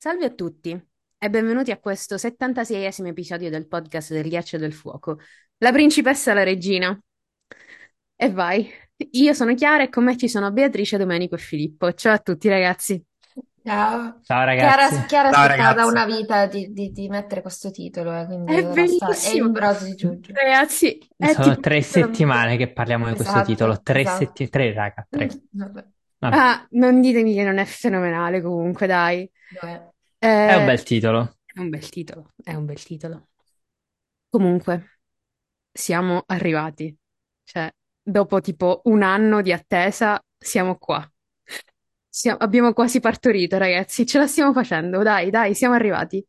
Salve a tutti e benvenuti a questo 76esimo episodio del podcast del Ghiaccio e del Fuoco. La principessa e la regina. E vai. Io sono Chiara e con me ci sono Beatrice, Domenico e Filippo. Ciao a tutti ragazzi. Ciao. Ciao Chiara, ragazzi. Chiara Ciao aspettava ragazzi. una vita di, di- di mettere questo titolo, eh, quindi È ora sta, è bellissimo. brodo di giugno. Ragazzi, è Sono tipo... tre settimane che parliamo di questo Esatto, titolo. Tre esatto. settimane. Tre, raga, tre. Mm, Vabbè, Vabbè. Ah, non ditemi che non è fenomenale comunque, dai. è. È un Eh, bel titolo. è un bel titolo, è un bel titolo. Comunque, siamo arrivati. Cioè, dopo tipo un anno di attesa, siamo qua. Siamo- abbiamo quasi partorito, ragazzi. Ce la stiamo facendo. Dai, dai, siamo arrivati.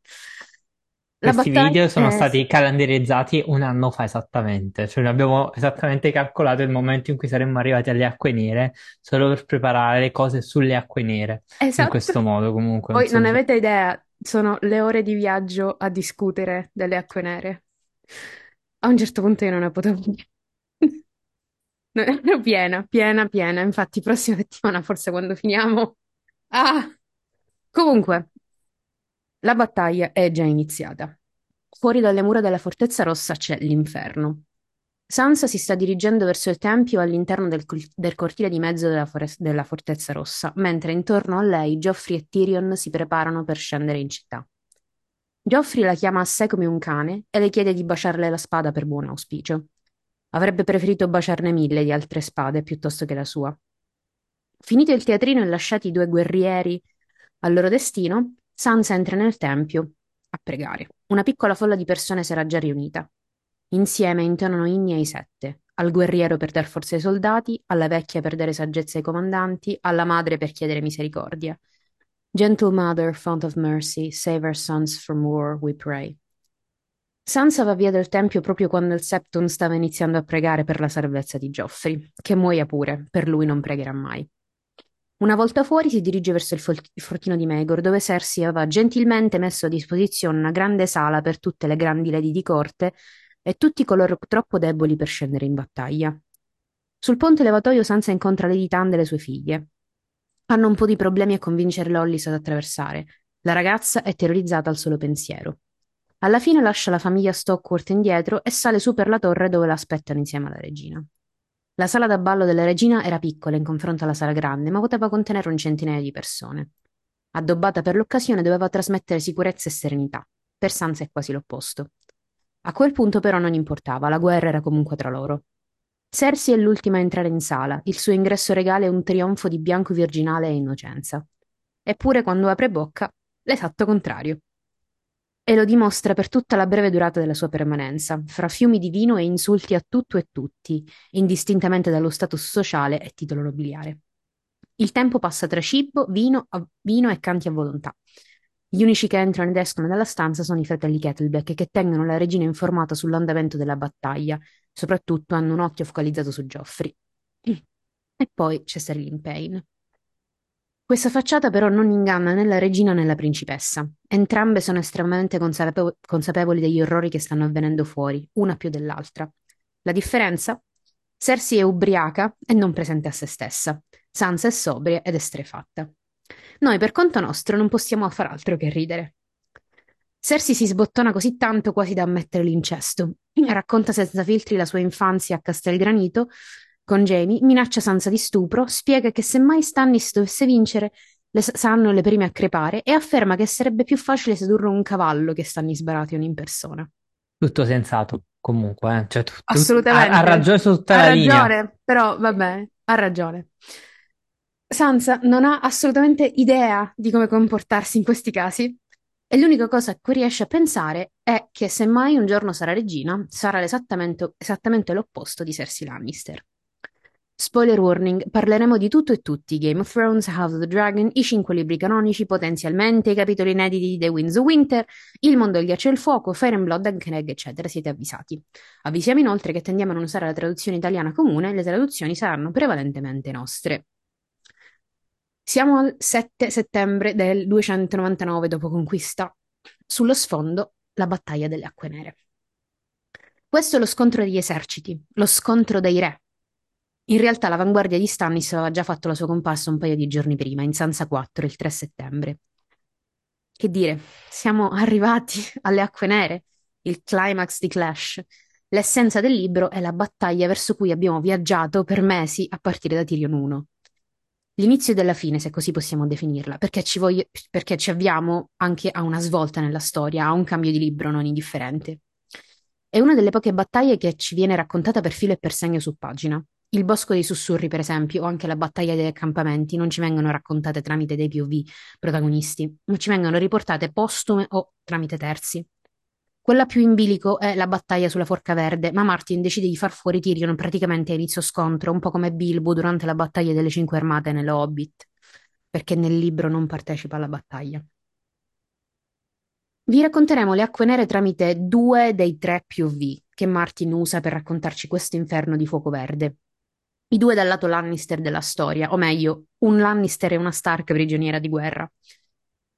La Questi battaglia video sono è... stati calendarizzati un anno fa esattamente. Cioè, abbiamo esattamente calcolato il momento in cui saremmo arrivati alle acque nere, solo per preparare le cose sulle acque nere. In Esatto. questo modo, comunque. Non Voi so non se- avete idea, sono le ore di viaggio a discutere delle acque nere. A un certo punto io non ne potevo più. No, Ero piena, piena, piena. Infatti, prossima settimana, forse quando finiamo. Ah! Comunque, la battaglia è già iniziata. Fuori dalle mura della Fortezza Rossa c'è l'inferno. Sansa si sta dirigendo verso il tempio all'interno del, del cortile di mezzo della, fores- della Fortezza Rossa, mentre intorno a lei Joffrey e Tyrion si preparano per scendere in città. Joffrey la chiama a sé come un cane e le chiede di baciarle la spada per buon auspicio. Avrebbe preferito baciarne mille di altre spade piuttosto che la sua. Finito il teatrino e lasciati i due guerrieri al loro destino, Sansa entra nel tempio a pregare. Una piccola folla di persone si era già riunita. Insieme intonano inni ai sette, al guerriero per dar forza ai soldati, alla vecchia per dare saggezza ai comandanti, alla madre per chiedere misericordia. Gentle Mother, fount of mercy, save our sons from war, we pray. Sansa va via dal tempio proprio quando il Septon stava iniziando a pregare per la salvezza di Geoffrey, che muoia pure, per lui non pregherà mai. Una volta fuori si dirige verso il, fol- il fortino di Megor, dove Cersei aveva gentilmente messo a disposizione una grande sala per tutte le grandi lady di corte e tutti coloro troppo deboli per scendere in battaglia. Sul ponte levatoio Sansa incontra Lady Tand e le sue figlie. Hanno un po' di problemi a convincere Lollis ad attraversare. La ragazza è terrorizzata al solo pensiero. Alla fine lascia la famiglia Stockworth indietro e sale su per la torre dove l'aspettano insieme alla regina. La sala da ballo della regina era piccola in confronto alla sala grande, ma poteva contenere un centinaio di persone. Addobbata per l'occasione, doveva trasmettere sicurezza e serenità. Per Sansa è quasi l'opposto. A quel punto però non importava, la guerra era comunque tra loro. Cersei è l'ultima a entrare in sala, il suo ingresso regale è un trionfo di bianco virginale e innocenza. Eppure quando apre bocca, l'esatto contrario. E lo dimostra per tutta la breve durata della sua permanenza, fra fiumi di vino e insulti a tutto e tutti, indistintamente dallo status sociale e titolo nobiliare. Il tempo passa tra cibo, vino, a- vino e canti a volontà. Gli unici che entrano ed escono dalla stanza sono i fratelli Kettleback che tengono la regina informata sull'andamento della battaglia, soprattutto hanno un occhio focalizzato su Geoffrey. E poi c'è Serling Payne. Questa facciata però non inganna né la regina né la principessa. Entrambe sono estremamente consapevo- consapevoli degli orrori che stanno avvenendo fuori, una più dell'altra. La differenza? Cersei è ubriaca e non presente a se stessa. Sansa è sobria ed estrefatta. Noi, per conto nostro, non possiamo far altro che ridere. Cersei si sbottona così tanto quasi da ammettere l'incesto. Racconta senza filtri la sua infanzia a Castelgranito con Jamie, minaccia Sansa di stupro, spiega che se mai Stannis dovesse vincere, le saranno le prime a crepare e afferma che sarebbe più facile sedurre un cavallo che Stannis Baratheon in persona. Tutto sensato, comunque. eh. Cioè, tu- tu- Assolutamente. Ha, ha ragione su tutta Ha la linea. ragione, però vabbè, ha ragione. Sansa non ha assolutamente idea di come comportarsi in questi casi e l'unica cosa a cui riesce a pensare è che se mai un giorno sarà regina, sarà esattamente, esattamente l'opposto di Cersei Lannister. Spoiler warning, parleremo di tutto e tutti, Game of Thrones, House of the Dragon, i cinque libri canonici, potenzialmente i capitoli inediti di The Winds of Winter, Il mondo del ghiaccio e il fuoco, Fire and Blood, Egg, eccetera, siete avvisati. Avvisiamo inoltre che tendiamo a non usare la traduzione italiana comune, le traduzioni saranno prevalentemente nostre. Siamo al 7 settembre del 299 dopo conquista. Sullo sfondo, la battaglia delle acque nere. Questo è lo scontro degli eserciti, lo scontro dei re. In realtà l'avanguardia di Stannis aveva già fatto la sua comparsa un paio di giorni prima, in Sansa 4, il 3 settembre. Che dire, siamo arrivati alle acque nere, il climax di Clash. L'essenza del libro è la battaglia verso cui abbiamo viaggiato per mesi a partire da Tyrion 1. L'inizio della fine, se così possiamo definirla, perché ci, voglia- perché ci avviamo anche a una svolta nella storia, a un cambio di libro non indifferente. È una delle poche battaglie che ci viene raccontata per filo e per segno su pagina. Il Bosco dei Sussurri, per esempio, o anche la battaglia degli accampamenti non ci vengono raccontate tramite dei POV protagonisti, ma ci vengono riportate postume o tramite terzi. Quella più in bilico è la battaglia sulla Forca Verde, ma Martin decide di far fuori Tyrion praticamente a inizio scontro, un po' come Bilbo durante la battaglia delle Cinque Armate nello Hobbit, perché nel libro non partecipa alla battaglia. Vi racconteremo le acque nere tramite due dei tre POV che Martin usa per raccontarci questo inferno di fuoco verde. I due dal lato Lannister della storia, o meglio, un Lannister e una Stark prigioniera di guerra.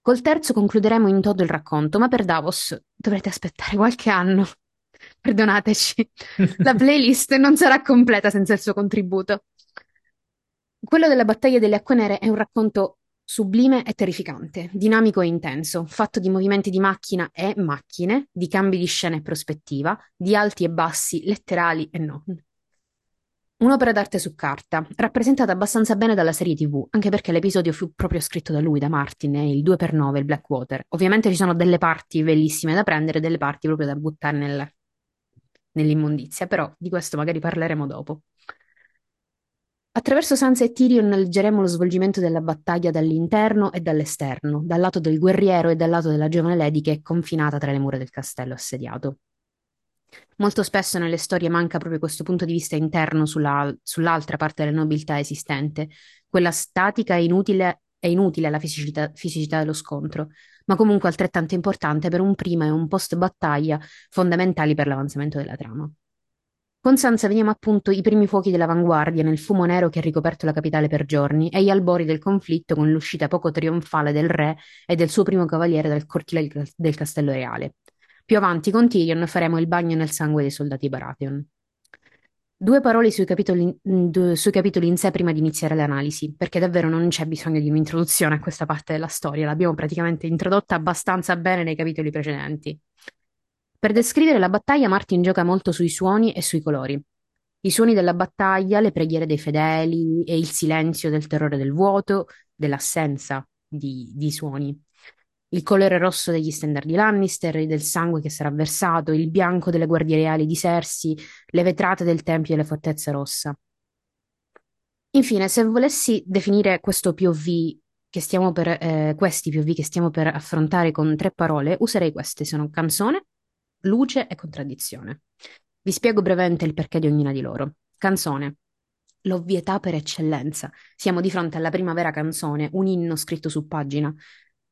Col terzo concluderemo in toto il racconto, ma per Davos dovrete aspettare qualche anno. Perdonateci, la playlist non sarà completa senza il suo contributo. Quello della battaglia delle acque nere è un racconto sublime e terrificante, dinamico e intenso, fatto di movimenti di macchina e macchine, di cambi di scena e prospettiva, di alti e bassi, letterali e non. Un'opera d'arte su carta, rappresentata abbastanza bene dalla serie TV, anche perché l'episodio fu proprio scritto da lui, da Martin, il 2x9, il Blackwater. Ovviamente ci sono delle parti bellissime da prendere e delle parti proprio da buttare nel- nell'immondizia, però di questo magari parleremo dopo. Attraverso Sansa e Tyrion leggeremo lo svolgimento della battaglia dall'interno e dall'esterno, dal lato del guerriero e dal lato della giovane Lady che è confinata tra le mura del castello assediato. Molto spesso nelle storie manca proprio questo punto di vista interno sulla- sull'altra parte della nobiltà esistente, quella statica e inutile, è inutile alla fisicità, fisicità dello scontro, ma comunque altrettanto importante per un prima e un post battaglia fondamentali per l'avanzamento della trama. Con Sansa vediamo appunto i primi fuochi dell'avanguardia nel fumo nero che ha ricoperto la capitale per giorni e gli albori del conflitto con l'uscita poco trionfale del re e del suo primo cavaliere dal cortile del castello reale. Più avanti con Tyrion faremo il bagno nel sangue dei soldati Baratheon. Due parole sui capitoli, due- sui capitoli in sé prima di iniziare l'analisi, perché davvero non c'è bisogno di un'introduzione a questa parte della storia, l'abbiamo praticamente introdotta abbastanza bene nei capitoli precedenti. Per descrivere la battaglia, Martin gioca molto sui suoni e sui colori. I suoni della battaglia, le preghiere dei fedeli e il silenzio del terrore del vuoto, dell'assenza di, di suoni. Il colore rosso degli standard di Lannister e del sangue che sarà versato, il bianco delle guardie reali di Cersei, le vetrate del tempio della Fortezza Rossa. Infine, se volessi definire questo POV che stiamo per, eh, questi POV che stiamo per affrontare con tre parole, userei queste, sono canzone, luce e contraddizione. Vi spiego brevemente il perché di ognuna di loro. Canzone. L'ovvietà per eccellenza. Siamo di fronte alla prima vera canzone, un inno scritto su pagina.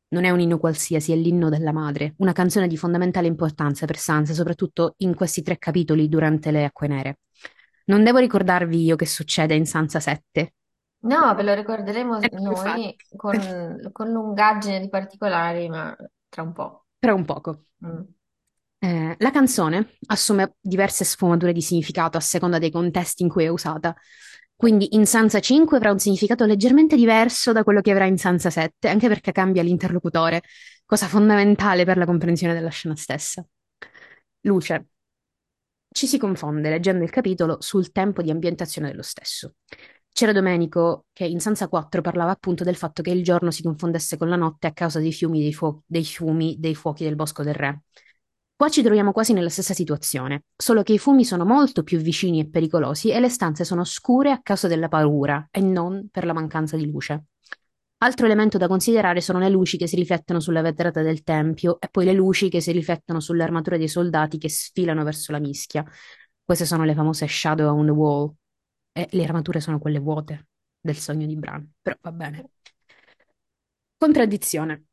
Non è un inno qualsiasi, è l'inno della madre, una canzone di fondamentale importanza per Sansa, soprattutto in questi tre capitoli durante le Acque Nere. Non devo ricordarvi io che succede in Sansa 7. No, ve lo ricorderemo Ecco, noi con, con lungaggine di particolari, ma tra un po'. Tra un poco. Mm. Eh, la canzone assume diverse sfumature di significato a seconda dei contesti in cui è usata. Quindi in Sansa 5 avrà un significato leggermente diverso da quello che avrà in Sansa 7, anche perché cambia l'interlocutore, cosa fondamentale per la comprensione della scena stessa. Luce. Ci si confonde leggendo il capitolo sul tempo di ambientazione dello stesso. C'era Domenico che in Sansa 4 parlava appunto del fatto che il giorno si confondesse con la notte a causa dei fiumi dei, fuo- dei fiumi dei fuochi del Bosco del Re. Qua ci troviamo quasi nella stessa situazione, solo che i fumi sono molto più vicini e pericolosi e le stanze sono scure a causa della paura e non per la mancanza di luce. Altro elemento da considerare sono le luci che si riflettono sulla vetrata del tempio e poi le luci che si riflettono sulle armature dei soldati che sfilano verso la mischia. Queste sono le famose shadow on the wall e le armature sono quelle vuote del sogno di Bran, però va bene. Contraddizione.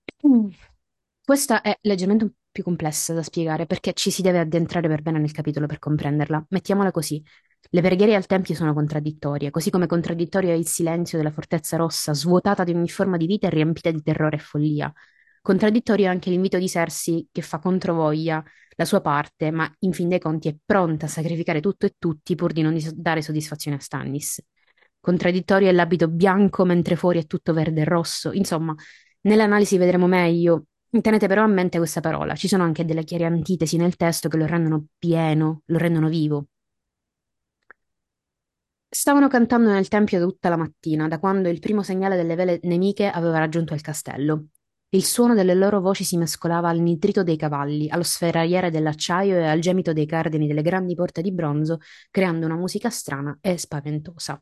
Questa è leggermente più complessa da spiegare perché ci si deve addentrare per bene nel capitolo per comprenderla. Mettiamola così. Le preghiere al tempio sono contraddittorie, così come contraddittorio è il silenzio della Fortezza Rossa, svuotata di ogni forma di vita e riempita di terrore e follia. Contraddittorio è anche l'invito di Cersei che fa controvoglia la sua parte, ma in fin dei conti è pronta a sacrificare tutto e tutti pur di non dare soddisfazione a Stannis. Contraddittorio è l'abito bianco mentre fuori è tutto verde e rosso. Insomma, nell'analisi vedremo meglio Tenete però a mente questa parola, ci sono anche delle chiare antitesi nel testo che lo rendono pieno, lo rendono vivo. Stavano cantando nel tempio tutta la mattina, da quando il primo segnale delle vele nemiche aveva raggiunto il castello. Il suono delle loro voci si mescolava al nitrito dei cavalli, allo sferragliere dell'acciaio e al gemito dei cardini delle grandi porte di bronzo, creando una musica strana e spaventosa.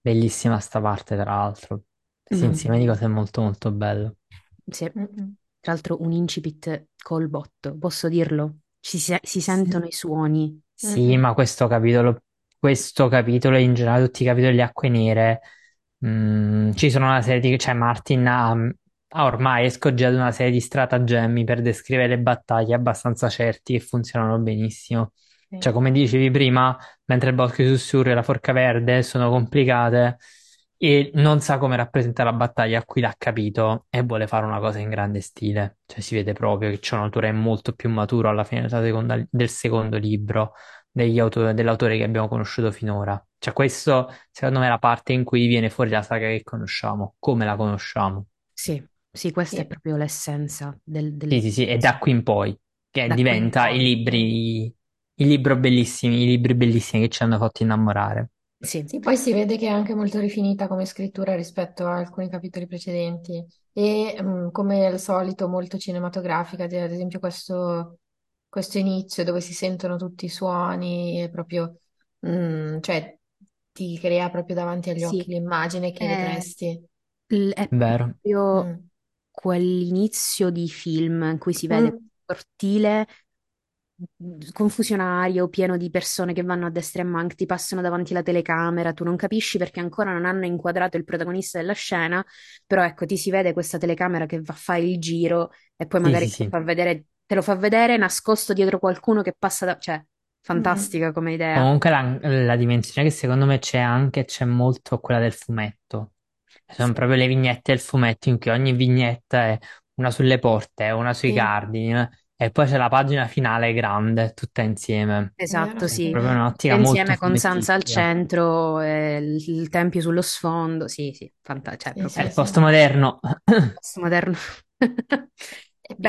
Bellissima sta parte, tra l'altro. Questo Mm. insieme di cose è molto molto bello. Sì, Mm-mm. Tra l'altro un incipit col botto, posso dirlo? Ci si, si sentono i suoni. Sì, Mm-mm. ma questo capitolo, questo capitolo e in generale tutti i capitoli di Acque Nere, mm, ci sono una serie di, cioè Martin ha, ha ormai escogitato una serie di stratagemmi per descrivere le battaglie abbastanza certi che funzionano benissimo. Sì. Cioè, come dicevi prima, mentre il Bosco di Sussurro e la Forca Verde sono complicate e non sa come rappresentare la battaglia, qui l'ha capito e vuole fare una cosa in grande stile. Cioè, si vede proprio che c'è un autore molto più maturo alla fine della seconda- del secondo libro degli auto- dell'autore che abbiamo conosciuto finora. Cioè, questo secondo me è la parte in cui viene fuori la saga che conosciamo, come la conosciamo. Sì, sì, questa è Sì. proprio l'essenza del, del- Sì, sì, sì, e da qui in poi, che Da diventa poi. i libri, i libri bellissimi, i libri bellissimi che ci hanno fatto innamorare. Sì, Sì, poi si vede che è anche molto rifinita come scrittura rispetto a alcuni capitoli precedenti e mm, come al solito molto cinematografica, ad ad esempio questo, questo inizio dove si sentono tutti i suoni, è proprio, mm, cioè ti crea proprio davanti agli occhi sì, l'immagine che è, vedresti. l- è Vero? proprio Mm. quell'inizio di film in cui si vede Mm, un cortile confusionario, pieno di persone che vanno a destra e a manca, ti passano davanti alla telecamera, tu non capisci perché ancora non hanno inquadrato il protagonista della scena, però ecco, ti si vede questa telecamera che va a fare il giro e poi Sì, magari sì, te lo sì. fa vedere, te lo fa vedere nascosto dietro qualcuno che passa da... cioè, mm, fantastica come idea. Comunque la, la dimensione che secondo me c'è anche, c'è molto quella del fumetto. Sono Sì, proprio le vignette del fumetto in cui ogni vignetta è una sulle porte, una sui sì, cardini, e poi c'è la pagina finale grande, tutta insieme. esatto, È sì. è proprio un'ottica molto insieme con Sansa al fumettistica. centro, e il, il tempio sullo sfondo, sì, sì, fantastico, cioè Sì, È sì, proprio il sì. postmoderno. postmoderno.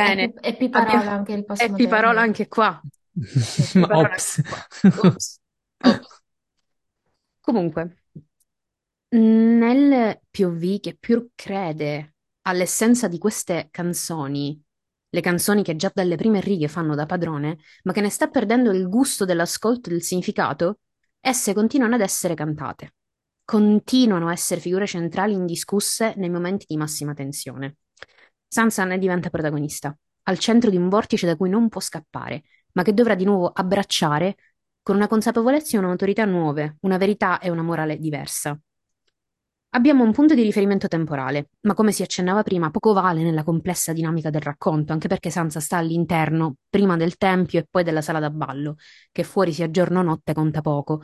Pi- Bene, e Piparola abbiamo... anche il E Piparola postmoderno. anche qua. E Sì. Piparola anche Ops. qua. Ops, ops. Comunque, nel POV che più crede all'essenza di queste canzoni, le canzoni che già dalle prime righe fanno da padrone, ma che ne sta perdendo il gusto dell'ascolto e del significato, esse continuano ad essere cantate, continuano a essere figure centrali indiscusse nei momenti di massima tensione. Sansa ne diventa protagonista, al centro di un vortice da cui non può scappare, ma che dovrà di nuovo abbracciare con una consapevolezza e un'autorità nuove, una verità e una morale diversa. Abbiamo un punto di riferimento temporale, ma come si accennava prima, poco vale nella complessa dinamica del racconto, anche perché Sansa sta all'interno, prima del tempio e poi della sala da ballo, che fuori sia giorno o notte conta poco.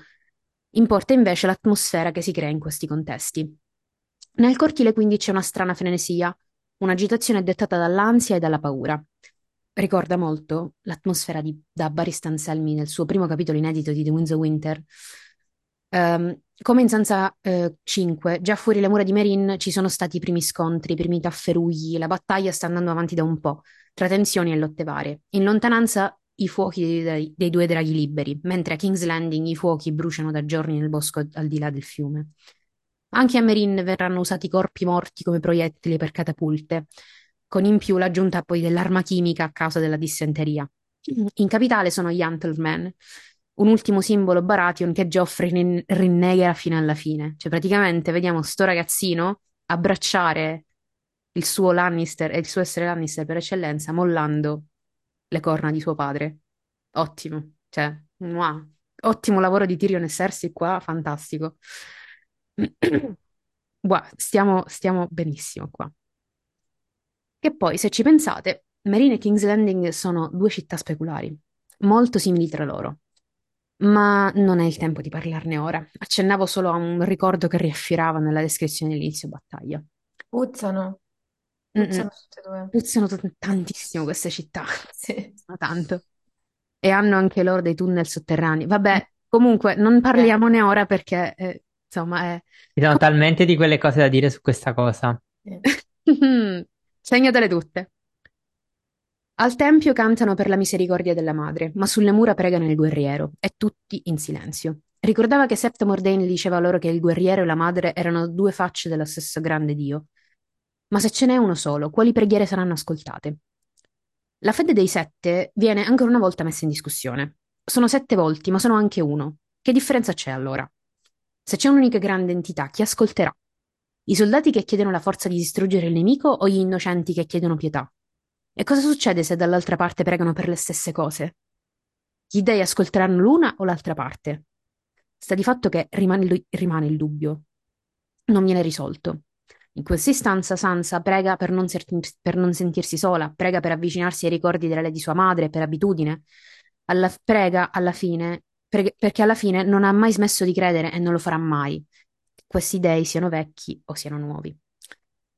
Importa invece l'atmosfera che si crea in questi contesti. Nel cortile quindi c'è una strana frenesia, un'agitazione dettata dall'ansia e dalla paura. Ricorda molto l'atmosfera di, da Barry Anselmi nel suo primo capitolo inedito di The Winds of Winter. Ehm, come in Sansa eh, 5, già fuori le mura di Meereen ci sono stati i primi scontri, i primi tafferugli, la battaglia sta andando avanti da un po', tra tensioni e lotte varie. In lontananza i fuochi dei, dei due draghi liberi, mentre a King's Landing i fuochi bruciano da giorni nel bosco al di là del fiume. Anche a Meereen verranno usati corpi morti come proiettili per catapulte, con in più l'aggiunta poi dell'arma chimica a causa della dissenteria. In capitale sono gli Antlemen, un ultimo simbolo Baratheon che Joffrey rin- rinnegherà fino alla fine. Cioè, praticamente vediamo sto ragazzino abbracciare il suo Lannister e il suo essere Lannister per eccellenza, mollando le corna di suo padre. Ottimo, cioè, mua. Ottimo lavoro di Tyrion e Cersei qua, fantastico. Gua- stiamo, stiamo benissimo qua. Che poi, se ci pensate, Marine e King's Landing sono due città speculari, molto simili tra loro. Ma non è il tempo di parlarne ora. Accennavo solo a un ricordo che riaffiorava nella descrizione dell'inizio battaglia. Puzzano, Mm-mm. puzzano tutte e due. Puzzano t- tantissimo queste città, Sì. puzzano tanto. E hanno anche loro dei tunnel sotterranei. Vabbè, comunque, non parliamone ora perché, eh, insomma, è... Ci sono talmente di quelle cose da dire su questa cosa. Sì. Segnatele tutte. Al tempio cantano per la misericordia della madre, ma sulle mura pregano il guerriero, e tutti in silenzio. Ricordava che Septa Mordain diceva loro che il guerriero e la madre erano due facce dello stesso grande Dio. Ma se ce n'è uno solo, quali preghiere saranno ascoltate? La fede dei sette viene ancora una volta messa in discussione. Sono sette volti, ma sono anche uno. Che differenza c'è allora? Se c'è un'unica grande entità, chi ascolterà? I soldati che chiedono la forza di distruggere il nemico o gli innocenti che chiedono pietà? E cosa succede se dall'altra parte pregano per le stesse cose? Gli dei ascolteranno l'una o l'altra parte? Sta di fatto che rimane il, rimane il dubbio. Non viene risolto. In questa istanza Sansa prega per non, per non, sentirsi sola, prega per avvicinarsi ai ricordi della di sua madre, per abitudine. Alla, prega alla fine, pre- perché alla fine non ha mai smesso di credere e non lo farà mai. Che questi dei siano vecchi o siano nuovi.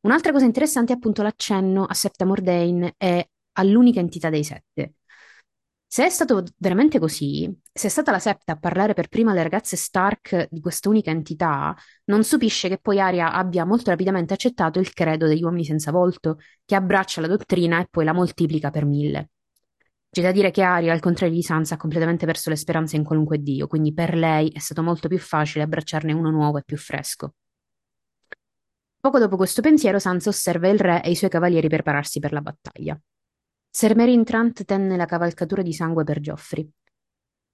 Un'altra cosa interessante è appunto l'accenno a Septa Mordain e all'unica entità dei sette. Se è stato veramente così, se è stata la Septa a parlare per prima alle ragazze Stark di questa unica entità, non stupisce che poi Arya abbia molto rapidamente accettato il credo degli uomini senza volto, che abbraccia la dottrina e poi la moltiplica per mille. C'è da dire che Arya, al contrario di Sansa, ha completamente perso le speranze in qualunque dio, quindi per lei è stato molto più facile abbracciarne uno nuovo e più fresco. Poco dopo questo pensiero, Sansa osserva il re e i suoi cavalieri prepararsi per la battaglia. Ser Merin Trant tenne la cavalcatura di sangue per Geoffrey.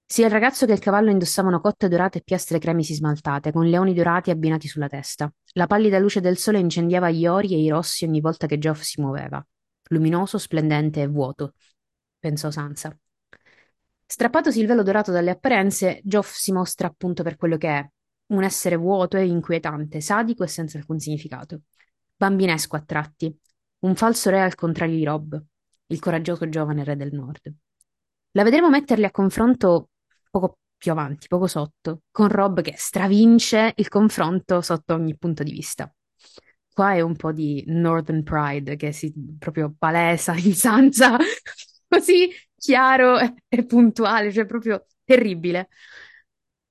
Sia il ragazzo che il cavallo indossavano cotte dorate e piastre cremisi smaltate, con leoni dorati abbinati sulla testa. La pallida luce del sole incendiava gli ori e i rossi ogni volta che Geoff si muoveva. Luminoso, splendente e vuoto, pensò Sansa. Strappatosi il velo dorato dalle apparenze, Geoff si mostra appunto per quello che è, un essere vuoto e inquietante, sadico e senza alcun significato. Bambinesco a tratti, un falso re al contrario di Rob il coraggioso giovane re del nord. La vedremo metterli a confronto poco più avanti, poco sotto, con Rob che stravince il confronto sotto ogni punto di vista. Qua è un po' di Northern Pride che si proprio palesa in Sansa, così chiaro e puntuale, cioè proprio terribile.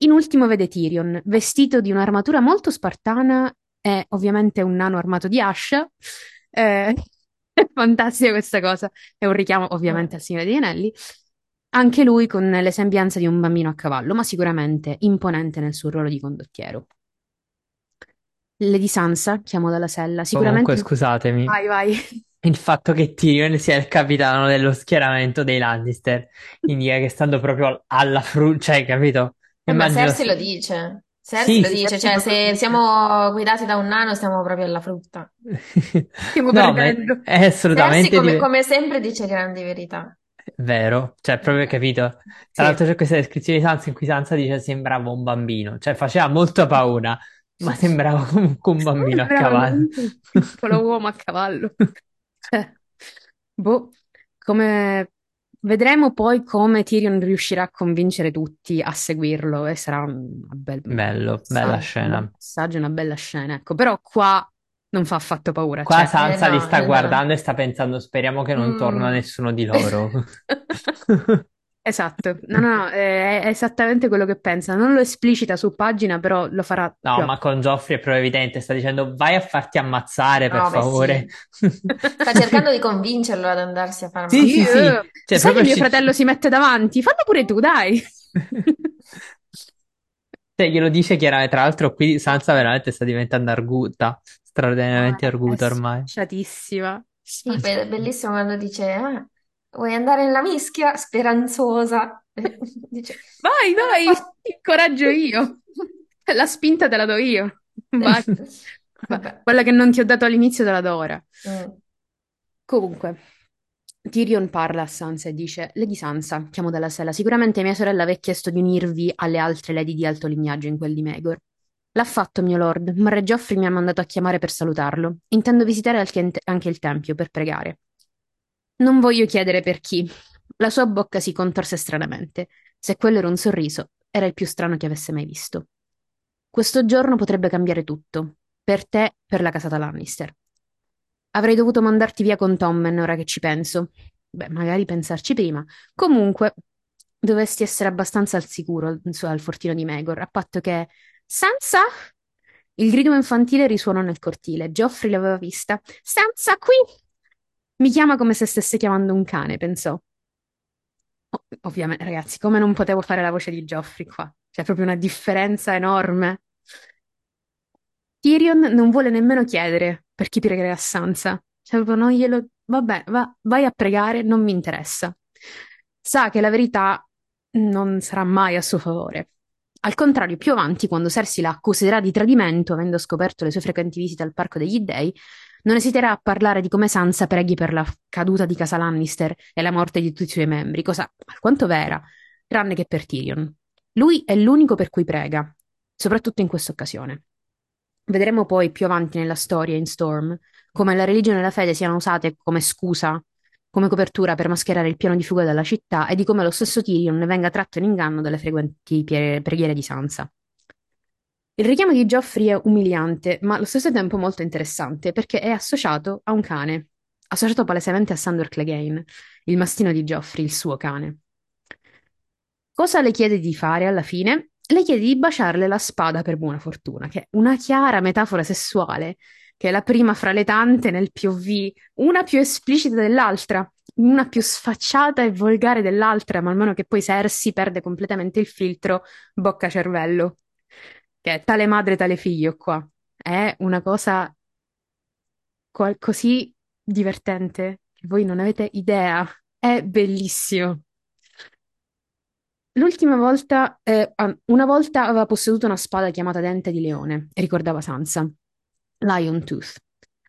In ultimo vede Tyrion, vestito di un'armatura molto spartana e ovviamente un nano armato di ascia, eh, Fantastica questa cosa. È un richiamo ovviamente al Signore degli Anelli. Anche lui con le sembianze di un bambino a cavallo, ma sicuramente imponente nel suo ruolo di condottiero. Lady Sansa, chiamo dalla sella, sicuramente... Comunque, scusatemi. Vai, vai. Il fatto che Tyrion sia il capitano dello schieramento dei Lannister indica che stando proprio alla frutta, cioè, capito? Eh, ma Cersei lo dice. Cersei sì, lo dice, cioè se siamo guidati da un nano stiamo proprio alla frutta. Stiamo no, perdendo. È assolutamente... Cersei come, come, sempre dice grandi verità. Vero, cioè proprio capito. Tra l'altro c'è questa descrizione di Sansa in cui Sansa dice sembrava un bambino, cioè faceva molta paura, ma sembrava comunque un bambino a cavallo. Un piccolo uomo a cavallo. Cioè, boh, come Vedremo poi come Tyrion riuscirà a convincere tutti a seguirlo e sarà una bel... Bello, bella scena. Un passaggio, una bella scena, ecco. Però qua non fa affatto paura. Qua cioè... Sansa eh, no, li sta eh, guardando no. e sta pensando, speriamo che non mm. torna nessuno di loro. Esatto, no, no, no, è, è esattamente quello che pensa. Non lo esplicita su pagina, però lo farà. No, più. ma con Geoffrey è proprio evidente, sta dicendo vai a farti ammazzare per no, favore. Sì. Sta cercando di convincerlo ad andarsi a fare sì, sì, sì. Cioè, Sai che mio ci... fratello si mette davanti? Fallo pure tu, dai. cioè, glielo dice chiaramente, tra l'altro qui Sansa veramente sta diventando arguta, straordinariamente ah, arguta ormai. Sciatissima. Sì, be- bellissimo quando dice... Ah Vuoi andare nella mischia? Speranzosa. Dice, vai, vai, ti incoraggio io. La spinta te la do io. Vai. Quella che non ti ho dato all'inizio te la do ora. Mm. Comunque, Tyrion parla a Sansa e dice: Lady Sansa, chiamo dalla sella. Sicuramente mia sorella vi ha chiesto di unirvi alle altre lady di alto lignaggio in quel di Megor. L'ha fatto, mio lord, ma Re Geoffrey mi ha mandato a chiamare per salutarlo. Intendo visitare anche il tempio per pregare. Non voglio chiedere per chi. La sua bocca si contorse stranamente. Se quello era un sorriso, era il più strano che avesse mai visto. Questo giorno potrebbe cambiare tutto. Per te, per la casata Lannister. Avrei dovuto mandarti via con Tommen, ora che ci penso. Beh, magari pensarci prima. Comunque, dovresti essere abbastanza al sicuro al fortino di Megor, a patto che... Sansa? Il grido infantile risuonò nel cortile. Geoffrey l'aveva vista. Sansa qui! Mi chiama come se stesse chiamando un cane, pensò. O- ovviamente, ragazzi, come non potevo fare la voce di Joffrey qua? C'è proprio una differenza enorme. Tyrion non vuole nemmeno chiedere per chi pregare a Sansa. Cioè, proprio non glielo... Vabbè, va- vai a pregare, non mi interessa. Sa che la verità non sarà mai a suo favore. Al contrario, più avanti, quando Cersei la accuserà di tradimento, avendo scoperto le sue frequenti visite al Parco degli Dei, non esiterà a parlare di come Sansa preghi per la caduta di casa Lannister e la morte di tutti i suoi membri, cosa alquanto vera, tranne che per Tyrion. Lui è l'unico per cui prega, soprattutto in questa occasione. Vedremo poi più avanti nella storia, in Storm, come la religione e la fede siano usate come scusa, come copertura per mascherare il piano di fuga dalla città e di come lo stesso Tyrion ne venga tratto in inganno dalle frequenti preghiere di Sansa. Il richiamo di Joffrey è umiliante, ma allo stesso tempo molto interessante, perché è associato a un cane, associato palesemente a Sandor Clegane, il mastino di Joffrey, il suo cane. Cosa le chiede di fare alla fine? Le chiede di baciarle la spada per buona fortuna, che è una chiara metafora sessuale, che è la prima fra le tante nel POV, una più esplicita dell'altra, una più sfacciata e volgare dell'altra, man mano che poi Cersei perde completamente il filtro bocca-cervello, che è tale madre, tale figlio qua. È una cosa qual- così divertente che voi non avete idea. È bellissimo. L'ultima volta, eh, una volta aveva posseduto una spada chiamata Dente di Leone, ricordava Sansa. Lion Tooth.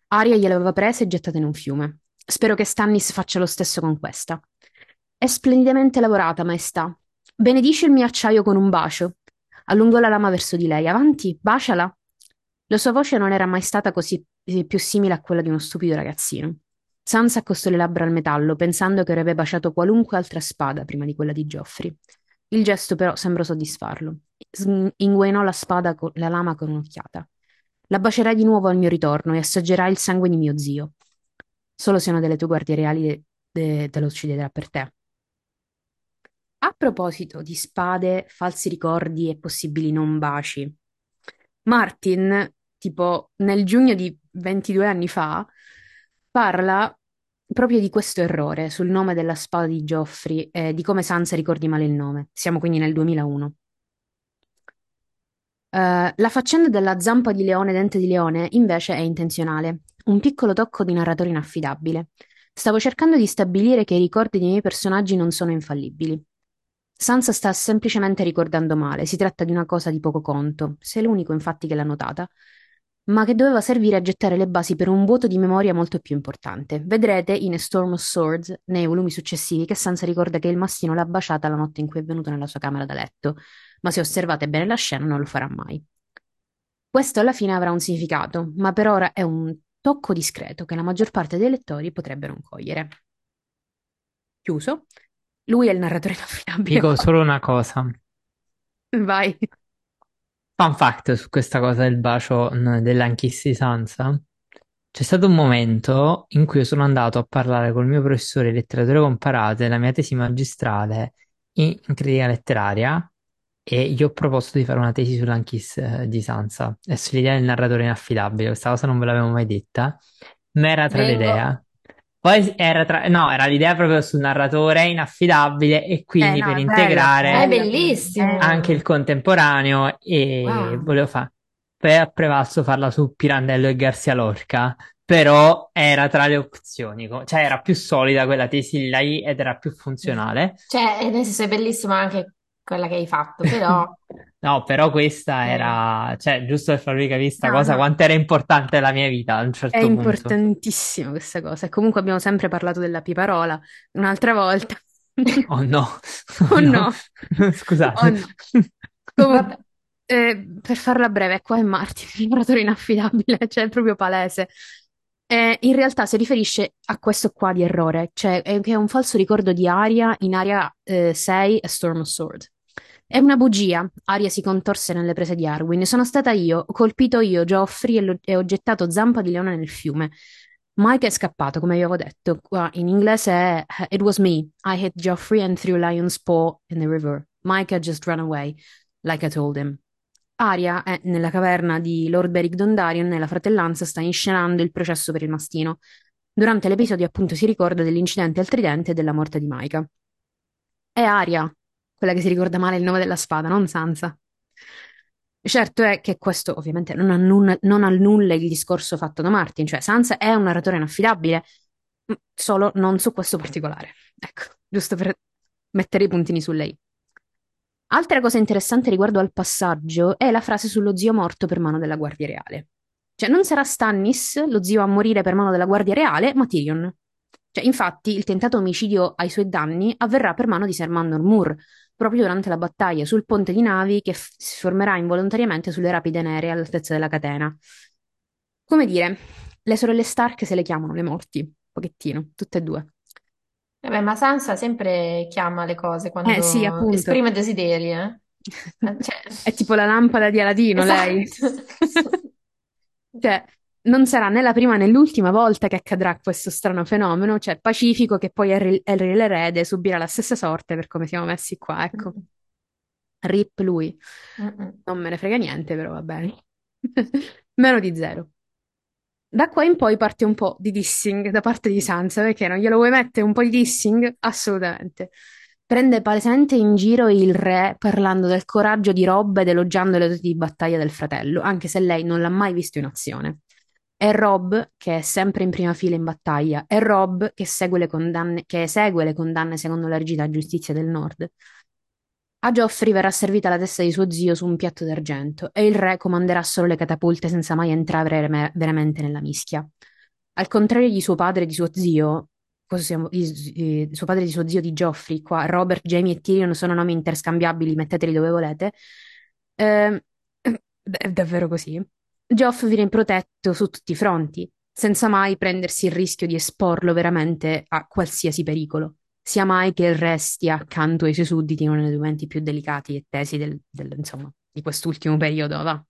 Arya gliel'aveva presa e gettata in un fiume. Spero che Stannis faccia lo stesso con questa. È splendidamente lavorata, maestà. Benedice il mio acciaio con un bacio. Allungò la lama verso di lei. Avanti, baciala. La sua voce non era mai stata così eh, più simile a quella di uno stupido ragazzino. Sansa accostò le labbra al metallo, pensando che avrebbe baciato qualunque altra spada prima di quella di Geoffrey. Il gesto però sembrò soddisfarlo. Inguainò la spada con la lama con un'occhiata. La bacerai di nuovo al mio ritorno e assaggerai il sangue di mio zio. Solo se una delle tue guardie reali de- de- te lo ucciderà per te. A proposito di spade, falsi ricordi e possibili non baci, Martin, tipo nel giugno di 22 anni fa, parla proprio di questo errore sul nome della spada di Joffrey e di come Sansa ricordi male il nome. Siamo quindi nel 2001. Eh, la faccenda della zampa di leone dente di leone invece è intenzionale, un piccolo tocco di narratore inaffidabile. Stavo cercando di stabilire che i ricordi dei miei personaggi non sono infallibili. Sansa sta semplicemente ricordando male, si tratta di una cosa di poco conto, sei l'unico infatti che l'ha notata, ma che doveva servire a gettare le basi per un vuoto di memoria molto più importante. Vedrete in A Storm of Swords, nei volumi successivi, che Sansa ricorda che il mastino l'ha baciata la notte in cui è venuto nella sua camera da letto, ma se osservate bene la scena non lo farà mai. Questo alla fine avrà un significato, ma per ora è un tocco discreto che la maggior parte dei lettori potrebbe non cogliere. Chiuso. Lui è il narratore inaffidabile. Dico solo una cosa. Vai. Fun fact su questa cosa del bacio di Sansa. C'è stato un momento in cui sono andato a parlare col mio professore di letterature comparate, la mia tesi magistrale in critica letteraria, e gli ho proposto di fare una tesi sull'anchis eh, di Sansa e sull'idea del narratore inaffidabile. Questa cosa non ve l'avevo mai detta, ma era tra Vengo. idee. Poi era tra... no, era l'idea proprio sul narratore inaffidabile e quindi Eh, no, per è integrare bello, bellissimo. Eh, anche il contemporaneo e Wow. volevo fare. Poi ha prevalso farla su Pirandello e Garcia Lorca, però era tra le opzioni, cioè era più solida quella tesi lì ed era più funzionale. Cioè, nel senso è bellissima anche quella che hai fatto, però No, però questa eh, era, cioè, giusto per farvi capire sta No, cosa, no. quanto era importante la mia vita a un È certo punto. importantissima questa cosa. E comunque abbiamo sempre parlato della piparola. Un'altra volta. Oh no, Oh no. Scusate. Oh no. Comunque, eh, per farla breve, qua è Martin, il lavoratore inaffidabile, cioè è proprio palese. Eh, in realtà si riferisce a questo qua di errore, cioè è, che è un falso ricordo di Aria in Aria eh, 6 a Storm of Sword. È una bugia. Aria si contorse nelle prese di Arwen. Sono stata io, ho colpito io Geoffrey e, lo- e ho gettato Zampa di Leone nel fiume. Mike è scappato, come avevo detto. Qua in inglese è It was me. I hit Geoffrey and threw Lion's paw in the river. Mike had just run away, like I told him. Aria è nella caverna di Lord Beric Dondarrion nella fratellanza sta inscenando il processo per il mastino. Durante l'episodio, appunto, si ricorda dell'incidente al tridente e della morte di Maika. È Arya, quella che si ricorda male il nome della spada, non Sansa. Certo è che questo ovviamente non annulla, non annulla il discorso fatto da Martin, cioè Sansa è un narratore inaffidabile, solo non su questo particolare. Ecco, giusto per mettere i puntini su lei. Altra cosa interessante riguardo al passaggio è la frase sullo zio morto per mano della Guardia Reale. Cioè, non sarà Stannis lo zio a morire per mano della Guardia Reale, ma Tyrion. Cioè, infatti, il tentato omicidio ai suoi danni avverrà per mano di Ser Mandor Moore, proprio durante la battaglia sul ponte di navi che f- si formerà involontariamente sulle rapide nere all'altezza della catena. Come dire, le sorelle Stark se le chiamano le morti, un pochettino, tutte e due. Vabbè, ma Sansa sempre chiama le cose Eh sì, quando appunto. esprime desideri, eh? Eh, Cioè... È tipo la lampada di Aladino, lei. Esatto. Cioè, non sarà né la prima né l'ultima volta che accadrà questo strano fenomeno, cioè pacifico che poi Harry, Harry l'erede subirà la stessa sorte per come siamo messi qua, ecco. Rip lui. Mm-mm. Non me ne frega niente, però va bene. Meno di zero. Da qua in poi parte un po' di dissing da parte di Sansa, perché non glielo vuoi mettere un po' di dissing? Assolutamente. Prende palesemente in giro il re parlando del coraggio di Robb ed elogiando le doti di battaglia del fratello, anche se lei non l'ha mai visto in azione. È Robb che è sempre in prima fila in battaglia, è Robb che segue le condanne, che esegue le condanne secondo la rigida giustizia del Nord. A Geoffrey verrà servita la testa di suo zio su un piatto d'argento e il re comanderà solo le catapulte senza mai entrare reme- veramente nella mischia. Al contrario di suo padre e di suo zio, siamo- di, suo padre e di suo zio di Geoffrey, qua Robert, Jamie e Tyrion sono nomi interscambiabili, metteteli dove volete. Ehm, è davvero così. Geoff viene protetto su tutti i fronti, senza mai prendersi il rischio di esporlo veramente a qualsiasi pericolo sia mai che il re stia accanto ai suoi sudditi nei momenti più delicati e tesi del, del- insomma, di quest'ultimo periodo, va.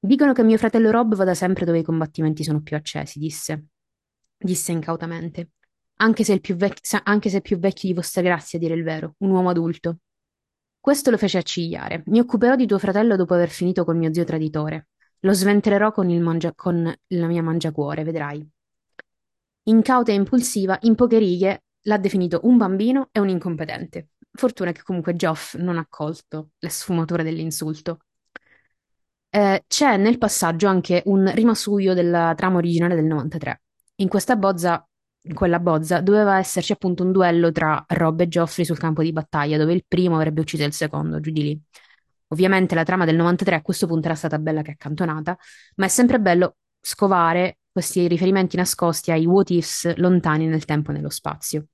Dicono che mio fratello Rob vada sempre dove i combattimenti sono più accesi, disse. Disse incautamente. Anche se, il più vec- anche se più vecchio di vostra grazia, a dire il vero, un uomo adulto. Questo lo fece accigliare. Mi occuperò di tuo fratello dopo aver finito col mio zio traditore. Lo sventererò con, mangia- con la mia mangiacuore, vedrai. Incauta e impulsiva, in poche righe l'ha definito un bambino e un incompetente. Fortuna che comunque Geoff non ha colto le sfumature dell'insulto. Eh, c'è nel passaggio anche un rimasuglio della trama originale del 93. In questa bozza, in quella bozza, doveva esserci appunto un duello tra Rob e Geoffrey sul campo di battaglia, dove il primo avrebbe ucciso il secondo, giù di lì. Ovviamente la trama del 93 a questo punto era stata bella che accantonata, ma è sempre bello scovare questi riferimenti nascosti ai what ifs lontani nel tempo e nello spazio.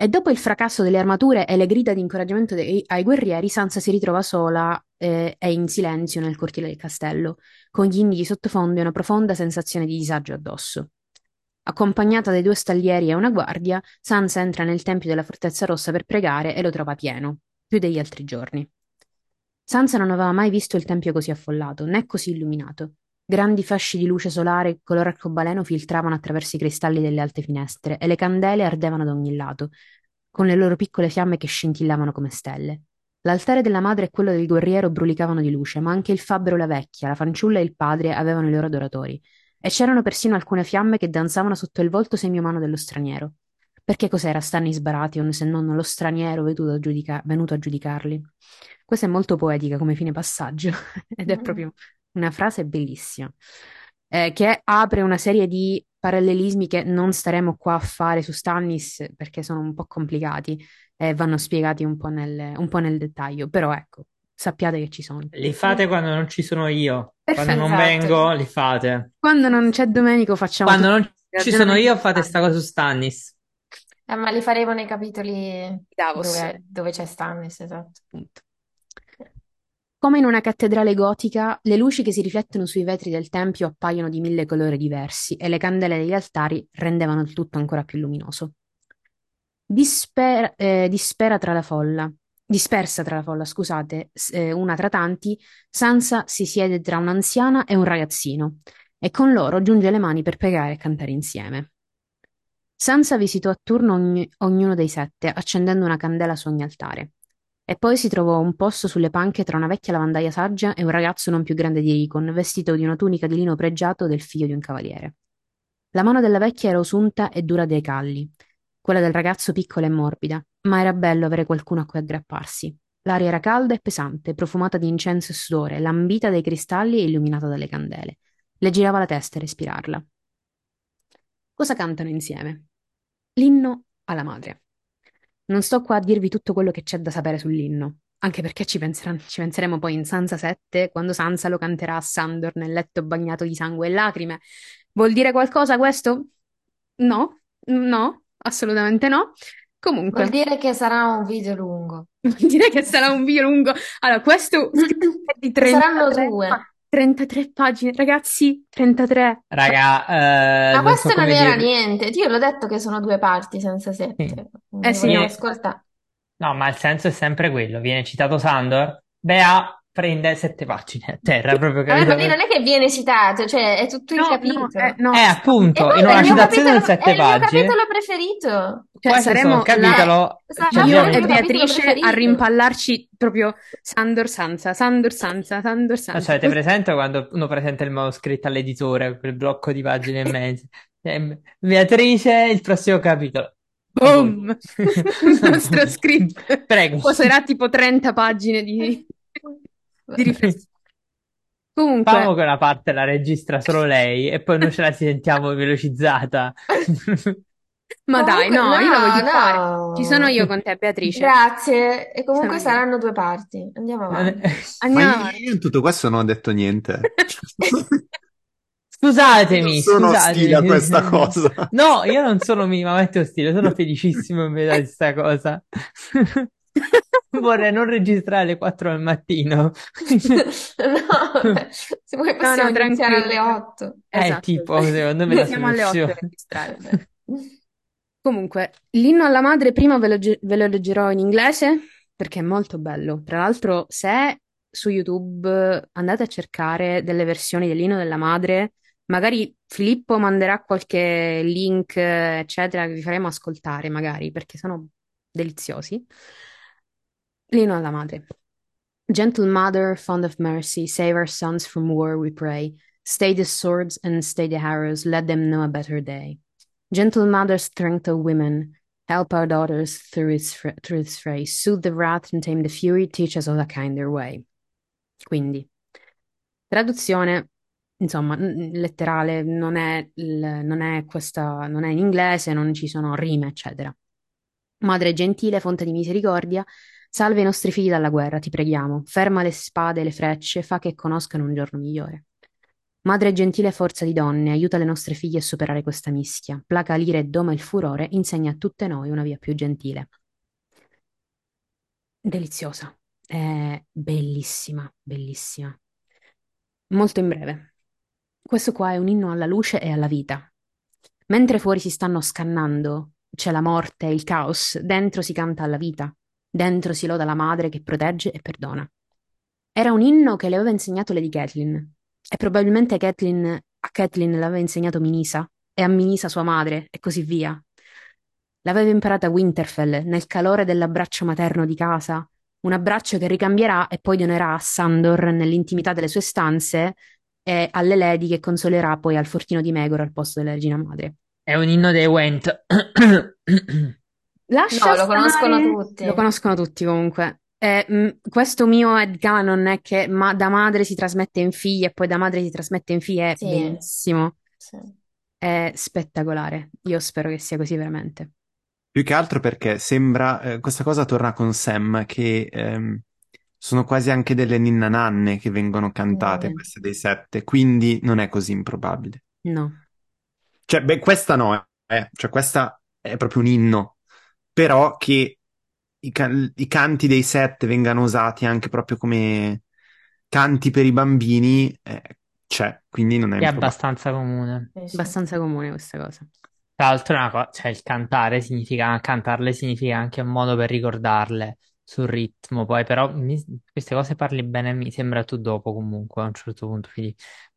E dopo il fracasso delle armature e le grida di incoraggiamento dei- ai guerrieri, Sansa si ritrova sola eh, e in silenzio nel cortile del castello, con gli inni di sottofondo e una profonda sensazione di disagio addosso. Accompagnata dai due stallieri e una guardia, Sansa entra nel tempio della Fortezza Rossa per pregare e lo trova pieno, più degli altri giorni. Sansa non aveva mai visto il tempio così affollato, né così illuminato. Grandi fasci di luce solare color arcobaleno filtravano attraverso i cristalli delle alte finestre e le candele ardevano da ogni lato, con le loro piccole fiamme che scintillavano come stelle. L'altare della madre e quello del guerriero brulicavano di luce, ma anche il fabbro e la vecchia, la fanciulla e il padre avevano i loro adoratori. E c'erano persino alcune fiamme che danzavano sotto il volto semiumano dello straniero. Perché cos'era Stannis Baratheon se non lo straniero venuto a, giudica- venuto a giudicarli? Questa è molto poetica come fine passaggio ed è Mm. proprio una frase bellissima, eh, che apre una serie di parallelismi che non staremo qua a fare su Stannis perché sono un po' complicati e vanno spiegati un po' nel, un po' nel dettaglio, però ecco, sappiate che ci sono. Li fate quando non ci sono io. Quando Perfetto. non Esatto. vengo, li fate. Quando non c'è Domenico facciamo Quando non ci sono io, fate sta cosa su Stannis. Eh, ma li faremo nei capitoli dove, dove c'è Stannis, esatto. appunto. Come in una cattedrale gotica, le luci che si riflettono sui vetri del tempio appaiono di mille colori diversi e le candele degli altari rendevano il tutto ancora più luminoso. Dispera, eh, dispera tra la folla, dispersa tra la folla, scusate, eh, una tra tanti, Sansa si siede tra un'anziana e un ragazzino e con loro giunge le mani per pregare e cantare insieme. Sansa visitò attorno ogni- ognuno dei sette, accendendo una candela su ogni altare. E poi si trovò un posto sulle panche tra una vecchia lavandaia saggia e un ragazzo non più grande di Ricon, vestito di una tunica di lino pregiato del figlio di un cavaliere. La mano della vecchia era osunta e dura dei calli, quella del ragazzo piccola e morbida, ma era bello avere qualcuno a cui aggrapparsi. L'aria era calda e pesante, profumata di incenso e sudore, lambita dai cristalli e illuminata dalle candele. Le girava la testa a respirarla. Cosa cantano insieme? L'inno alla madre. Non sto qua a dirvi tutto quello che c'è da sapere sull'inno, anche perché ci ci penseremo poi in Sansa 7, quando Sansa lo canterà a Sandor nel letto bagnato di sangue e lacrime. Vuol dire qualcosa questo? No, no, assolutamente no. Vuol Comunque, dire che sarà un video lungo. vuol dire che sarà un video lungo. Allora, questo è di E saranno 33, pa- due. 33 pagine, ragazzi, 33. Raga, eh, Ma non so questo non come era dirvi. niente. Io l'ho detto che sono due parti senza Sì. sette. Eh sì, vogliamo ascoltare? No, ma il senso è sempre quello. Viene citato Sandor, Bea prende sette pagine a terra, proprio lì non è che viene citato, cioè è tutto il no, no, capitolo. eh, no, Eh, appunto, poi in una il citazione capitolo, di sette è il mio pagine, capitolo preferito. Cioè, questo è saremo un capitolo, Eh, cioè, io il e Beatrice a rimpallarci proprio Sandor Sansa, Sandor Sansa, Sandor Sansa. cioè, avete presente quando uno presenta il manoscritto all'editore, quel blocco di pagine e mezzo? Eh, Beatrice, il prossimo capitolo. Boom! Il nostro script Prego. poserà tipo 30 pagine di, di riflessione. Comunque, Famo che una parte la registra solo lei e poi noi ce la sentiamo velocizzata. ma dai, Comunque, no, io la no, voglio fare. no. Ci sono io con te, Beatrice. Grazie. E comunque Sono io. saranno due parti. Andiamo avanti. Andiamo Ma avanti. io in tutto questo non ho detto niente. Scusatemi, sono scusatemi. ostile a questa cosa. No, io non sono minimamente ostile, sono felicissimo in di questa cosa. Vorrei non registrare alle 4 del mattino. No, beh, se vuoi No, possiamo no, iniziare alle tranquillo. 8. È Esatto. tipo, secondo me, la Siamo alle 8 a registrare. Comunque, l'inno alla madre prima ve lo, ge- ve lo leggerò in inglese perché è molto bello. Tra l'altro, se su YouTube andate a cercare delle versioni dell'inno della madre, magari Filippo manderà qualche link, eh, eccetera, che vi faremo ascoltare, magari, perché sono deliziosi. L'inno alla madre. Gentle mother, fond of mercy, save our sons from war, we pray. Stay the swords and stay the arrows, let them know a better day. Gentle mother, strength of women, help our daughters through its, fr- through its fray. Soothe the wrath and tame the fury, teach us all a kinder way. Quindi, traduzione, insomma, letterale, non è, non è questa, non è in inglese, non ci sono rime, eccetera. Madre gentile, fonte di misericordia, salva i nostri figli dalla guerra, ti preghiamo. Ferma le spade e le frecce, fa che conoscano un giorno migliore. Madre gentile forza di donne, aiuta le nostre figlie a superare questa mischia. Placa l'ira e doma il furore, insegna a tutte noi una via più gentile. Deliziosa, è bellissima, bellissima. Molto in breve. Questo qua è un inno alla luce e alla vita. Mentre fuori si stanno scannando, c'è la morte il caos, dentro si canta alla vita, dentro si loda la madre che protegge e perdona. Era un inno che le aveva insegnato Lady Catelyn, e probabilmente Catelyn, a Catelyn l'aveva insegnato Minisa, e a Minisa sua madre, e così via. L'aveva imparata Winterfell nel calore dell'abbraccio materno di casa, un abbraccio che ricambierà e poi donerà a Sandor nell'intimità delle sue stanze e alle Lady che consolerà poi al fortino di Megor al posto della regina madre. È un inno dei Went. Lascia No, lo conoscono stare- tutti. Lo conoscono tutti comunque. Eh, mh, questo mio headcanon è che ma- da madre si trasmette in figli e poi da madre si trasmette in figli è Sì. bellissimo, Sì. è spettacolare. Io spero che sia così veramente. Più che altro perché sembra, eh, questa cosa torna con Sam, che ehm, sono quasi anche delle ninna nanne che vengono cantate, Mm. queste dei sette, quindi non è così improbabile. No. Cioè, beh, questa no, eh, cioè questa è proprio un inno, però che i, ca- i canti dei sette vengano usati anche proprio come canti per i bambini, eh, c'è, quindi non è È abbastanza comune. Sì, sì. Abbastanza comune questa cosa. Tra l'altro, è una cosa, cioè il cantare significa, cantarle significa anche un modo per ricordarle sul ritmo. Poi, però, mi- queste cose parli bene, mi sembra tu dopo comunque a un certo punto. Quindi,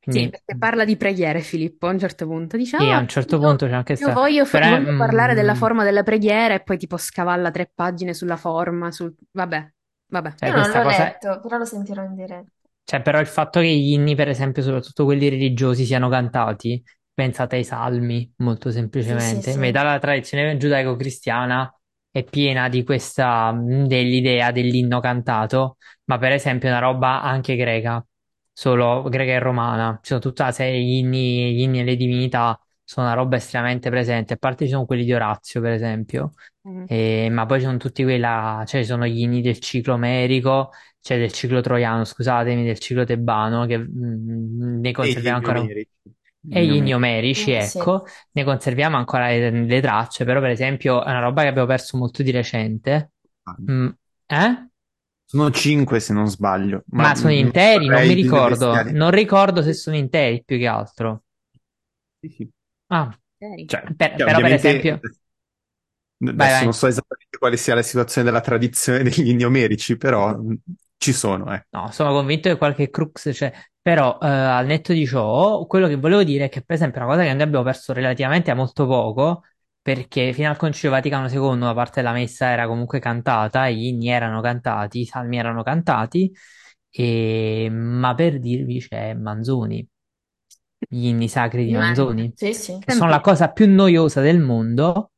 Sì, quindi perché parla di preghiere Filippo a un certo punto. Dice, sì, a "Ah, un certo io, punto c'è anche io sta. voglio, fa- Però, voglio parlare della mm, forma della preghiera e poi tipo scavalla tre pagine sulla forma, sul... Vabbè, vabbè. cioè, Io non l'ho cosa. letto, però lo sentirò in diretta. Cioè, però il fatto che gli inni, per esempio, soprattutto quelli religiosi, siano cantati, pensate ai Salmi, molto Sì, sì, semplicemente. In sì. verità la tradizione giudaico-cristiana è piena di questa, mh, dell'idea dell'inno cantato, ma per esempio è una roba anche greca, solo greca e romana. Ci sono tutta di inni, gli inni e le divinità, sono una roba estremamente presente. A parte ci sono quelli di Orazio, per esempio, Mm. e- ma poi ci sono tutti quella, cioè ci sono gli inni del ciclo omerico, cioè del ciclo troiano, scusatemi, del ciclo tebano, che mh, ne E gli conserviamo ancora. omerici. Gli E gli inni omerici. Eh, sì. ecco, ne conserviamo ancora le, le tracce, però per esempio è una roba che abbiamo perso molto di recente. Mm, eh? Sono cinque se non sbaglio, ma Ma sono non interi? Non mi ricordo. Non ricordo se sono interi più che altro. Sì, sì. Ah, Seri. Cioè, per- però per esempio... Vai, adesso non vai. so esattamente quale sia la situazione della tradizione degli inni omerici, però mm, ci sono, eh. No, sono convinto che qualche crux c'è, però eh, al netto di ciò, quello che volevo dire è che per esempio una cosa che noi abbiamo perso relativamente a molto poco, perché fino al Concilio Vaticano II una parte della messa era comunque cantata, gli inni erano cantati, i salmi erano cantati, e... ma per dirvi c'è Manzoni, gli inni sacri di Manzoni, Sì, sì. che sono la cosa più noiosa del mondo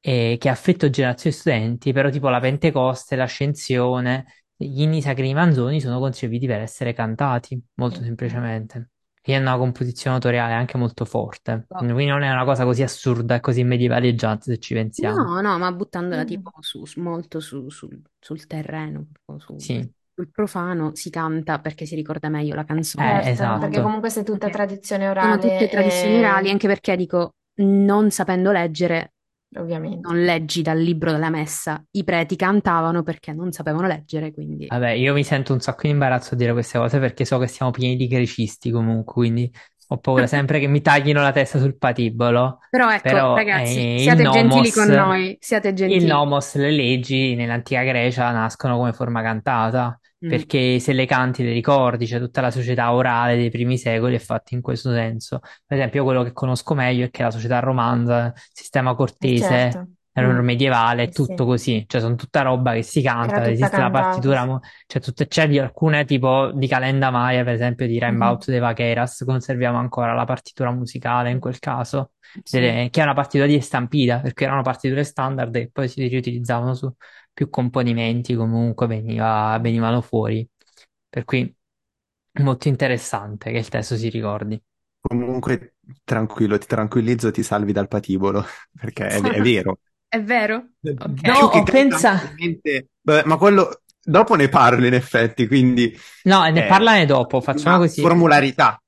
e che ha affetto generazioni studenti, però tipo la Pentecoste, l'Ascensione, gli inni sacri di Manzoni sono concepiti per essere cantati, molto semplicemente. E hanno una composizione autoriale anche molto forte, quindi non è una cosa così assurda e così medievleggiante se ci pensiamo. No, no, ma buttandola Mm. tipo su, su- molto su- sul, sul terreno, su- Sì, sul profano, si canta perché si ricorda meglio la eh, canzone. Certo, perché esatto. comunque se è tutta Perché tradizione sono tutte orale, tradizioni orali, eh, anche perché dico, non sapendo leggere, ovviamente. non leggi dal libro della messa. I preti cantavano perché non sapevano leggere, quindi... Vabbè, io mi sento un sacco di imbarazzo a dire queste cose perché so che siamo pieni di grecisti comunque, quindi ho paura sempre che mi taglino la testa sul patibolo. Però ecco, Però ragazzi, eh, il siate gentili con nomos, noi, siate il gentili. nomos, le leggi nell'antica Grecia nascono come forma cantata, Mm. perché se le canti le ricordi, c'è tutta la società orale dei primi secoli è fatta in questo senso. Per esempio, quello che conosco meglio è che la società romanza, il sistema cortese, certo. Erano Mm. medievale, è Sì, sì. tutto così, cioè sono tutta roba che si canta, esiste la cantata. partitura, mo- c'è tutte, c'è di alcune tipo di Calenda Maya, per esempio di Mhm. Rimbaud de Vaqueras, conserviamo ancora la partitura musicale in quel caso, Sì. delle- che è una partitura di estampida, perché erano partiture standard e poi si riutilizzavano su più componimenti, comunque veniva- venivano fuori, per cui molto interessante che il testo si ricordi. Comunque, tranquillo, ti tranquillizzo, ti salvi dal patibolo, perché è, è vero. È vero? No, Ok. Più che ho pensato... ma quello dopo ne parlo in effetti, quindi No, ne eh, parlane dopo, facciamo così. formularità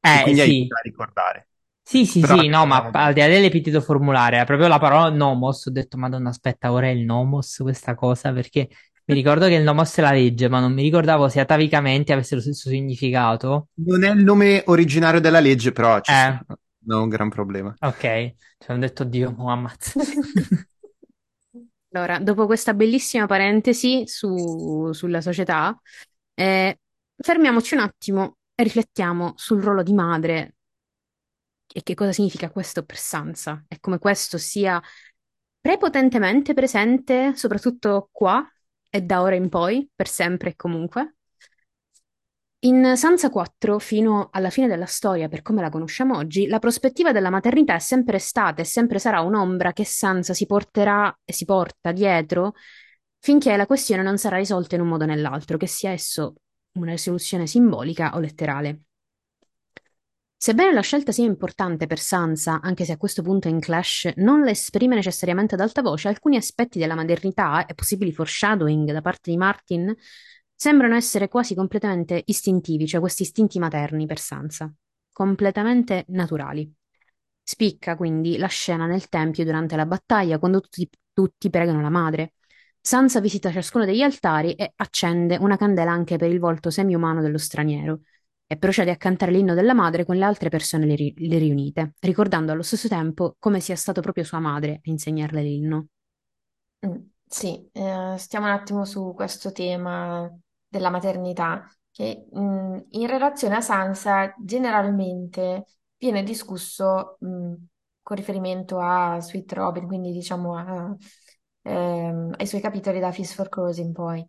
e Eh, quindi sì. aiuta a ricordare. Sì, sì, Però sì, no, ma parliamo al di là dell'epiteto formulare, era proprio la parola nomos. Ho detto, Madonna, aspetta, ora è il nomos questa cosa, perché mi ricordo che il nomos è la legge, ma non mi ricordavo se atavicamente avesse lo stesso significato. Non è il nome originario della legge, però ci Eh, è un gran problema. ok, ci hanno detto Dio, mo ammazza. Allora, dopo questa bellissima parentesi su- sulla società, eh, fermiamoci un attimo e riflettiamo sul ruolo di madre e che cosa significa questo per Sansa e come questo sia prepotentemente presente, soprattutto qua e da ora in poi, per sempre e comunque. In Sansa 4, fino alla fine della storia, per come la conosciamo oggi, la prospettiva della maternità è sempre stata e sempre sarà un'ombra che Sansa si porterà e si porta dietro finché la questione non sarà risolta in un modo o nell'altro, che sia esso una risoluzione simbolica o letterale. Sebbene la scelta sia importante per Sansa, anche se a questo punto in Clash non la esprime necessariamente ad alta voce, alcuni aspetti della maternità e possibili foreshadowing da parte di Martin sembrano essere quasi completamente istintivi, cioè questi istinti materni per Sansa, completamente naturali. Spicca quindi la scena nel tempio durante la battaglia, quando tutti, tutti pregano la madre. Sansa visita ciascuno degli altari e accende una candela anche per il volto semi-umano dello straniero e procede a cantare l'inno della madre con le altre persone le, ri- le riunite, ricordando allo stesso tempo come sia stato proprio sua madre a insegnarle l'inno. Mm, Sì, eh, stiamo un attimo su questo tema della maternità, che mm, in relazione a Sansa generalmente viene discusso mm, con riferimento a Sweet Robin, quindi diciamo a- ehm, ai suoi capitoli da Fist for Crows in poi.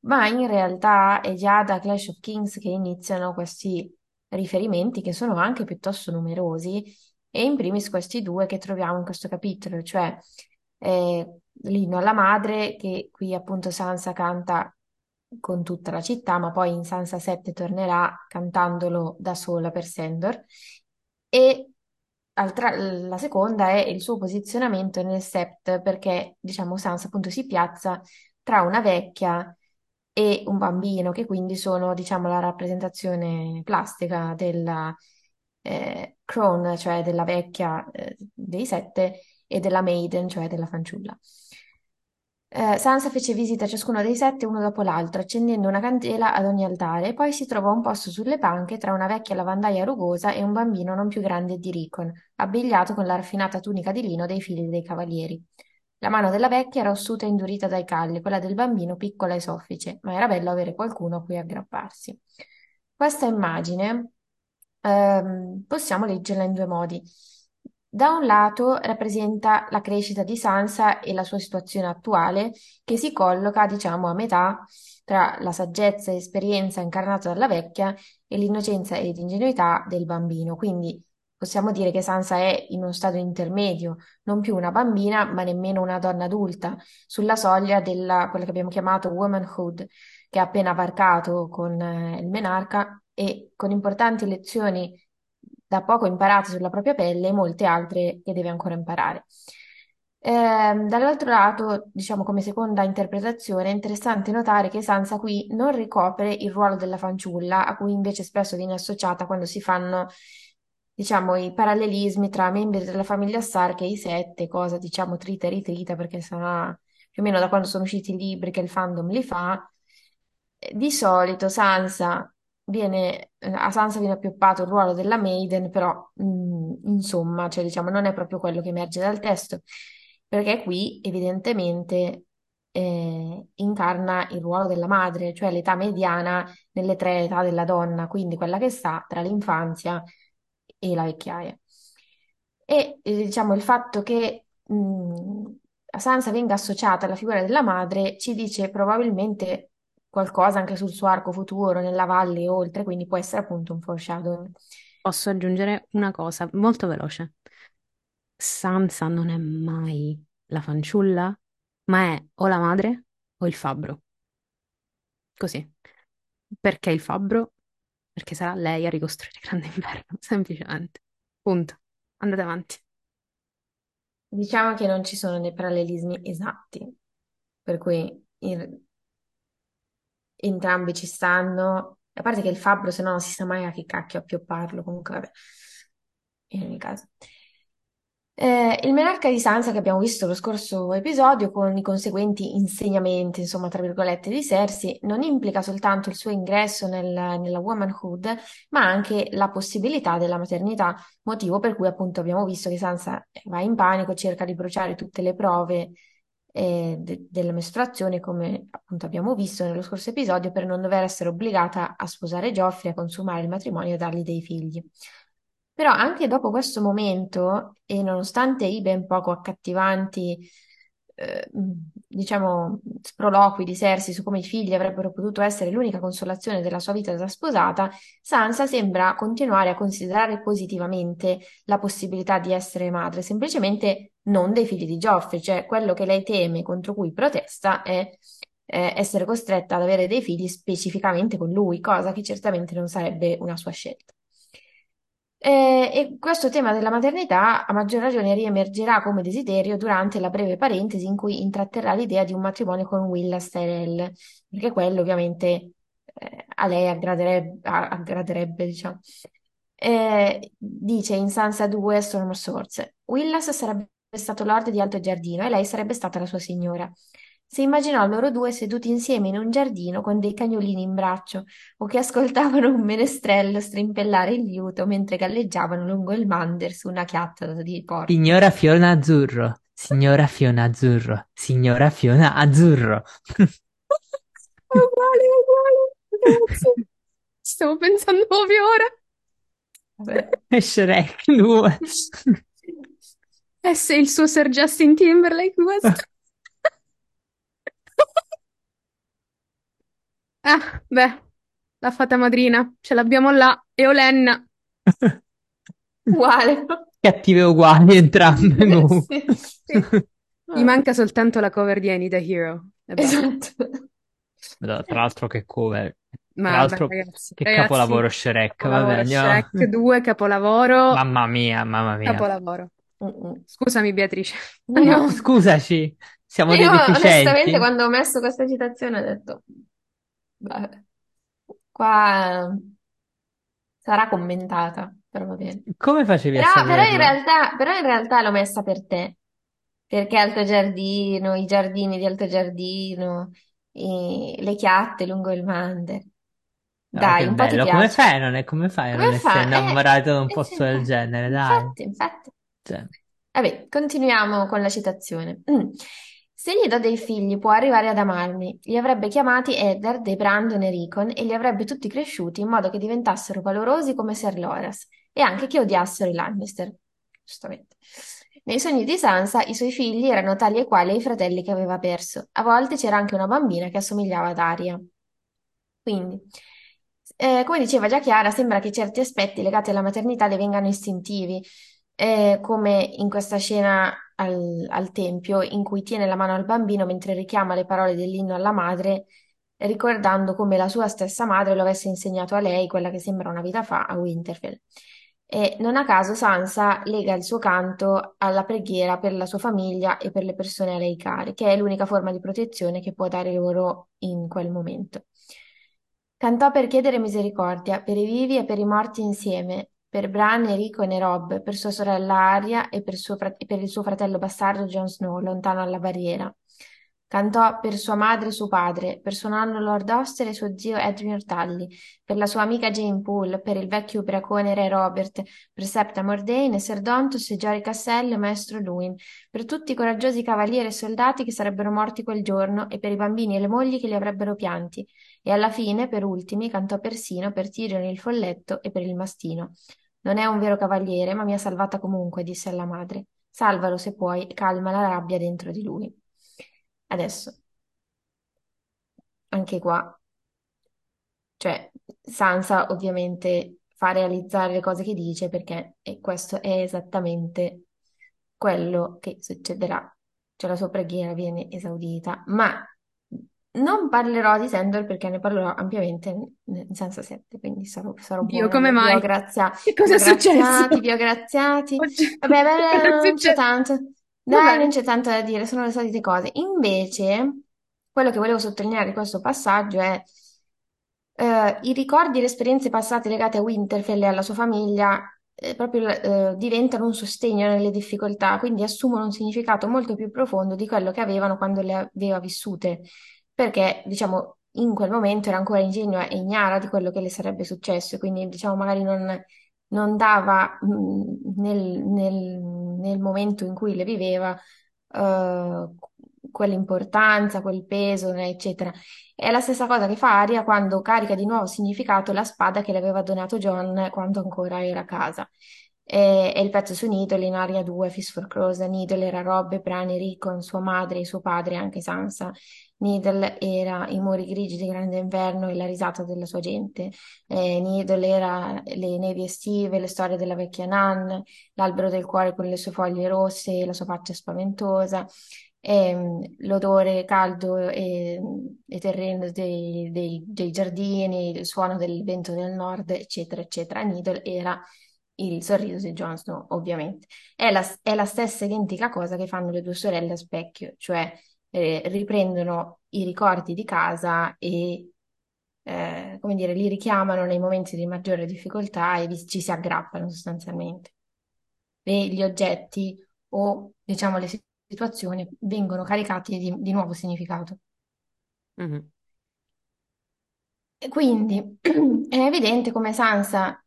Ma in realtà è già da Clash of Kings che iniziano questi riferimenti che sono anche piuttosto numerosi, e in primis questi due che troviamo in questo capitolo, cioè eh, l'inno alla madre, che qui appunto Sansa canta con tutta la città, ma poi in Sansa 7 tornerà cantandolo da sola per Sandor. E altra- la seconda è il suo posizionamento nel Sept, perché diciamo Sansa appunto si piazza tra una vecchia e un bambino, che quindi sono diciamo la rappresentazione plastica della eh, crone, cioè della vecchia eh, dei sette, e della maiden, cioè della fanciulla. Eh, Sansa fece visita a ciascuno dei sette uno dopo l'altro, accendendo una candela ad ogni altare, e poi si trovò un posto sulle panche tra una vecchia lavandaia rugosa e un bambino non più grande di Ricon, abbigliato con la raffinata tunica di lino dei figli dei cavalieri. La mano della vecchia era ossuta e indurita dai calli, quella del bambino piccola e soffice, ma era bello avere qualcuno a cui aggrapparsi. Questa immagine ehm, possiamo leggerla in due modi. Da un lato rappresenta la crescita di Sansa e la sua situazione attuale, che si colloca, diciamo, a metà tra la saggezza e esperienza incarnata dalla vecchia e l'innocenza ed ingenuità del bambino. Quindi possiamo dire che Sansa è in uno stato intermedio, non più una bambina, ma nemmeno una donna adulta, sulla soglia della quella che abbiamo chiamato womanhood, che ha appena varcato con eh, il menarca e con importanti lezioni da poco imparate sulla propria pelle e molte altre che deve ancora imparare. Ehm, dall'altro lato, diciamo come seconda interpretazione, è interessante notare che Sansa qui non ricopre il ruolo della fanciulla, a cui invece spesso viene associata quando si fanno, diciamo, i parallelismi tra membri della famiglia Stark e i sette, cosa diciamo trita e ritrita, perché sarà più o meno da quando sono usciti i libri che il fandom li fa. Di solito Sansa viene, eh, a Sansa viene appioppato il ruolo della Maiden, però mh, insomma, cioè, diciamo, non è proprio quello che emerge dal testo, perché qui evidentemente eh, incarna il ruolo della madre, cioè l'età mediana nelle tre età della donna, quindi quella che sta tra l'infanzia e la vecchiaia. E eh, diciamo il fatto che mh, a Sansa venga associata alla figura della madre ci dice probabilmente qualcosa anche sul suo arco futuro, nella valle e oltre, quindi può essere appunto un foreshadowing. Posso aggiungere una cosa molto veloce. Sansa non è mai la fanciulla, ma è o la madre o il fabbro. Così. Perché il fabbro? Perché sarà lei a ricostruire il Grande Inverno, semplicemente. Punto. Andate avanti. Diciamo che non ci sono dei parallelismi esatti, per cui in- entrambi ci stanno. A parte che il fabbro, se no, non si sa mai a che cacchio appiopparlo, comunque vabbè, in ogni caso. Eh, il menarca di Sansa che abbiamo visto lo scorso episodio con i conseguenti insegnamenti, insomma, tra virgolette, di Cersei, non implica soltanto il suo ingresso nel- nella womanhood, ma anche la possibilità della maternità, motivo per cui appunto abbiamo visto che Sansa va in panico, cerca di bruciare tutte le prove eh, de- della mestruazione, come appunto abbiamo visto nello scorso episodio, per non dover essere obbligata a sposare Geoffrey, a consumare il matrimonio e a dargli dei figli. Però anche dopo questo momento, e nonostante i ben poco accattivanti, eh, diciamo, sproloqui di Cersei su come i figli avrebbero potuto essere l'unica consolazione della sua vita da sposata, Sansa sembra continuare a considerare positivamente la possibilità di essere madre, semplicemente non dei figli di Geoffrey, cioè quello che lei teme, contro cui protesta, è eh, essere costretta ad avere dei figli specificamente con lui, cosa che certamente non sarebbe una sua scelta. Eh, e questo tema della maternità a maggior ragione riemergerà come desiderio durante la breve parentesi in cui intratterrà l'idea di un matrimonio con Willa Tyrell, perché quello ovviamente eh, a lei aggraderebbe, aggraderebbe, diciamo. Eh, dice in Sansa 2 Storm Swords, Willas sarebbe stato lord di Alto Giardino e lei sarebbe stata la sua signora. Si immaginò loro due seduti insieme in un giardino con dei cagnolini in braccio o che ascoltavano un menestrello strimpellare il liuto mentre galleggiavano lungo il Mander su una chiatta di porco. Signora Fiona Azzurro, signora Fiona Azzurro, signora Fiona Azzurro. È uguale, è uguale. Grazie. Stavo pensando proprio ora. Vabbè. Shrek 2. E se il suo Sir Justin Timberlake questo? Ah, beh, la fata madrina, ce l'abbiamo là, e Olenna. Uguale. Cattive uguali entrambe comunque. Sì, sì. Gli manca soltanto la cover di Annie the Hero. E basta. Esatto. Tra l'altro che cover. Tra Ma l'altro vabbè, ragazzi, che ragazzi, capolavoro Shrek, capolavoro vabbè, andiamo. Shrek 2, capolavoro, Mamma mia, mamma mia. capolavoro. Mm-mm. Scusami Beatrice. No, scusaci, siamo dei Io onestamente deficienti. quando ho messo questa citazione ho detto, beh, qua sarà commentata, però va bene. Come facevi a Però, però in saperlo? realtà, però in realtà l'ho messa per te, perché Alto Giardino, i giardini di Alto Giardino, i- le chiatte lungo il Mander. Ah, Dai, che un po' ti bello, come piace. fai a non, come fai a non essere fa? innamorato da un Eh, posto del infatti, genere? Dai. infatti, infatti. Cioè, Vabbè, continuiamo con la citazione. Mm. Se gli do dei figli, può arrivare ad amarmi. Li avrebbe chiamati Eddard, e Brandon e Rickon e li avrebbe tutti cresciuti in modo che diventassero valorosi come Ser Loras e anche che odiassero i Lannister. Giustamente. Nei sogni di Sansa, i suoi figli erano tali e quali ai fratelli che aveva perso. A volte c'era anche una bambina che assomigliava ad Arya. Quindi, eh, come diceva già Chiara, sembra che certi aspetti legati alla maternità le vengano istintivi, eh, come in questa scena al, al tempio in cui tiene la mano al bambino mentre richiama le parole dell'inno alla madre, ricordando come la sua stessa madre lo avesse insegnato a lei, quella che sembra una vita fa, a Winterfell. E non a caso Sansa lega il suo canto alla preghiera per la sua famiglia e per le persone a lei care, che è l'unica forma di protezione che può dare loro in quel momento. Cantò per chiedere misericordia per i vivi e per i morti insieme, per Bran, Enrico e Robb, per sua sorella Arya e per, suo e per il suo fratello bastardo Jon Snow, lontano alla barriera. Cantò per sua madre e suo padre, per suo nonno Lord Oster e suo zio Edwin Tully, per la sua amica Jane Poole, per il vecchio ubriacone Re Robert, per Septa Mordane, Ser Dontos e Jory Cassell e Maestro Luin, per tutti i coraggiosi cavalieri e soldati che sarebbero morti quel giorno e per i bambini e le mogli che li avrebbero pianti. E alla fine, per ultimi, cantò persino per Tyrion il folletto e per il mastino. Non è un vero cavaliere, ma mi ha salvata comunque, disse alla madre. Salvalo se puoi calma la rabbia dentro di lui. Adesso, anche qua, cioè, Sansa ovviamente fa realizzare le cose che dice perché e questo è esattamente quello che succederà. Cioè la sua preghiera viene esaudita, ma non parlerò di Sandor perché ne parlerò ampiamente in, Sansa 7, quindi sarò, sarò Dio, buona, come mai? grazia- Che cosa è graziati, successo? vi ho graziati. Oggi- Vabbè, beh, non c'è successo? tanto. Dai, non c'è tanto da dire, sono le solite cose. Invece, quello che volevo sottolineare di questo passaggio è eh, i ricordi e le esperienze passate legate a Winterfell e alla sua famiglia eh, proprio eh, diventano un sostegno nelle difficoltà, quindi assumono un significato molto più profondo di quello che avevano quando le aveva vissute, perché diciamo in quel momento era ancora ingenua e ignara di quello che le sarebbe successo, e quindi diciamo magari non, non dava mh, nel, nel- nel momento in cui le viveva eh, quell'importanza, quel peso, eccetera. È la stessa cosa che fa Arya quando carica di nuovo significato la spada che le aveva donato John quando ancora era a casa. E, e il pezzo su Needle in Aria 2, Fist for Crows, Needle era Robb, Bran Rickon, sua madre suo padre, anche Sansa. Needle era i muri grigi di grande inverno e la risata della sua gente. Eh, Needle era le nevi estive, le storie della vecchia Nan, l'albero del cuore con le sue foglie rosse e la sua faccia spaventosa ehm, l'odore caldo e, e terreno dei, dei- dei giardini, il suono del vento del nord, eccetera, eccetera. Needle era il sorriso di Jon Snow, ovviamente. È la, è la stessa identica cosa che fanno le due sorelle a specchio, cioè eh, riprendono i ricordi di casa e, eh, come dire, li richiamano nei momenti di maggiore difficoltà e vi- ci si aggrappano sostanzialmente. E gli oggetti o, diciamo, le situazioni vengono caricati di, di nuovo significato. Mhm. E quindi è evidente come Sansa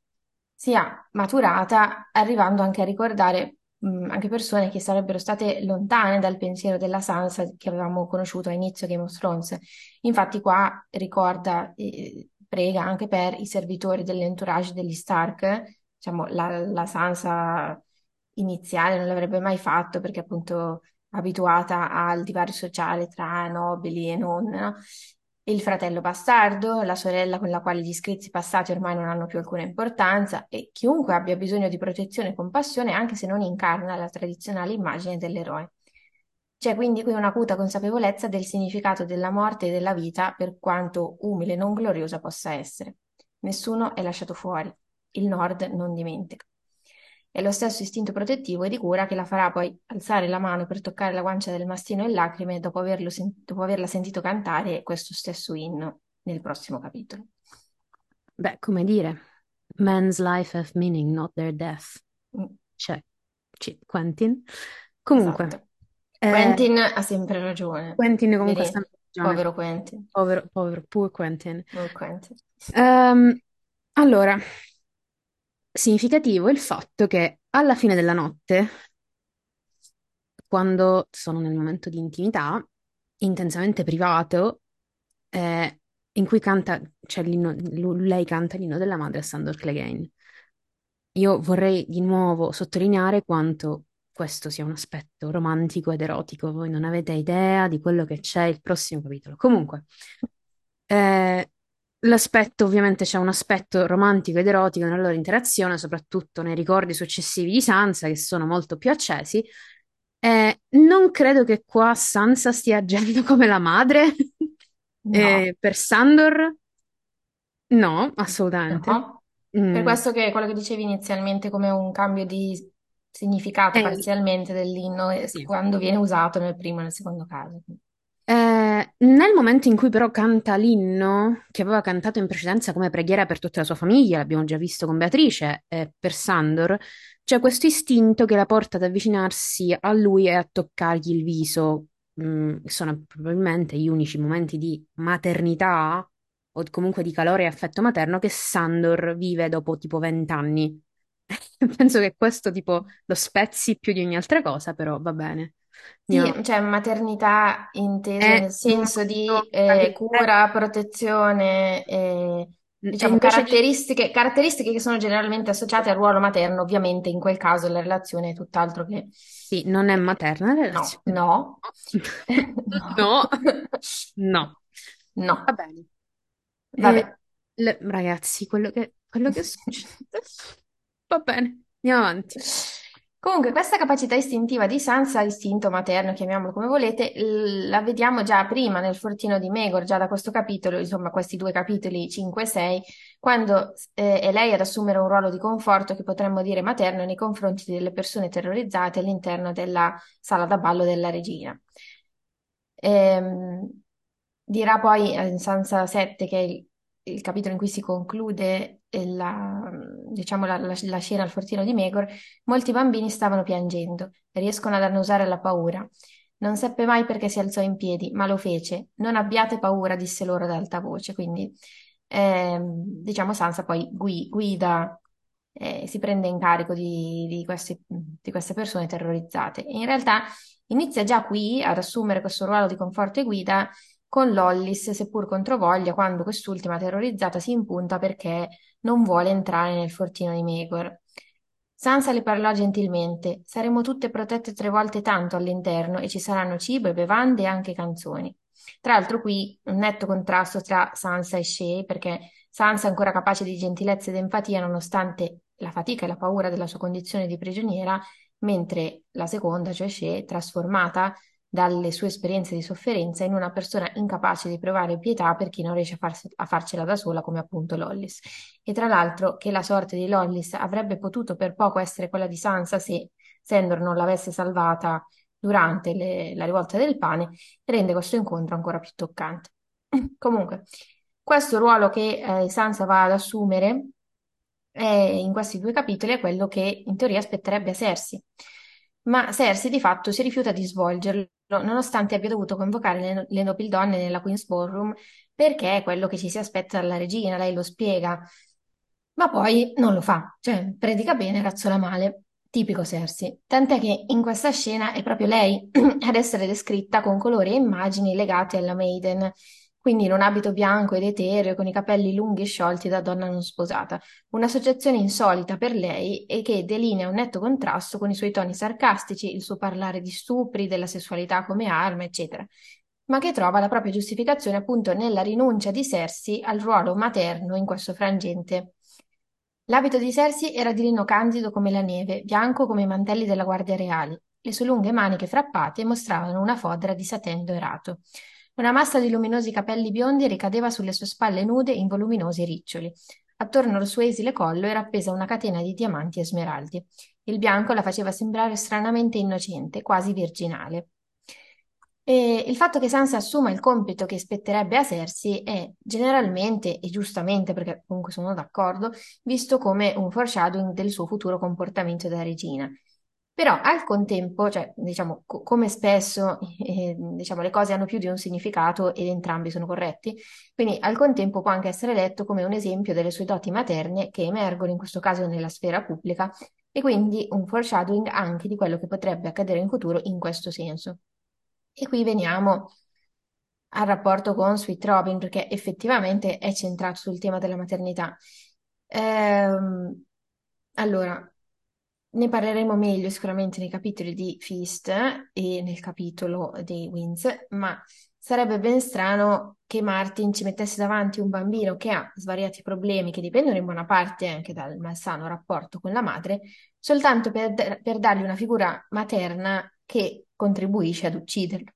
sia maturata, arrivando anche a ricordare anche persone che sarebbero state lontane dal pensiero della Sansa che avevamo conosciuto a inizio Game of Thrones. Infatti qua ricorda, eh, prega anche per i servitori dell'entourage degli Stark, diciamo la, la Sansa iniziale non l'avrebbe mai fatto perché appunto abituata al divario sociale tra nobili e non, no? Il fratello bastardo, la sorella con la quale gli scritti passati ormai non hanno più alcuna importanza e chiunque abbia bisogno di protezione e compassione anche se non incarna la tradizionale immagine dell'eroe. C'è quindi qui un'acuta consapevolezza del significato della morte e della vita per quanto umile e non gloriosa possa essere. Nessuno è lasciato fuori. Il Nord non dimentica. È lo stesso istinto protettivo e di cura che la farà poi alzare la mano per toccare la guancia del mastino in lacrime dopo, averlo sen- dopo averla sentito cantare questo stesso inno nel prossimo capitolo. Beh, come dire, man's life have meaning, not their death. Mm, Cioè, sì, Quentin. Comunque, esatto. eh, Quentin ha sempre ragione. Quentin comunque sta ragione. Povero Quentin. Povero, povero, poor Quentin. Oh, Quentin. Ehm, allora, significativo il fatto che alla fine della notte, quando sono nel momento di intimità, intensamente privato, eh, in cui canta, cioè lei canta l'inno della madre a Sandor Clegane. Io vorrei di nuovo sottolineare quanto questo sia un aspetto romantico ed erotico. Voi non avete idea di quello che c'è il prossimo capitolo. Comunque, eh, l'aspetto, ovviamente c'è un aspetto romantico ed erotico nella loro interazione, soprattutto nei ricordi successivi di Sansa, che sono molto più accesi. Eh, non credo che qua Sansa stia agendo come la madre. No, Eh, per Sandor, no, assolutamente. no. Per Mm, questo che quello che dicevi inizialmente come un cambio di significato eh, parzialmente dell'inno eh, sì. quando viene usato nel primo e nel secondo caso. Eh, nel momento in cui però canta l'inno che aveva cantato in precedenza come preghiera per tutta la sua famiglia, l'abbiamo già visto con Beatrice e per Sandor, c'è questo istinto che la porta ad avvicinarsi a lui e a toccargli il viso. Mm, sono probabilmente gli unici momenti di maternità o comunque di calore e affetto materno che Sandor vive dopo tipo vent'anni. Penso che questo tipo lo spezzi più di ogni altra cosa, però va bene. Sì, cioè maternità intesa È nel senso di eh, capillare. cura, protezione, eh, E diciamo invece di... caratteristiche, caratteristiche che sono generalmente associate al ruolo materno, ovviamente in quel caso la relazione è tutt'altro che... Sì, non è materna la No, relazione. no, No, no, no. no, Va bene. vabbè. Eh, le- ragazzi, quello che, quello che succede... Va bene, andiamo avanti. Comunque, questa capacità istintiva di Sansa, istinto materno, chiamiamolo come volete, la vediamo già prima nel fortino di Megor, già da questo capitolo, insomma, questi due capitoli 5 e 6, quando eh, è lei ad assumere un ruolo di conforto che potremmo dire materno nei confronti delle persone terrorizzate all'interno della sala da ballo della regina. Ehm, dirà poi eh, in Sansa 7 che è il, il capitolo in cui si conclude la, diciamo, la, la- la scena al fortino di Megor, molti bambini stavano piangendo, riescono ad annusare la paura. Non seppe mai perché si alzò in piedi, ma lo fece. Non abbiate paura, disse loro ad alta voce. Quindi, ehm, diciamo, Sansa poi gui- guida, eh, si prende in carico di, di questi- di queste persone terrorizzate. In realtà inizia già qui ad assumere questo ruolo di conforto e guida con Lollis, seppur controvoglia, quando quest'ultima terrorizzata si impunta perché non vuole entrare nel fortino di Megor. Sansa le parlò gentilmente: Saremo tutte protette tre volte tanto all'interno e ci saranno cibo e bevande e anche canzoni. Tra l'altro, qui un netto contrasto tra Sansa e Shae, perché Sansa è ancora capace di gentilezza ed empatia nonostante la fatica e la paura della sua condizione di prigioniera, mentre la seconda, cioè Shae, trasformata dalle sue esperienze di sofferenza in una persona incapace di provare pietà per chi non riesce a, farsi- a farcela da sola, come appunto Lollis. E tra l'altro che la sorte di Lollis avrebbe potuto per poco essere quella di Sansa se Sandor non l'avesse salvata durante le- la rivolta del pane, rende questo incontro ancora più toccante. Comunque, questo ruolo che eh, Sansa va ad assumere è, in questi due capitoli è quello che in teoria aspetterebbe a Cersei. Ma Cersei di fatto si rifiuta di svolgerlo, nonostante abbia dovuto convocare le, le nobildonne nella Queen's Ballroom, perché è quello che ci si aspetta dalla regina, lei lo spiega. Ma poi non lo fa, cioè predica bene, razzola male, tipico Cersei. Tant'è che in questa scena è proprio lei ad essere descritta con colori e immagini legati alla Maiden, quindi in un abito bianco ed etereo, con i capelli lunghi e sciolti da donna non sposata. Un'associazione insolita per lei e che delinea un netto contrasto con i suoi toni sarcastici, il suo parlare di stupri, della sessualità come arma, eccetera. ma che trova la propria giustificazione appunto nella rinuncia di Cersei al ruolo materno in questo frangente. L'abito di Cersei era di lino candido come la neve, bianco come i mantelli della guardia reale. Le sue lunghe maniche frappate mostravano una fodera di satin dorato. Una massa di luminosi capelli biondi ricadeva sulle sue spalle nude in voluminosi riccioli. Attorno al suo esile collo era appesa una catena di diamanti e smeraldi. Il bianco la faceva sembrare stranamente innocente, quasi virginale. E il fatto che Sansa assuma il compito che spetterebbe a Cersei è generalmente, e giustamente, perché comunque sono d'accordo, visto come un foreshadowing del suo futuro comportamento da regina. Però al contempo, cioè, diciamo, co- come spesso, eh, diciamo, le cose hanno più di un significato ed entrambi sono corretti, quindi al contempo può anche essere letto come un esempio delle sue doti materne che emergono in questo caso nella sfera pubblica e quindi un foreshadowing anche di quello che potrebbe accadere in futuro in questo senso. E qui veniamo al rapporto con Sweet Robin, perché effettivamente è centrato sul tema della maternità. Ehm, allora, ne parleremo meglio sicuramente nei capitoli di Feast e nel capitolo dei Winds, ma sarebbe ben strano che Martin ci mettesse davanti un bambino che ha svariati problemi che dipendono in buona parte anche dal malsano rapporto con la madre, soltanto per, per dargli una figura materna che contribuisce ad ucciderlo.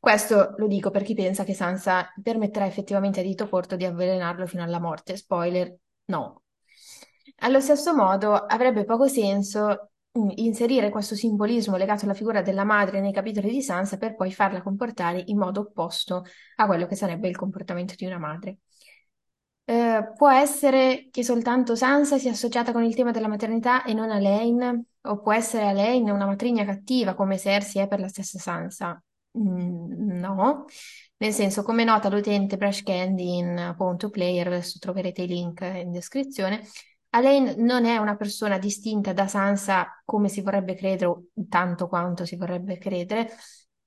Questo lo dico per chi pensa che Sansa permetterà effettivamente a Dito Corto di avvelenarlo fino alla morte. Spoiler, no. Allo stesso modo, avrebbe poco senso mm, inserire questo simbolismo legato alla figura della madre nei capitoli di Sansa per poi farla comportare in modo opposto a quello che sarebbe il comportamento di una madre. Eh, può essere che soltanto Sansa sia associata con il tema della maternità e non Alain, o può essere Alain una matrigna cattiva come Cersei è per la stessa Sansa. Mm, no, nel senso, come nota l'utente Brush Candy in Pawn to Player, adesso troverete i link in descrizione, Alain non è una persona distinta da Sansa come si vorrebbe credere, o tanto quanto si vorrebbe credere,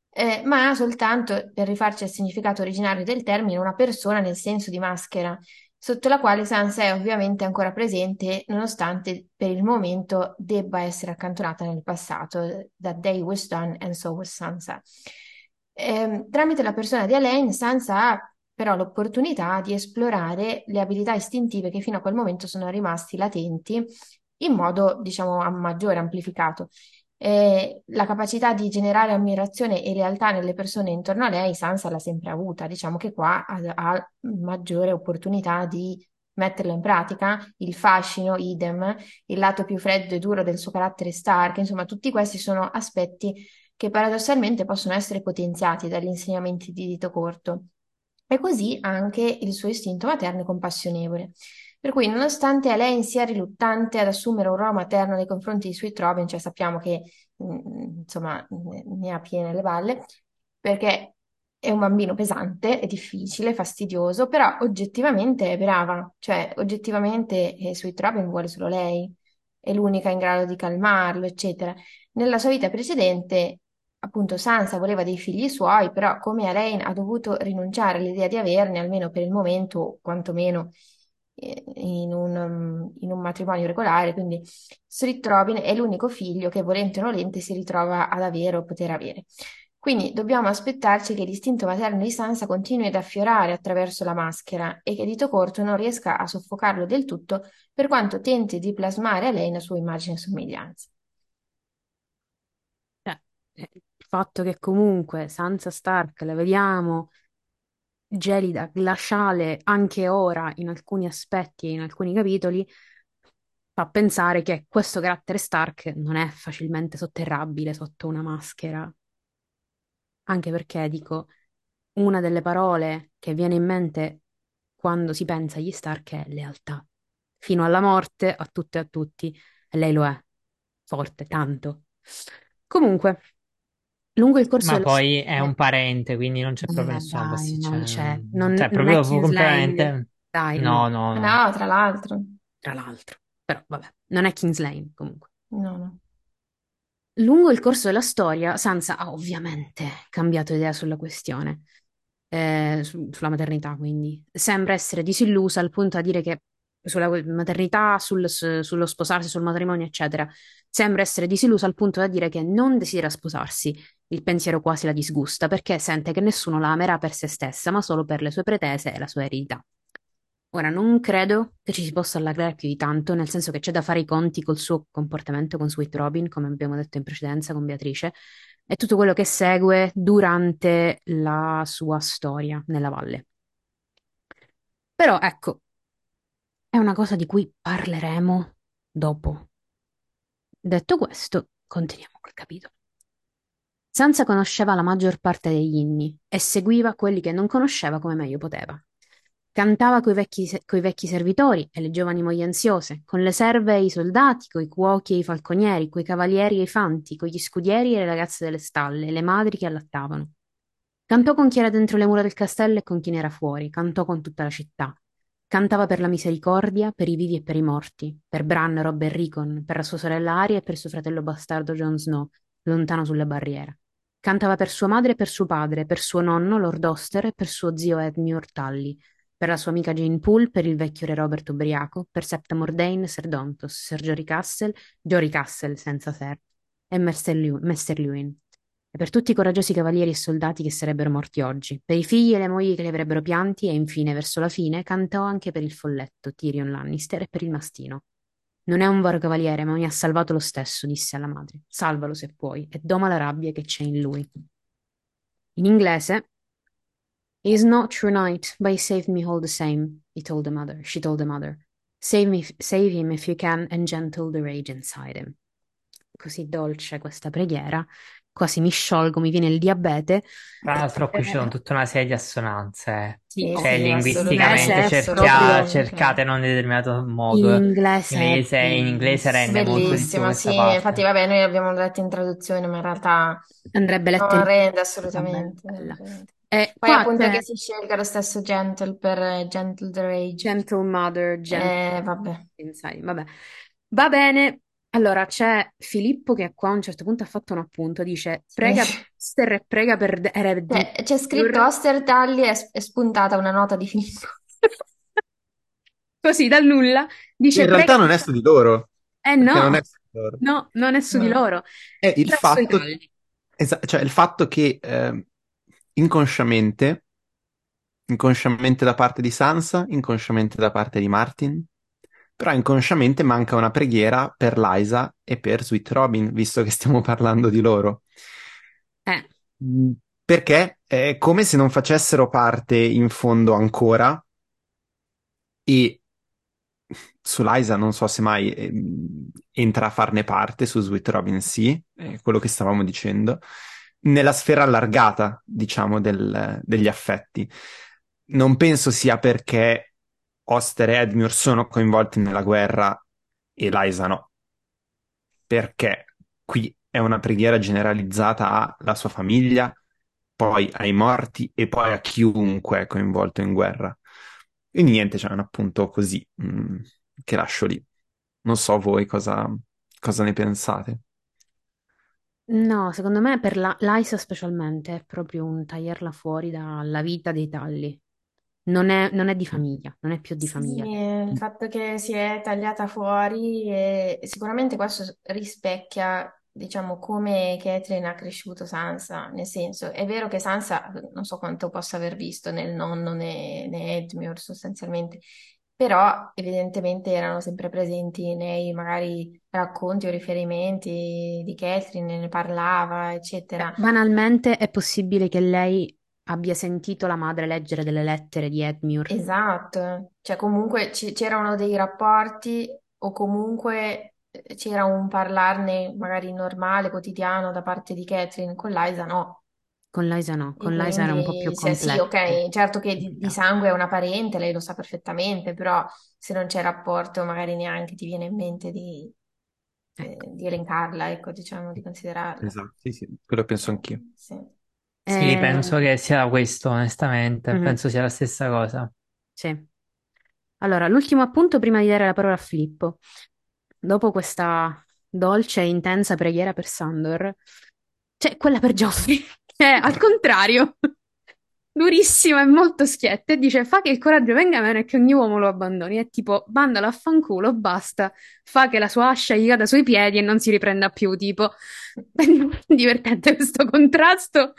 eh, ma soltanto, per rifarci al significato originario del termine, una persona nel senso di maschera, sotto la quale Sansa è ovviamente ancora presente, nonostante per il momento debba essere accantonata nel passato. That day was done and so was Sansa. Eh, tramite la persona di Alain, Sansa ha però l'opportunità di esplorare le abilità istintive che fino a quel momento sono rimasti latenti in modo, diciamo, a maggiore amplificato. Eh, la capacità di generare ammirazione e lealtà nelle persone intorno a lei, Sansa l'ha sempre avuta, diciamo che qua ha, ha maggiore opportunità di metterlo in pratica, il fascino, idem, il lato più freddo e duro del suo carattere Stark, insomma, tutti questi sono aspetti che paradossalmente possono essere potenziati dagli insegnamenti di dito corto. E così anche il suo istinto materno e compassionevole. Per cui, nonostante Elaine sia riluttante ad assumere un ruolo materno nei confronti di Sweet Robin, cioè sappiamo che mh, insomma ne ha piene le balle, perché è un bambino pesante, è difficile, fastidioso, però oggettivamente è brava, cioè oggettivamente eh, Sweet Robin vuole solo lei, è l'unica in grado di calmarlo, eccetera. Nella sua vita precedente appunto Sansa voleva dei figli suoi, però come Alain ha dovuto rinunciare all'idea di averne, almeno per il momento, quantomeno eh, in un, um, in un matrimonio regolare, quindi Sweet Robin è l'unico figlio che volente o nolente si ritrova ad avere o poter avere. Quindi dobbiamo aspettarci che l'istinto materno di Sansa continui ad affiorare attraverso la maschera e che Dito Corto non riesca a soffocarlo del tutto per quanto tenti di plasmare a lei la sua immagine e somiglianza. Eh, il fatto che comunque Sansa Stark la vediamo gelida, glaciale anche ora in alcuni aspetti e in alcuni capitoli, fa pensare che questo carattere Stark non è facilmente sotterrabile sotto una maschera. Anche perché, dico, una delle parole che viene in mente quando si pensa agli Stark è lealtà. Fino alla morte, a tutte e a tutti, e lei lo è. Forte, tanto. Comunque, lungo il corso Ma della poi è un parente, quindi non c'è proprio Eh, nessuna dai, pasticcia. non c'è. Non, Cioè, non è proprio Kingsland. completamente. Dai, No, no, no, no. No, tra l'altro. tra l'altro. Però, vabbè, non è King's Lane, comunque. No, no. Lungo il corso della storia, Sansa ha ovviamente cambiato idea sulla questione, eh, su- sulla maternità, quindi. Sembra essere disillusa al punto da dire che sulla maternità, sul- su- sullo sposarsi, sul matrimonio, eccetera, sembra essere disillusa al punto da dire che non desidera sposarsi Il pensiero quasi la disgusta perché sente che nessuno la amerà per se stessa, ma solo per le sue pretese e la sua eredità. Ora, non credo che ci si possa allargare più di tanto, nel senso che c'è da fare i conti col suo comportamento con Sweet Robin, come abbiamo detto in precedenza con Beatrice, e tutto quello che segue durante la sua storia nella valle. Però ecco, è una cosa di cui parleremo dopo. Detto questo, continuiamo col capitolo. Sansa conosceva la maggior parte degli inni e seguiva quelli che non conosceva come meglio poteva. Cantava coi vecchi, coi vecchi servitori e le giovani mogli ansiose, con le serve e i soldati, coi cuochi e i falconieri, coi cavalieri e i fanti, con gli scudieri e le ragazze delle stalle, le madri che allattavano. Cantò con chi era dentro le mura del castello e con chi ne era fuori, cantò con tutta la città. Cantava per la misericordia, per i vivi e per i morti, per Bran, Robb e Rickon, per la sua sorella Arya e per suo fratello bastardo Jon Snow, lontano sulla barriera. Cantava per sua madre e per suo padre, per suo nonno Lord Oster e per suo zio Edmure Tully, per la sua amica Jane Poole, per il vecchio re Robert ubriaco, per Septa Mordane, Ser Dontos, Ser Jory Castle, Jory Castle senza Ser, e Mester Luin, e per tutti i coraggiosi cavalieri e soldati che sarebbero morti oggi, per i figli e le mogli che li avrebbero pianti, e infine, verso la fine, cantò anche per il folletto, Tyrion Lannister, e per il mastino. Non è un vero cavaliere, ma mi ha salvato lo stesso, disse alla madre. Salvalo se puoi, e doma la rabbia che c'è in lui. In inglese, He is not true knight, but he saved me all the same, he told the mother. She told the mother. Save, me, save him if you can and gentle the rage inside him. Così dolce questa preghiera, quasi mi sciolgo, mi viene il diabete. Tra l'altro qui ci sono tutta una serie di assonanze, Sì, cioè sì, linguisticamente cerchia- cercate in un determinato modo. In inglese, Inglese, in inglese rende molto di più Bellissima, questa sì, parte. infatti vabbè, noi l'abbiamo letto in traduzione, ma in realtà andrebbe letta non in... rende assolutamente. E Poi qua appunto c'è che si scelga lo stesso Gentle per eh, Gentle the Rage. Gentle Mother, Gentle Eh, vabbè. Inside, vabbè. Va bene. Allora, c'è Filippo che qua a un certo punto ha fatto un appunto, dice prega per Esther e prega per De- Red- Cioè, c'è scritto Oster Tully e è spuntata una nota di Filippo. Così, dal nulla, dice In realtà prega- non è su di loro. Eh perché no, non è su di loro. no, non è su di No. loro. È il Però sui fatto, tagli. esa- cioè il fatto che eh, inconsciamente, inconsciamente da parte di Sansa, inconsciamente da parte di Martin, però inconsciamente manca una preghiera per Lysa e per Sweet Robin, visto che stiamo parlando di loro. Eh, Mm, Perché è come se non facessero parte in fondo ancora e su Liza non so se mai ehm, entra a farne parte, su Sweet Robin sì, è quello che stavamo dicendo, nella sfera allargata, diciamo, del- degli affetti. Non penso sia perché Oster e Edmure sono coinvolti nella guerra e Liza no, perché qui è una preghiera generalizzata alla sua famiglia, poi ai morti e poi a chiunque è coinvolto in guerra. Quindi niente, c'è un appunto così mm, che lascio lì. Non so voi cosa, cosa ne pensate. no, secondo me per la Lysa specialmente è proprio un tagliarla fuori dalla vita dei tagli. Non è, non è di famiglia, non è più di Sì, famiglia. il fatto che si è tagliata fuori e sicuramente questo rispecchia, diciamo, come Catherine ha cresciuto Sansa, nel senso, è vero che Sansa non so quanto possa aver visto nel nonno né, né Edmure sostanzialmente, però evidentemente erano sempre presenti nei magari racconti o riferimenti di Catherine, ne parlava, eccetera. Banalmente è possibile che lei abbia sentito la madre leggere delle lettere di Edmure. Esatto, cioè comunque ci- c'erano dei rapporti o comunque eh, c'era un parlarne magari normale, quotidiano da parte di Catherine, con Liza no. Con Lysa no, E con Lysa era un po' più quindi se- sì, complesso. ok, certo che di, di sangue è una parente, lei lo sa perfettamente, però se non c'è rapporto magari neanche ti viene in mente di, eh, Ecco. di elencarla, ecco, diciamo, di considerarla. Esatto, sì, sì, quello penso anch'io. Sì. Sì, Eh, penso che sia questo, onestamente. Mhm. Penso sia la stessa cosa. Sì. Allora, l'ultimo appunto prima di dare la parola a Filippo. Dopo questa dolce e intensa preghiera per Sandor, c'è quella per Joffrey, che è al contrario. durissima e molto schietta e dice fa che il coraggio venga meno e che ogni uomo lo abbandoni. È tipo, mandalo a fanculo, basta, fa che la sua ascia gli cada sui piedi e non si riprenda più, tipo. Divertente questo contrasto,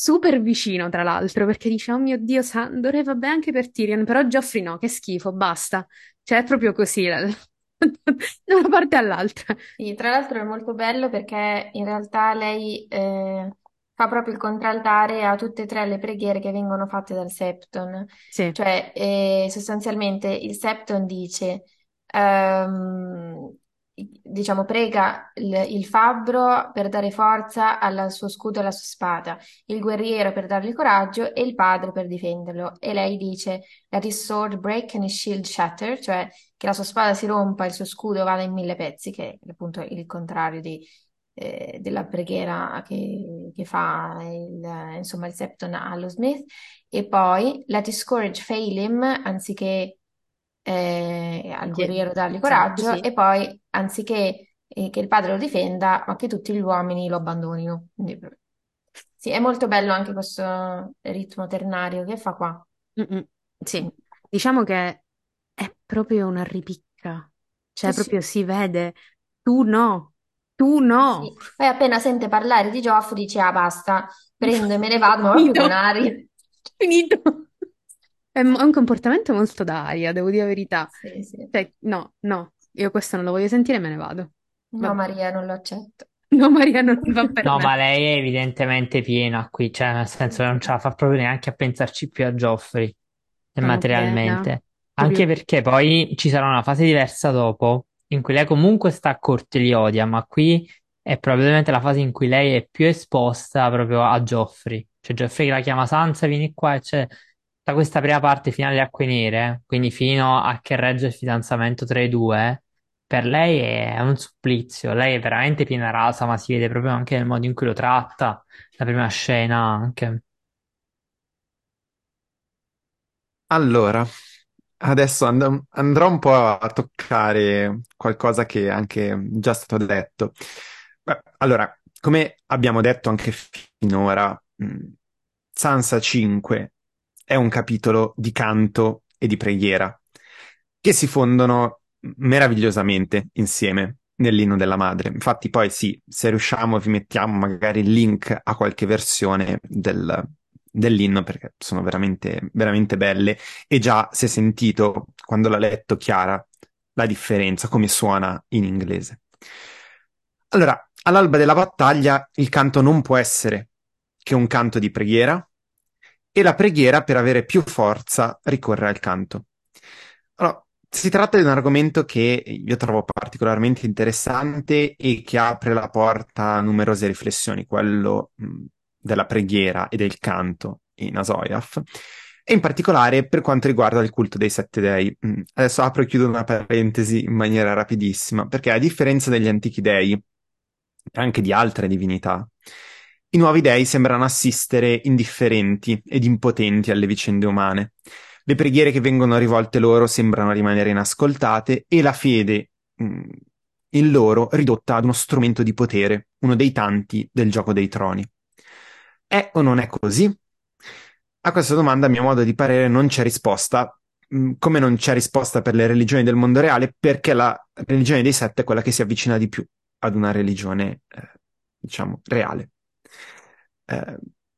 super vicino tra l'altro, perché dice, oh mio Dio, Sandor, vabbè anche per Tyrion, però Joffrey no, che schifo, basta. Cioè è proprio così, da una parte all'altra. Sì, tra l'altro è molto bello perché in realtà lei eh, fa proprio il contraltare a tutte e tre le preghiere che vengono fatte dal Septon. Sì, Cioè, eh, sostanzialmente il Septon dice, ehm, diciamo, prega il, il fabbro per dare forza al suo scudo e alla sua spada, il guerriero per dargli coraggio e il padre per difenderlo. E lei dice, Let his sword break and his shield shatter, cioè che la sua spada si rompa e il suo scudo vada in mille pezzi, che è appunto il contrario di, eh, della preghiera che, che fa il, insomma, il Septon allo Smith. E poi Let his courage fail him, anziché eh, al Sì, guerriero dargli esatto, coraggio, sì. e poi anziché eh, che il padre lo difenda, ma che tutti gli uomini lo abbandonino. Quindi, sì, è molto bello anche questo ritmo ternario che fa qua. Sì, Mm. diciamo che è proprio una ripicca, Sì, cioè sì. proprio si vede, tu no, tu no. Sì. Poi appena sente parlare di Geoffrey dice, ah basta, prendo e me ne vado, ma proprio con Finito, aria. finito. È un comportamento molto da Aria, devo dire la verità. Sì, sì. Cioè, no, no, io questo non lo voglio sentire e me ne vado. No, Vabbè. Maria, non lo accetto. No, Maria, non va per No, me. ma lei è evidentemente piena qui, cioè nel senso che non ce la fa proprio neanche a pensarci più a Geoffrey, e Sono piena. materialmente. Proprio Anche perché poi ci sarà una fase diversa dopo, in cui lei comunque sta a corte e li odia, ma qui è probabilmente la fase in cui lei è più esposta proprio a Geoffrey. Cioè Geoffrey che la chiama Sansa, vieni qua, e da questa prima parte fino alle Acque Nere, quindi fino a che regge il fidanzamento tra i due. Per lei è un supplizio, lei è veramente piena rasa, ma si vede proprio anche nel modo in cui lo tratta, la prima scena anche. Allora, adesso and- andrò un po' a toccare qualcosa che è anche già stato detto. Beh, allora, come abbiamo detto anche finora, mh, Sansa 5 è un capitolo di canto e di preghiera che si fondono meravigliosamente insieme nell'inno della madre. Infatti, poi sì, se riusciamo, vi mettiamo magari il link a qualche versione del- dell'inno perché sono veramente, veramente belle. E già si è sentito quando l'ha letto Chiara la differenza, come suona in inglese. Allora, all'alba della battaglia il canto non può essere che un canto di preghiera e la preghiera per avere più forza ricorre al canto. Allora, si tratta di un argomento che io trovo particolarmente interessante e che apre la porta a numerose riflessioni, quello della preghiera e del canto in Asoyaf, e in particolare per quanto riguarda il culto dei sette dei. Adesso apro e chiudo una parentesi in maniera rapidissima, perché a differenza degli antichi dei, anche di altre divinità, i nuovi dei sembrano assistere indifferenti ed impotenti alle vicende umane. Le preghiere che vengono rivolte loro sembrano rimanere inascoltate e la fede mh, in loro ridotta ad uno strumento di potere, uno dei tanti del gioco dei troni. È o non è così? A questa domanda, a mio modo di parere, non c'è risposta, mh, come non c'è risposta per le religioni del mondo reale, perché la religione dei sette è quella che si avvicina di più ad una religione, eh, diciamo, reale. Eh,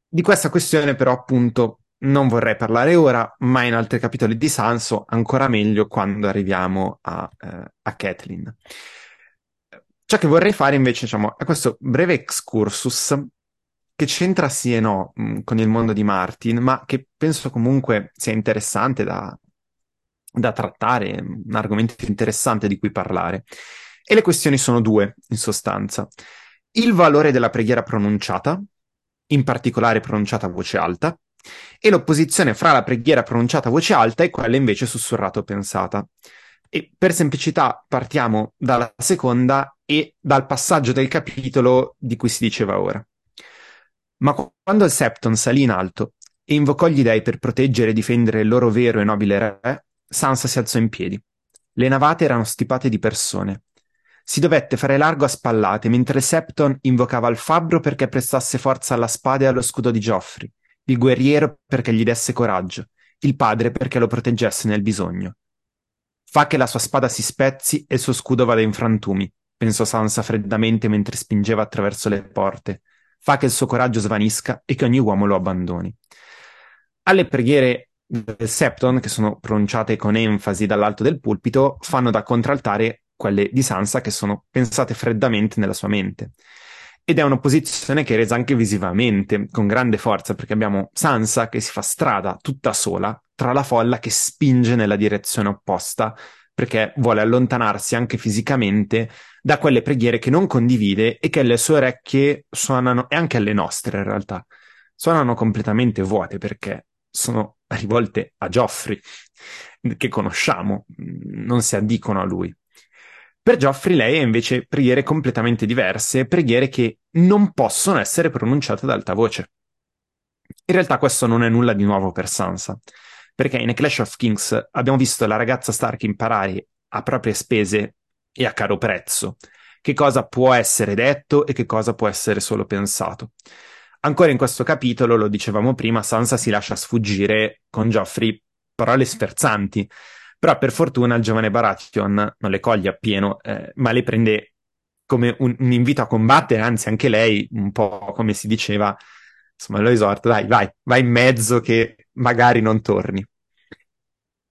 di questa questione, però, appunto, non vorrei parlare ora, ma in altri capitoli di Sanso, ancora meglio quando arriviamo a, eh, a Catelyn. Ciò che vorrei fare invece, diciamo, è questo breve excursus che c'entra sì e no mh, con il mondo di Martin, ma che penso comunque sia interessante da, da trattare, un argomento interessante di cui parlare. E le questioni sono due, in sostanza. Il valore della preghiera pronunciata, in particolare pronunciata a voce alta, e l'opposizione fra la preghiera pronunciata a voce alta e quella invece sussurrata o pensata. E per semplicità partiamo dalla seconda e dal passaggio del capitolo di cui si diceva ora. Ma quando il Septon salì in alto e invocò gli dei per proteggere e difendere il loro vero e nobile re, Sansa si alzò in piedi. Le navate erano stipate di persone. Si dovette fare largo a spallate mentre Septon invocava il fabbro perché prestasse forza alla spada e allo scudo di Geoffrey il guerriero perché gli desse coraggio, il padre perché lo proteggesse nel bisogno. Fa che la sua spada si spezzi e il suo scudo vada in frantumi, pensò Sansa freddamente mentre spingeva attraverso le porte. Fa che il suo coraggio svanisca e che ogni uomo lo abbandoni. Alle preghiere del Septon, che sono pronunciate con enfasi dall'alto del pulpito, fanno da contraltare quelle di Sansa che sono pensate freddamente nella sua mente. Ed è un'opposizione che è resa anche visivamente, con grande forza, perché abbiamo Sansa che si fa strada tutta sola tra la folla che spinge nella direzione opposta, perché vuole allontanarsi anche fisicamente da quelle preghiere che non condivide e che le sue orecchie suonano, e anche alle nostre in realtà, suonano completamente vuote perché sono rivolte a Geoffrey, che conosciamo, non si addicono a lui. Per Geoffrey lei ha invece preghiere completamente diverse, preghiere che non possono essere pronunciate ad alta voce. In realtà questo non è nulla di nuovo per Sansa, perché in A Clash of Kings abbiamo visto la ragazza Stark imparare a proprie spese e a caro prezzo che cosa può essere detto e che cosa può essere solo pensato. Ancora in questo capitolo, lo dicevamo prima, Sansa si lascia sfuggire con Geoffrey parole sferzanti, però per fortuna il giovane Baratheon non le coglie appieno, eh, ma le prende come un, un, invito a combattere, anzi anche lei, un po' come si diceva, insomma lo esorta, dai, vai, vai in mezzo che magari non torni.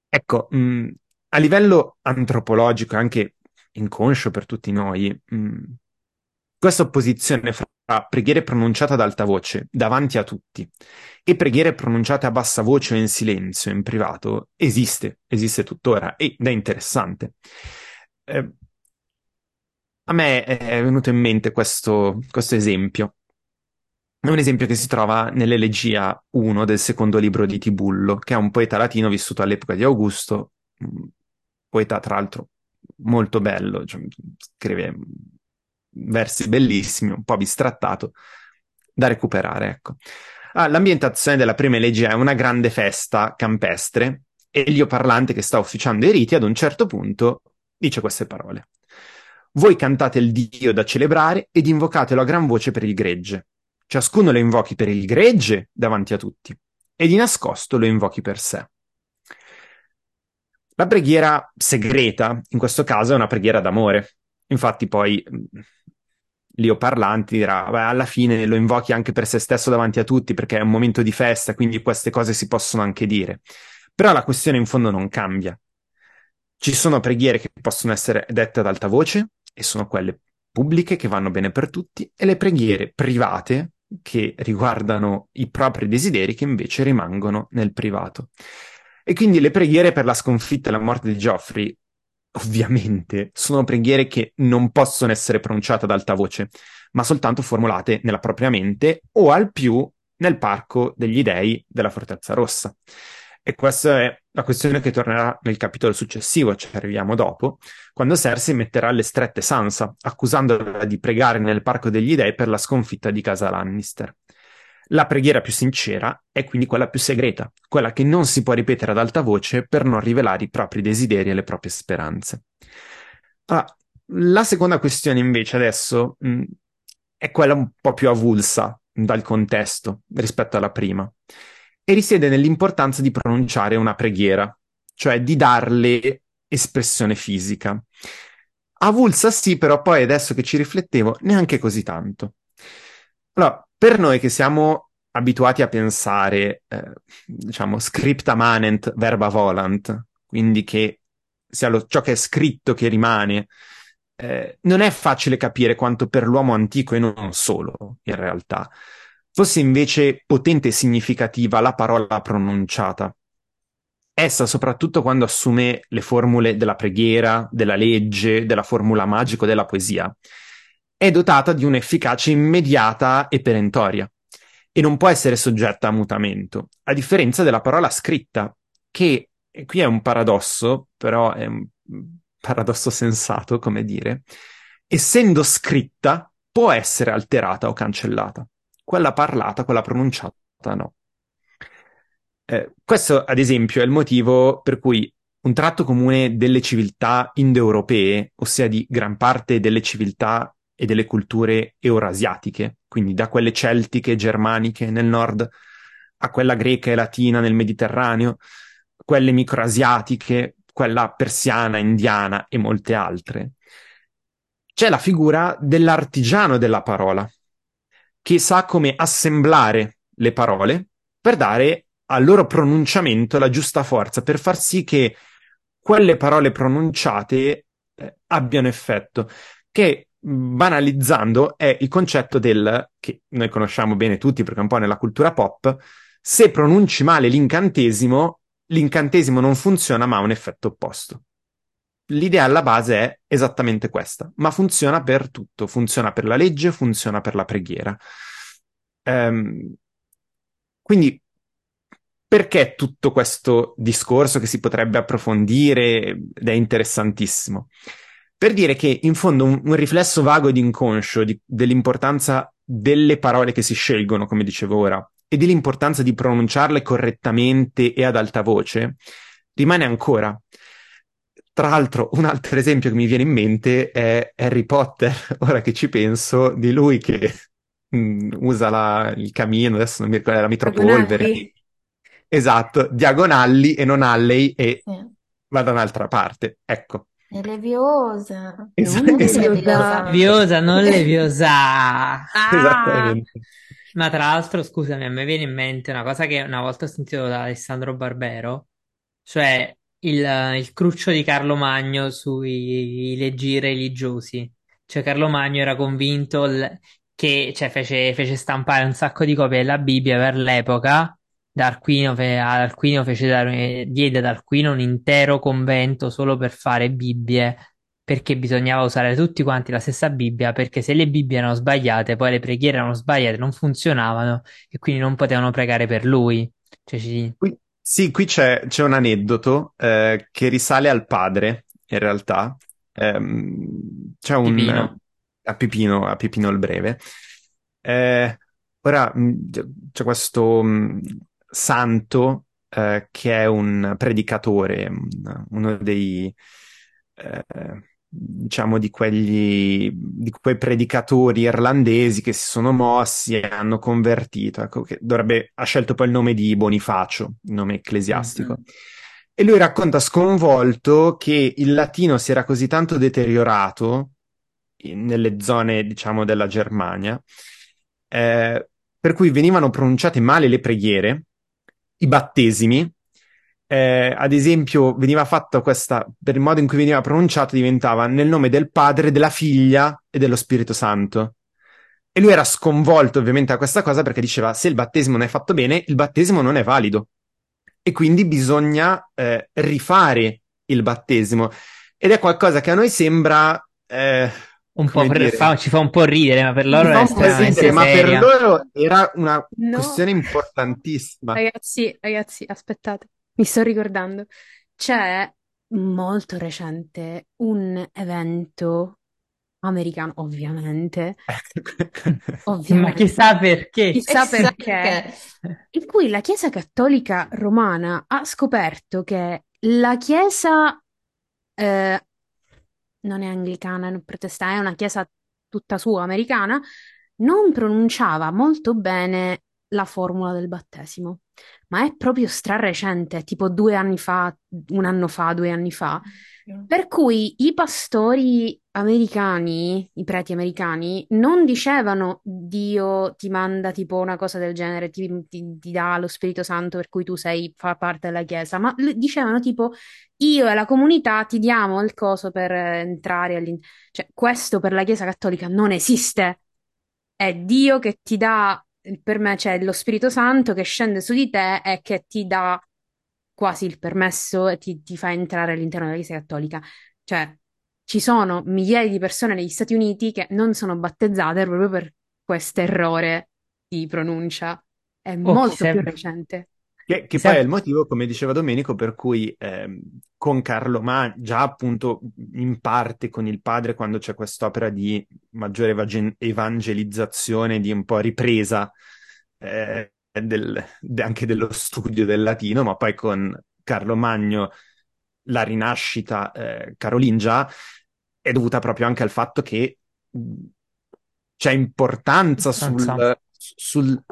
Ecco, mh, a livello antropologico, anche inconscio per tutti noi, mh, questa opposizione fra preghiere pronunciate ad alta voce, davanti a tutti, e preghiere pronunciate a bassa voce o in silenzio, in privato, esiste, esiste tuttora ed è interessante. Eh, a me è venuto in mente questo, questo esempio. È un esempio che si trova nell'Elegia 1 del secondo libro di Tibullo, che è un poeta latino vissuto all'epoca di Augusto, poeta tra l'altro molto bello, cioè, scrive versi bellissimi, un po' bistrattato, da recuperare, ecco. Ah, l'ambientazione della prima elegia è una grande festa campestre e Elio Parlante che sta ufficiando i riti ad un certo punto dice queste parole. Voi cantate il Dio da celebrare ed invocatelo a gran voce per il gregge. Ciascuno lo invochi per il gregge davanti a tutti e di nascosto lo invochi per sé. La preghiera segreta, in questo caso, è una preghiera d'amore. Infatti poi Lio Parlanti dirà, beh, alla fine lo invochi anche per se stesso davanti a tutti perché è un momento di festa, quindi queste cose si possono anche dire. Però la questione in fondo non cambia. Ci sono preghiere che possono essere dette ad alta voce e sono quelle pubbliche che vanno bene per tutti e le preghiere private che riguardano i propri desideri che invece rimangono nel privato. E quindi le preghiere per la sconfitta e la morte di Geoffrey ovviamente sono preghiere che non possono essere pronunciate ad alta voce, ma soltanto formulate nella propria mente o al più nel parco degli dei della Fortezza Rossa. E questa è la questione che tornerà nel capitolo successivo, ci arriviamo dopo, quando Cersei metterà alle strette Sansa, accusandola di pregare nel parco degli dei per la sconfitta di casa Lannister. La preghiera più sincera è quindi quella più segreta, quella che non si può ripetere ad alta voce per non rivelare i propri desideri e le proprie speranze. Ah, la seconda questione invece adesso mh, mm, è quella un po' più avulsa dal contesto rispetto alla prima e risiede nell'importanza di pronunciare una preghiera, cioè di darle espressione fisica. Avulsa sì, però poi adesso che ci riflettevo, neanche così tanto. Allora, per noi che siamo abituati a pensare, eh, diciamo, scripta manent verba volant, quindi che sia lo, ciò che è scritto che rimane, eh, non è facile capire quanto per l'uomo antico e non solo, in realtà, fosse invece potente e significativa la parola pronunciata. Essa, soprattutto quando assume le formule della preghiera, della legge, della formula magico della poesia, è dotata di un'efficacia immediata e perentoria e non può essere soggetta a mutamento, a differenza della parola scritta, che qui è un paradosso, però è un paradosso sensato, come dire, essendo scritta può essere alterata o cancellata. Quella parlata, quella pronunciata no. Eh, questo, ad esempio, è il motivo per cui un tratto comune delle civiltà indoeuropee, ossia di gran parte delle civiltà e delle culture eurasiatiche, quindi da quelle celtiche, germaniche nel nord a quella greca e latina nel Mediterraneo, quelle microasiatiche, quella persiana, indiana e molte altre. C'è la figura dell'artigiano della parola, che sa come assemblare le parole per dare al loro pronunciamento la giusta forza, per far sì che quelle parole pronunciate eh, abbiano effetto, che banalizzando è il concetto del, che noi conosciamo bene tutti perché è un po' nella cultura pop, se pronunci male l'incantesimo, l'incantesimo non funziona ma ha un effetto opposto. L'idea alla base è esattamente questa, ma funziona per tutto, funziona per la legge, funziona per la preghiera. Um, quindi perché tutto questo discorso che si potrebbe approfondire ed è interessantissimo? Per dire che in fondo un, un riflesso vago ed inconscio di, dell'importanza delle parole che si scelgono, come dicevo ora, e dell'importanza di pronunciarle correttamente e ad alta voce, rimane ancora. Tra l'altro, un altro esempio che mi viene in mente è Harry Potter, ora che ci penso, di lui che mh, mm, usa la, il camino, adesso non mi ricordo, la mitropolvere. Esatto, diagonali e non alley e sì. va da un'altra parte. Ecco. È leviosa. Esatto. Non leviosa. Leviosa, non leviosa. Ah. Esattamente. Ma tra l'altro, scusami, a me viene in mente una cosa che una volta ho sentito da Alessandro Barbero, cioè il, il cruccio di Carlo Magno sui leggi religiosi. Cioè Carlo Magno era convinto l- che cioè, fece, fece stampare un sacco di copie della Bibbia per l'epoca da Arquino, fe- ad Arquino fece dare, diede ad Arquino un intero convento solo per fare Bibbie, perché bisognava usare tutti quanti la stessa Bibbia, perché se le Bibbie erano sbagliate, poi le preghiere erano sbagliate, non funzionavano e quindi non potevano pregare per lui. Cioè, ci... qui, sì, qui c'è, c'è un aneddoto eh, che risale al padre, in realtà. Eh, c'è un... Pipino. A Pipino, a Pipino il Breve. Eh, ora c'è questo santo eh, che è un predicatore, uno dei, eh, diciamo, di quegli, di quei predicatori irlandesi che si sono mossi e hanno convertito, ecco, che dovrebbe, ha scelto poi il nome di Bonifacio, il nome ecclesiastico. Mm-hmm. E lui racconta sconvolto che il latino si era così tanto deteriorato nelle zone, diciamo, della Germania, eh, per cui venivano pronunciate male le preghiere, i battesimi. Eh, ad esempio, veniva fatta questa, per il modo in cui veniva pronunciato, diventava nel nome del Padre, della Figlia e dello Spirito Santo. E lui era sconvolto ovviamente da questa cosa perché diceva se il battesimo non è fatto bene, il battesimo non è valido. E quindi bisogna eh, rifare il battesimo. Ed è qualcosa che a noi sembra eh, un po' per, fa, ci fa un po' ridere, ma per loro è estremamente ridere, Ma per loro era una no. questione importantissima. Ragazzi, ragazzi, aspettate, mi sto ricordando. C'è molto recente un evento americano, ovviamente. ovviamente. Ma chissà perché. Chissà perché. In cui la Chiesa Cattolica Romana ha scoperto che la Chiesa eh, non è anglicana, non protestante, è una chiesa tutta sua americana, non pronunciava molto bene la formula del battesimo, ma è proprio strarecente, tipo due anni fa, un anno fa, due anni fa. Per cui i pastori americani, i preti americani, non dicevano Dio ti manda tipo una cosa del genere, ti, ti, ti dà lo Spirito Santo per cui tu sei, fa parte della Chiesa, ma dicevano tipo io e la comunità ti diamo il coso per entrare all'interno. Cioè, questo per la Chiesa Cattolica non esiste. È Dio che ti dà, per me c'è lo Spirito Santo che scende su di te e che ti dà quasi il permesso e ti, ti fa entrare all'interno della Chiesa Cattolica. Cioè, ci sono migliaia di persone negli Stati Uniti che non sono battezzate proprio per questo errore di pronuncia. È oh, molto più recente. Che, che poi è il motivo, come diceva Domenico, per cui eh, con Carlo Ma, già appunto in parte con il padre, quando c'è quest'opera di maggiore evangelizzazione, di un po' ripresa eh, del, anche dello studio del latino, ma poi con Carlo Magno la rinascita eh, carolingia è dovuta proprio anche al fatto che c'è importanza sul, sul,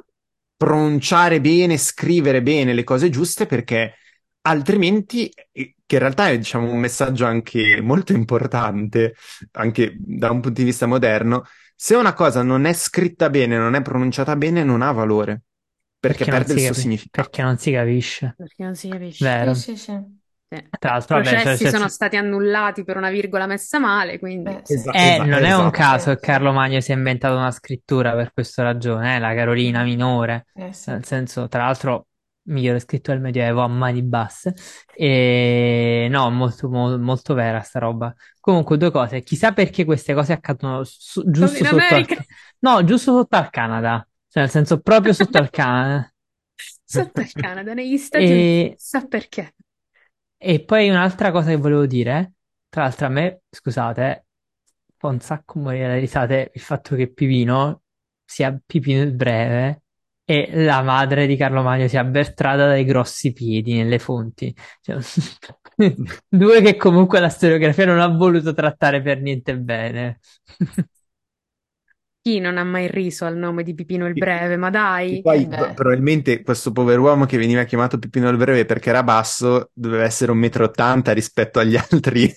pronunciare bene, scrivere bene le cose giuste perché altrimenti, eh, che in realtà è diciamo, un messaggio anche molto importante, anche da un punto di vista moderno, se una cosa non è scritta bene, non è pronunciata bene, non ha valore, perché, Perché non perde si il suo capi- significato. perché non si capisce. Perché non si capisce. Vero. Sì, sì, sì. Sì. Tra l'altro, vabbè, cioè, processi cioè, sono cioè- stati annullati per una virgola messa male, quindi Beh, sì. Esatto, Eh, esatto, non è un esatto. caso che. Carlo Magno si è inventato una scrittura per questa ragione, eh, la Carolina minore, Eh, sì. nel senso, tra l'altro, migliore scritto del Medioevo a mani basse, e no, molto, mo- molto vera sta roba. Comunque, due cose, chissà perché queste cose accadono su- giusto sotto al, no, giusto sotto al Canada, cioè nel senso proprio sotto al Canada. sotto il Canada, negli Stati Uniti, E, chissà perché. e poi un'altra cosa che volevo dire, tra l'altro a me, scusate, fa un sacco morire le risate il fatto che Pipino sia Pipino il breve e la madre di Carlo Magno sia Bertrada dai grossi piedi nelle fonti. Cioè, due che comunque la storiografia non ha voluto trattare per niente bene. Chi non ha mai riso al nome di Pipino il Breve? Ma E dai, poi Eh probabilmente questo pover'uomo che veniva chiamato Pippino il Breve perché era basso doveva essere un metro ottanta rispetto agli altri.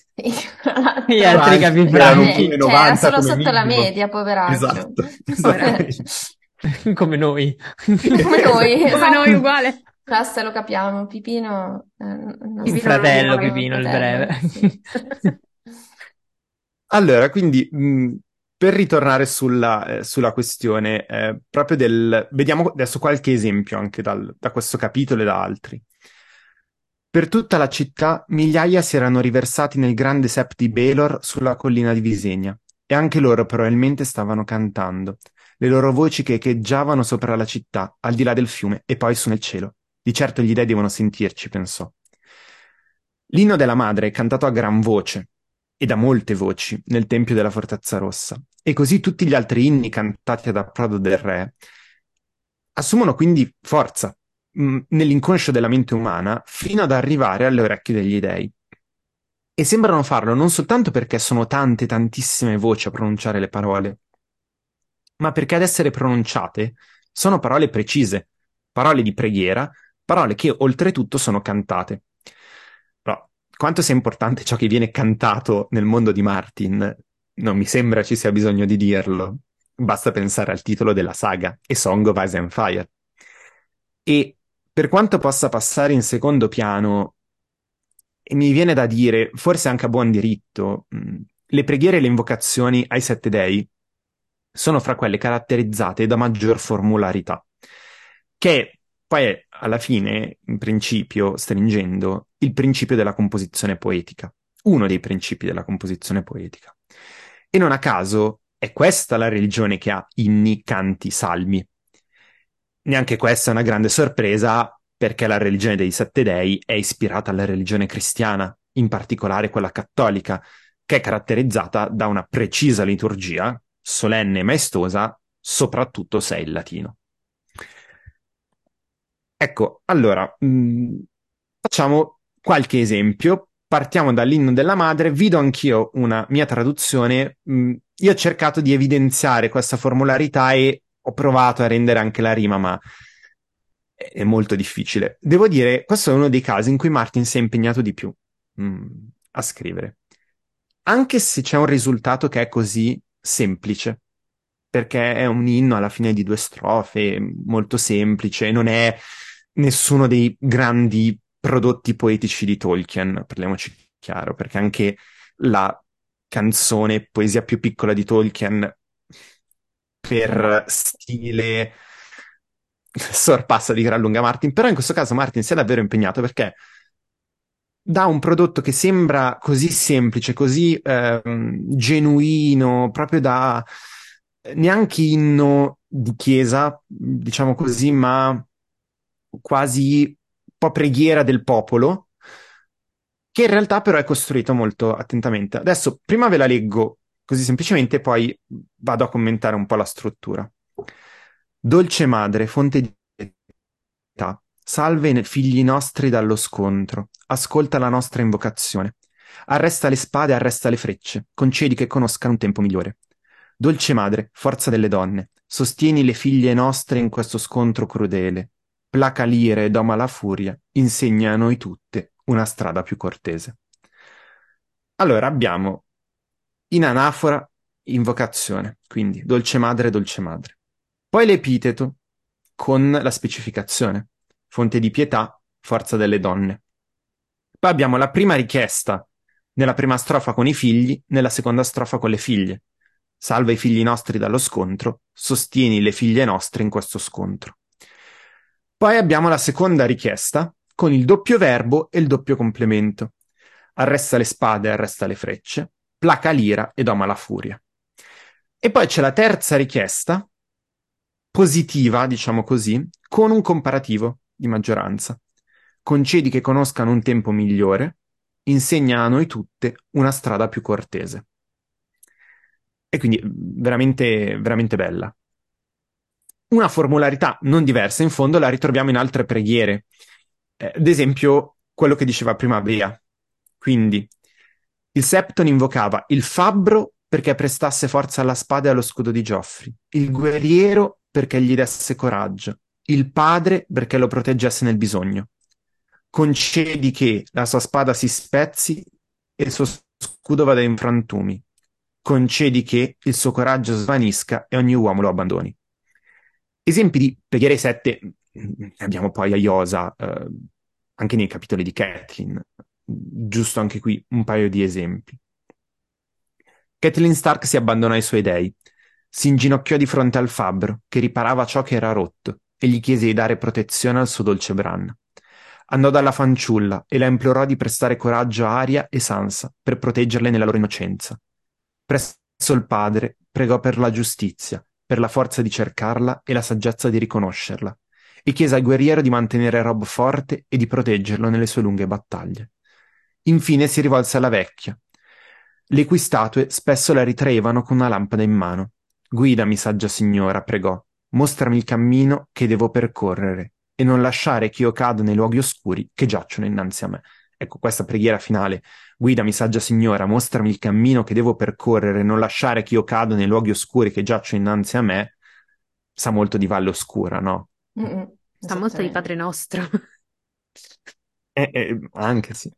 Gli altri Franchi, capifranchi. erano un Cioè, era 90 solo come sotto la minimo. media, poveraccio. Esatto. Come noi. Come noi, come esatto. noi uguale. Basta, lo capiamo. Pipino, eh, Un Pipino fratello Pipino il fratello, breve. sì. Allora, quindi mh, per ritornare sulla, eh, sulla questione, eh, proprio del... Vediamo adesso qualche esempio anche dal- da questo capitolo e da altri. Per tutta la città migliaia si erano riversati nel grande sept di Belor sulla collina di Visegna, e anche loro probabilmente stavano cantando, le loro voci che echeggiavano sopra la città, al di là del fiume e poi su nel cielo. Di certo gli dei devono sentirci, pensò. L'inno della madre cantato a gran voce, e da molte voci nel tempio della Fortezza Rossa, e così tutti gli altri inni cantati ad approdo del re assumono quindi forza mh, nell'inconscio della mente umana fino ad arrivare alle orecchie degli dei. E sembrano farlo non soltanto perché sono tante, tantissime voci a pronunciare le parole, ma perché ad essere pronunciate sono parole precise, parole di preghiera, parole che oltretutto sono cantate. Quanto sia importante ciò che viene cantato nel mondo di Martin, non mi sembra ci sia bisogno di dirlo. Basta pensare al titolo della saga, A Song of Ice and Fire. E per quanto possa passare in secondo piano, e mi viene da dire, forse anche a buon diritto, mh, le preghiere e le invocazioni ai sette dei sono fra quelle caratterizzate da maggior formularità, che poi alla fine, in principio, stringendo, il principio della composizione poetica, uno dei principi della composizione poetica. E non a caso è questa la religione che ha inni, canti, salmi. Neanche questa è una grande sorpresa perché la religione dei sette dei è ispirata alla religione cristiana, in particolare quella cattolica, che è caratterizzata da una precisa liturgia, solenne e maestosa, soprattutto se è il latino. Ecco, allora, mh, facciamo qualche esempio. Partiamo dall'inno della madre, vi do anch'io una mia traduzione. Mh, io ho cercato di evidenziare questa formularità e ho provato a rendere anche la rima, ma è molto difficile. Devo dire, questo è uno dei casi in cui Martin si è impegnato di più mh, a scrivere. Anche se c'è un risultato che è così semplice, perché è un inno alla fine di due strofe, molto semplice, non è nessuno dei grandi prodotti poetici di Tolkien, parliamoci chiaro, perché anche la canzone poesia più piccola di Tolkien per stile sorpassa di gran lunga Martin, però in questo caso Martin si è davvero impegnato perché dà un prodotto che sembra così semplice, così ehm, genuino, proprio da neanche inno di chiesa, diciamo così, ma quasi po' preghiera del popolo, che in realtà però è costruito molto attentamente. Adesso prima ve la leggo così semplicemente, poi vado a commentare un po' la struttura. Dolce madre, fonte di pietà, salve figli nostri dallo scontro, ascolta la nostra invocazione. Arresta le spade, arresta le frecce, concedi che conoscano un tempo migliore. Dolce madre, forza delle donne, sostieni le figlie nostre in questo scontro crudele, placa l'ira e doma la furia, insegna a noi tutte una strada più cortese. Allora abbiamo in anafora invocazione, quindi dolce madre, dolce madre. Poi l'epiteto con la specificazione, fonte di pietà, forza delle donne. Poi abbiamo la prima richiesta nella prima strofa con i figli, nella seconda strofa con le figlie. Salva i figli nostri dallo scontro, sostieni le figlie nostre in questo scontro. Poi abbiamo la seconda richiesta con il doppio verbo e il doppio complemento. Arresta le spade, arresta le frecce, placa l'ira e doma la furia. E poi c'è la terza richiesta, positiva, diciamo così, con un comparativo di maggioranza. Concedi che conoscano un tempo migliore, insegna a noi tutte una strada più cortese. E quindi veramente, veramente bella. Una formularità non diversa, in fondo, la ritroviamo in altre preghiere. Eh, ad esempio, quello che diceva prima Bea. Quindi, il Septon invocava il fabbro perché prestasse forza alla spada e allo scudo di Geoffrey, il guerriero perché gli desse coraggio, il padre perché lo proteggesse nel bisogno. Concedi che la sua spada si spezzi e il suo scudo vada in frantumi. Concedi che il suo coraggio svanisca e ogni uomo lo abbandoni. Esempi di preghiere sette ne abbiamo poi a Iosa, eh, anche nei capitoli di Kathleen. Giusto anche qui un paio di esempi. Kathleen Stark si abbandonò ai suoi dei, si inginocchiò di fronte al fabbro, che riparava ciò che era rotto, e gli chiese di dare protezione al suo dolce Bran. Andò dalla fanciulla e la implorò di prestare coraggio a Aria e Sansa per proteggerle nella loro innocenza. Presso il padre pregò per la giustizia, per la forza di cercarla e la saggezza di riconoscerla, e chiese al guerriero di mantenere Rob forte e di proteggerlo nelle sue lunghe battaglie. Infine si rivolse alla vecchia, le cui statue spesso la ritraevano con una lampada in mano. Guidami, saggia signora, pregò, mostrami il cammino che devo percorrere e non lasciare che io cada nei luoghi oscuri che giacciono innanzi a me. Ecco, questa preghiera finale, guidami, saggia signora, mostrami il cammino che devo percorrere, non lasciare che io cado nei luoghi oscuri che giacciono innanzi a me, sa molto di Valle Oscura, no? Mm-mm, Sta molto di. Padre Nostro. Eh, eh, anche sì.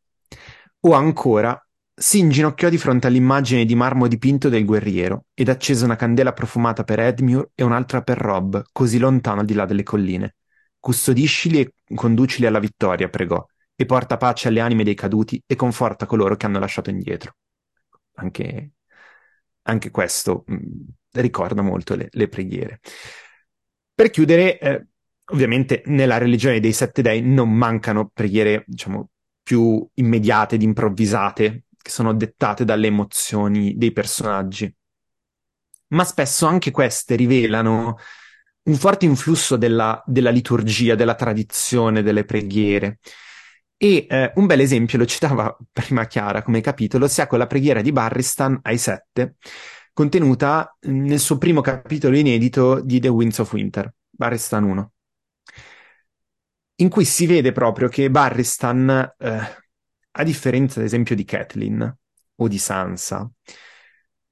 O ancora, si inginocchiò di fronte all'immagine di marmo dipinto del guerriero ed accese una candela profumata per Edmure e un'altra per Rob, così lontano al di là delle colline. Custodiscili e conducili alla vittoria, pregò, e porta pace alle anime dei caduti e conforta coloro che hanno lasciato indietro. Anche, anche questo mh, ricorda molto le, le preghiere. Per chiudere, eh, ovviamente nella religione dei sette dei non mancano preghiere, diciamo, più immediate ed improvvisate, che sono dettate dalle emozioni dei personaggi. Ma spesso anche queste rivelano un forte influsso della, della liturgia, della tradizione, delle preghiere. E eh, un bel esempio, lo citava prima Chiara come capitolo, sia con la preghiera di Barristan ai sette, contenuta nel suo primo capitolo inedito di The Winds of Winter, Barristan 1, in cui si vede proprio che Barristan, eh, a differenza ad esempio di Catelyn o di Sansa,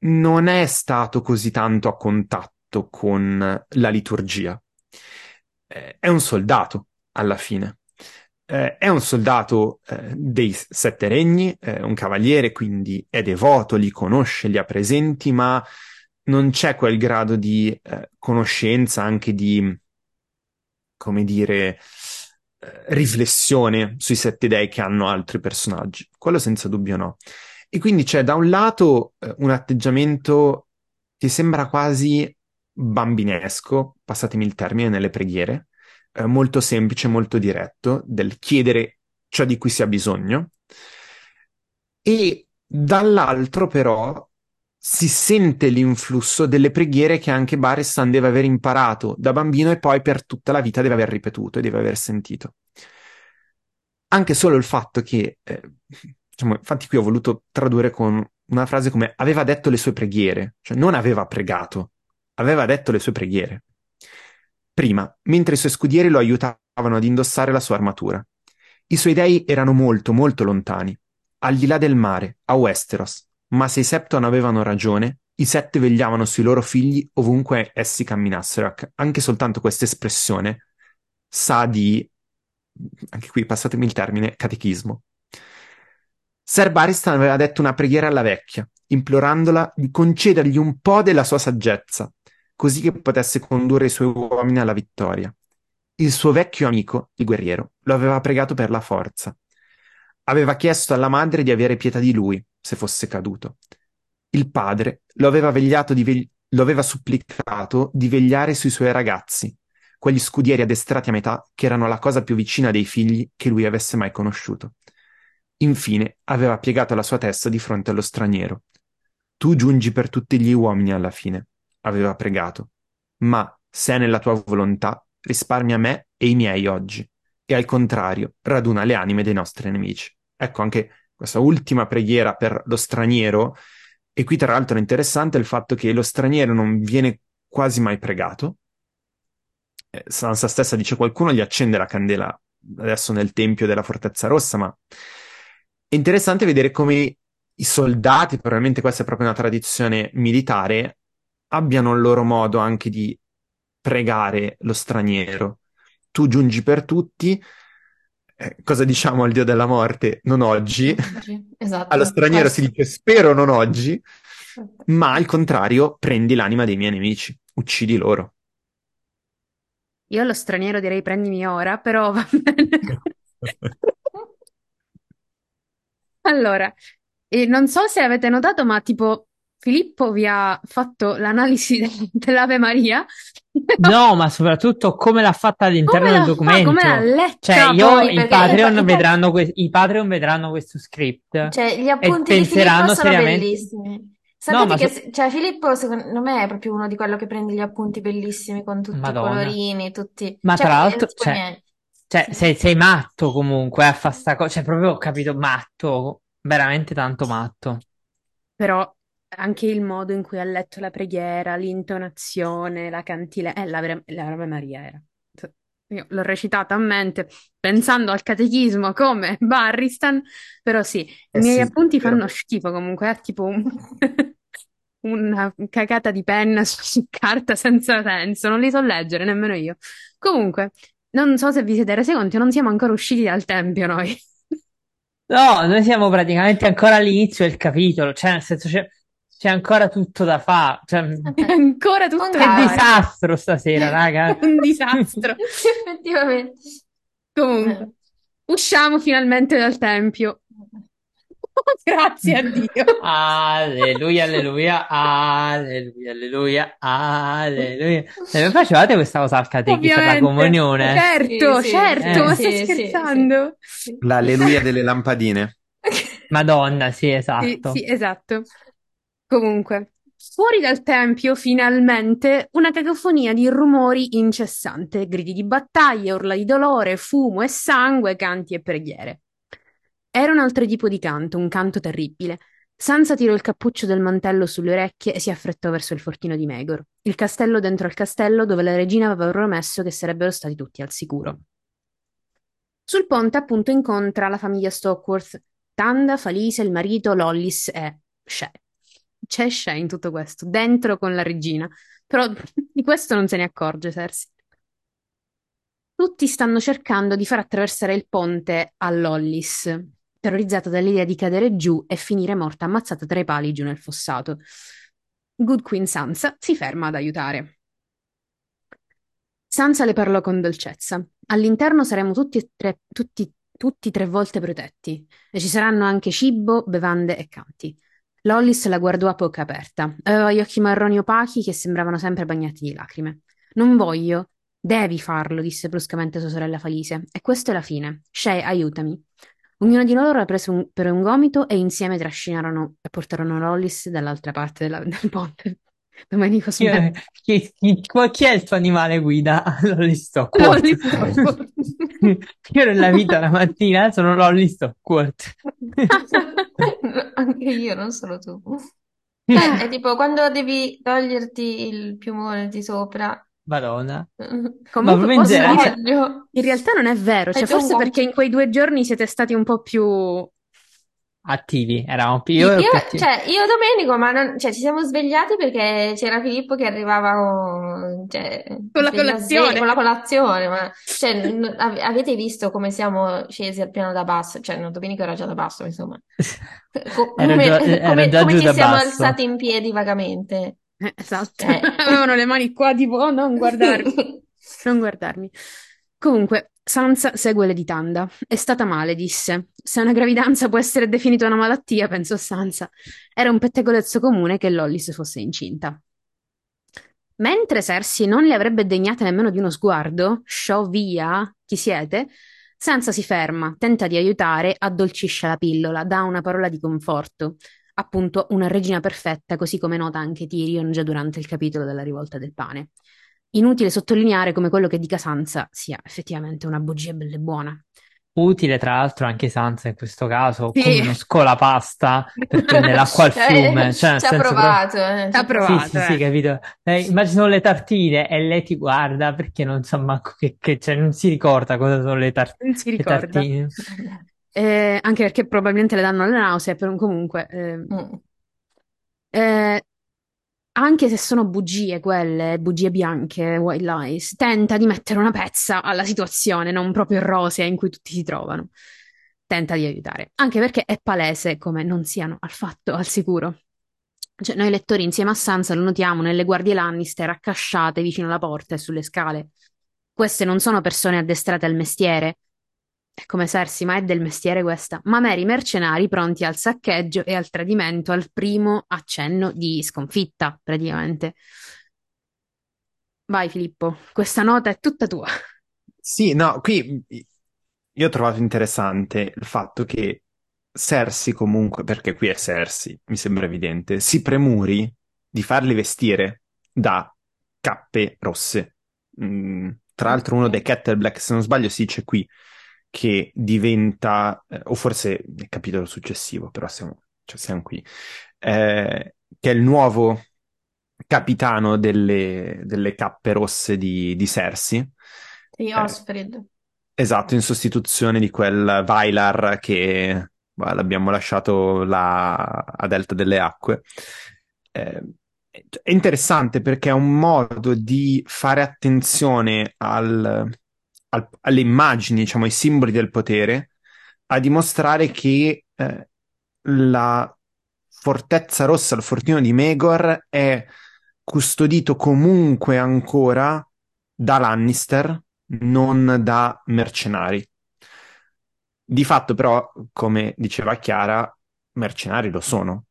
non è stato così tanto a contatto con la liturgia. Eh, è un soldato alla fine. Eh, è un soldato eh, dei sette regni, è un cavaliere, quindi è devoto, li conosce, li ha presenti, ma non c'è quel grado di eh, conoscenza, anche di, come dire, eh, riflessione sui sette dei che hanno altri personaggi. Quello senza dubbio no. E quindi c'è da un lato eh, un atteggiamento che sembra quasi bambinesco, passatemi il termine, nelle preghiere, eh, molto semplice, molto diretto, del chiedere ciò di cui si ha bisogno. E dall'altro però si sente l'influsso delle preghiere che anche Baristan deve aver imparato da bambino e poi per tutta la vita deve aver ripetuto e deve aver sentito. Anche solo il fatto che, eh, diciamo, infatti qui ho voluto tradurre con una frase come aveva detto le sue preghiere, cioè non aveva pregato, aveva detto le sue preghiere. Prima, mentre i suoi scudieri lo aiutavano ad indossare la sua armatura. I suoi dei erano molto, molto lontani, al di là del mare, a Westeros, ma se i Septon avevano ragione, I sette vegliavano sui loro figli ovunque essi camminassero. Anche soltanto questa espressione sa di, anche qui passatemi il termine, catechismo. Sir Baristan aveva detto una preghiera alla vecchia, implorandola di concedergli un po' della sua saggezza, così che potesse condurre i suoi uomini alla vittoria. Il suo vecchio amico, il guerriero, lo aveva pregato per la forza. Aveva chiesto alla madre di avere pietà di lui, se fosse caduto. Il padre lo aveva, ve- lo aveva supplicato di vegliare sui suoi ragazzi, quegli scudieri addestrati a metà che erano la cosa più vicina dei figli che lui avesse mai conosciuto. Infine aveva piegato la sua testa di fronte allo straniero. Tu giungi per tutti gli uomini alla fine, aveva pregato, ma se è nella tua volontà, risparmia me e i miei oggi, e al contrario, raduna le anime dei nostri nemici. Ecco anche questa ultima preghiera per lo straniero, e qui tra l'altro è interessante il fatto che lo straniero non viene quasi mai pregato. Eh, Sansa stessa dice qualcuno gli accende la candela adesso nel tempio della Fortezza Rossa, ma è interessante vedere come i soldati, probabilmente questa è proprio una tradizione militare, abbiano il loro modo anche di pregare lo straniero. Tu giungi per tutti, eh, cosa diciamo al dio della morte? Non oggi. Esatto. Allo straniero Questo. si dice spero non oggi, ma al contrario prendi l'anima dei miei nemici, uccidi loro. Io allo straniero direi prendimi ora, però va bene. Allora, e non so se avete notato, ma tipo Filippo vi ha fatto l'analisi de- dell'Ave Maria. No, ma soprattutto come l'ha fatta all'interno Come del l'ha fa- documento. come l'ha letta Cioè, io, poi, i Patreon i- vedranno, que- i Patreon vedranno questo script Cioè, gli e appunti di Filippo penseranno sono seriamente. bellissimi. Sapete ma che so- cioè, Filippo, secondo me, è proprio uno di quello che prende gli appunti bellissimi con tutti Madonna. i colorini, tutti... Ma cioè, tra l'altro, eh, tipo cioè, niente. Cioè, Sì. sei, sei matto comunque a fare sta cosa. Cioè, proprio ho capito, matto. Veramente tanto matto. Però anche il modo in cui ha letto la preghiera, l'intonazione, la cantilena, eh, l'Ave l'Ave Maria era. Io l'ho recitata a mente pensando al catechismo come Barristan, però sì, i Eh miei sì, appunti vero. fanno schifo comunque, è tipo un- una cagata di penna su, su carta senza senso, non li so leggere nemmeno io. Comunque, non so se vi siete resi conto, non siamo ancora usciti dal tempio noi. No, noi siamo praticamente ancora all'inizio del capitolo. Cioè, nel senso, c'è, c'è ancora tutto da fare. Cioè, È ancora tutto da fare. disastro stasera, raga. Un disastro. Effettivamente. Comunque, usciamo finalmente dal tempio. Grazie a Dio. Alleluia, alleluia, alleluia, alleluia, alleluia. Se mi facevate questa cosa al catechismo per la comunione? Certo, Sì, certo, eh, ma sì, sì, scherzando? sì. L'alleluia delle lampadine. Madonna, sì, Sì, esatto. sì, esatto. Comunque, fuori dal tempio, finalmente, una cacofonia di rumori incessante, gridi di battaglia, urla di dolore, fumo e sangue, canti e preghiere. Era un altro tipo di canto, un canto terribile. Sansa tirò il cappuccio del mantello sulle orecchie e si affrettò verso il fortino di Megor, il castello dentro al castello dove la regina aveva promesso che sarebbero stati tutti al sicuro. Sul ponte, appunto, incontra la famiglia Stockworth, Tanda, Falise, il marito, Lollis e Shay. C'è Shay in tutto questo, dentro con la regina, però di questo non se ne accorge Cersei. Tutti stanno cercando di far attraversare il ponte a Lollis, terrorizzata dall'idea di cadere giù e finire morta ammazzata tra i pali giù nel fossato. Good Queen Sansa si ferma ad aiutare. Sansa le parlò con dolcezza. All'interno saremo tutti e tre, tutti, tutti tre volte protetti e ci saranno anche cibo, bevande e canti. Lollis la guardò a bocca aperta. Aveva gli occhi marroni opachi che sembravano sempre bagnati di lacrime. Non voglio. Devi farlo, disse bruscamente sua sorella Falise. E questa è la fine. Shay, aiutami. Ognuno di loro ha preso un, per un gomito e insieme trascinarono e portarono Lollis dall'altra parte della- del ponte. Domenico Chi, smette. chi- chi- chi è il tuo animale guida? Lolly Stockworth. Lolly. Io nella vita la mattina sono Lolly Stockworth. Anche io, non solo tu. Cioè, è tipo quando devi toglierti il piumone di sopra. Madonna. Ma Comunque proprio in dire, Sbaglio. in realtà non è vero, cioè forse perché in quei due giorni siete stati un po' più attivi, eravamo più, io cioè, io e Domenico, ma non- cioè, ci siamo svegliati perché c'era Filippo che arrivava con, cioè, Con la sveglia sve- colazione. con la colazione, ma cioè, n- av- avete visto come siamo scesi al piano da basso? Cioè, no, Domenico era già da basso, insomma. Co- come, già, come- già come giù ci da siamo basso. alzati in piedi vagamente? Eh, esatto. Eh. Avevano le mani qua, tipo, oh, non guardarmi. Non guardarmi. Comunque, Sansa segue le di Tanda. È stata male, disse. Se una gravidanza può essere definita una malattia, pensò Sansa, era un pettegolezzo comune che Lollis fosse incinta. Mentre Cersei non le avrebbe degnate nemmeno di uno sguardo, sciò via, chi siete? Sansa si ferma, tenta di aiutare, addolcisce la pillola, dà una parola di conforto. Appunto, una regina perfetta, così come nota anche Tyrion già durante il capitolo della rivolta del pane. Inutile sottolineare come quello che dica Sansa sia effettivamente una bugia bella e buona. Utile, tra l'altro, anche Sansa in questo caso, Sì. come uno scolapasta per prendere l'acqua al fiume. Cioè, ci ha provato, eh, ci Ha provato. Sì, sì, sì, eh. capito. Eh, immagino le tartine e lei ti guarda perché non sa manco che, che- cioè, non si ricorda cosa sono le, tar- Non si le ricorda. tartine. Eh, anche perché probabilmente le danno le nausee, però comunque... eh, Mm. eh, anche se sono bugie quelle, bugie bianche, white lies, tenta di mettere una pezza alla situazione, non proprio rosea in cui tutti si trovano. Tenta di aiutare, anche perché è palese come non siano affatto al sicuro. Cioè, noi lettori insieme a Sansa lo notiamo nelle guardie Lannister accasciate vicino alla porta e sulle scale. Queste non sono persone addestrate al mestiere. È come Cersei, ma è del mestiere questa. Ma meri mercenari pronti al saccheggio e al tradimento al primo accenno di sconfitta, praticamente. Vai, Filippo, questa nota è tutta tua. Sì, no, qui io ho trovato interessante il fatto che Cersei comunque, perché qui è Cersei, mi sembra evidente, si premuri di farli vestire da cappe rosse. Mm, tra l'altro uno dei Kettle Black, se non sbaglio si dice qui, che diventa, eh, o forse nel capitolo successivo, però siamo, cioè siamo qui, eh, che è il nuovo capitano delle, delle cappe rosse di, di Cersei. Sì, Eh, Osfrid. Esatto, in sostituzione di quel Vylar che bah, l'abbiamo lasciato là a Delta delle Acque. Eh, è interessante perché è un modo di fare attenzione al- al- alle immagini, diciamo, ai simboli del potere, a dimostrare che eh, la fortezza rossa, il fortino di Megor, è custodito comunque ancora da Lannister, non da mercenari. Di fatto, però, come diceva Chiara, mercenari lo sono,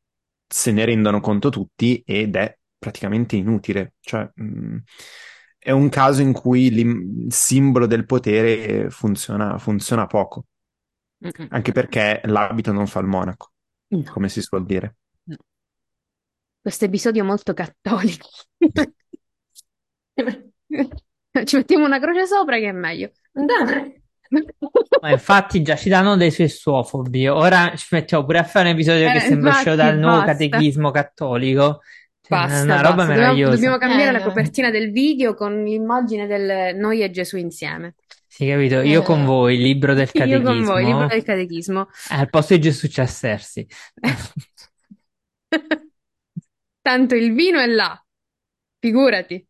se ne rendono conto tutti ed è praticamente inutile. Cioè, mh, è un caso in cui il simbolo del potere funziona, funziona poco, Mm-mm. anche perché l'abito non fa il monaco, No, come si suol dire. no. Questo episodio molto cattolico. Ci mettiamo una croce sopra che è meglio. Dai. Ma infatti già ci danno dei suoi suofobi. Ora ci mettiamo pure a fare un episodio che Eh, sembra uscito dal nuovo basta. catechismo cattolico. Cioè, è Basta, una roba basta. Dobbiamo, meravigliosa. dobbiamo cambiare Eh, la copertina del video con l'immagine del noi e Gesù insieme. Sì, capito? Io Eh. con voi, il libro del Io con voi, libro catechismo. del catechismo. Eh, al posto di Gesù c'è Cersei. Tanto il vino è là, figurati.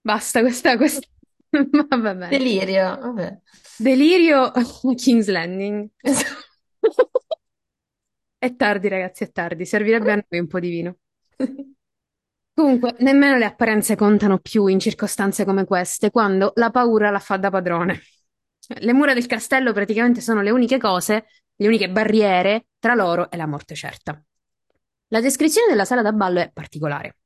Basta questa, questa... Ma va bene. Delirio, vabbè. Delirio King's Landing. È tardi, ragazzi, è tardi. Servirebbe a noi un po' di vino. Comunque, nemmeno le apparenze contano più in circostanze come queste, quando la paura la fa da padrone. Le mura del castello praticamente sono le uniche cose, le uniche barriere tra loro e la morte certa. La descrizione della sala da ballo è particolare.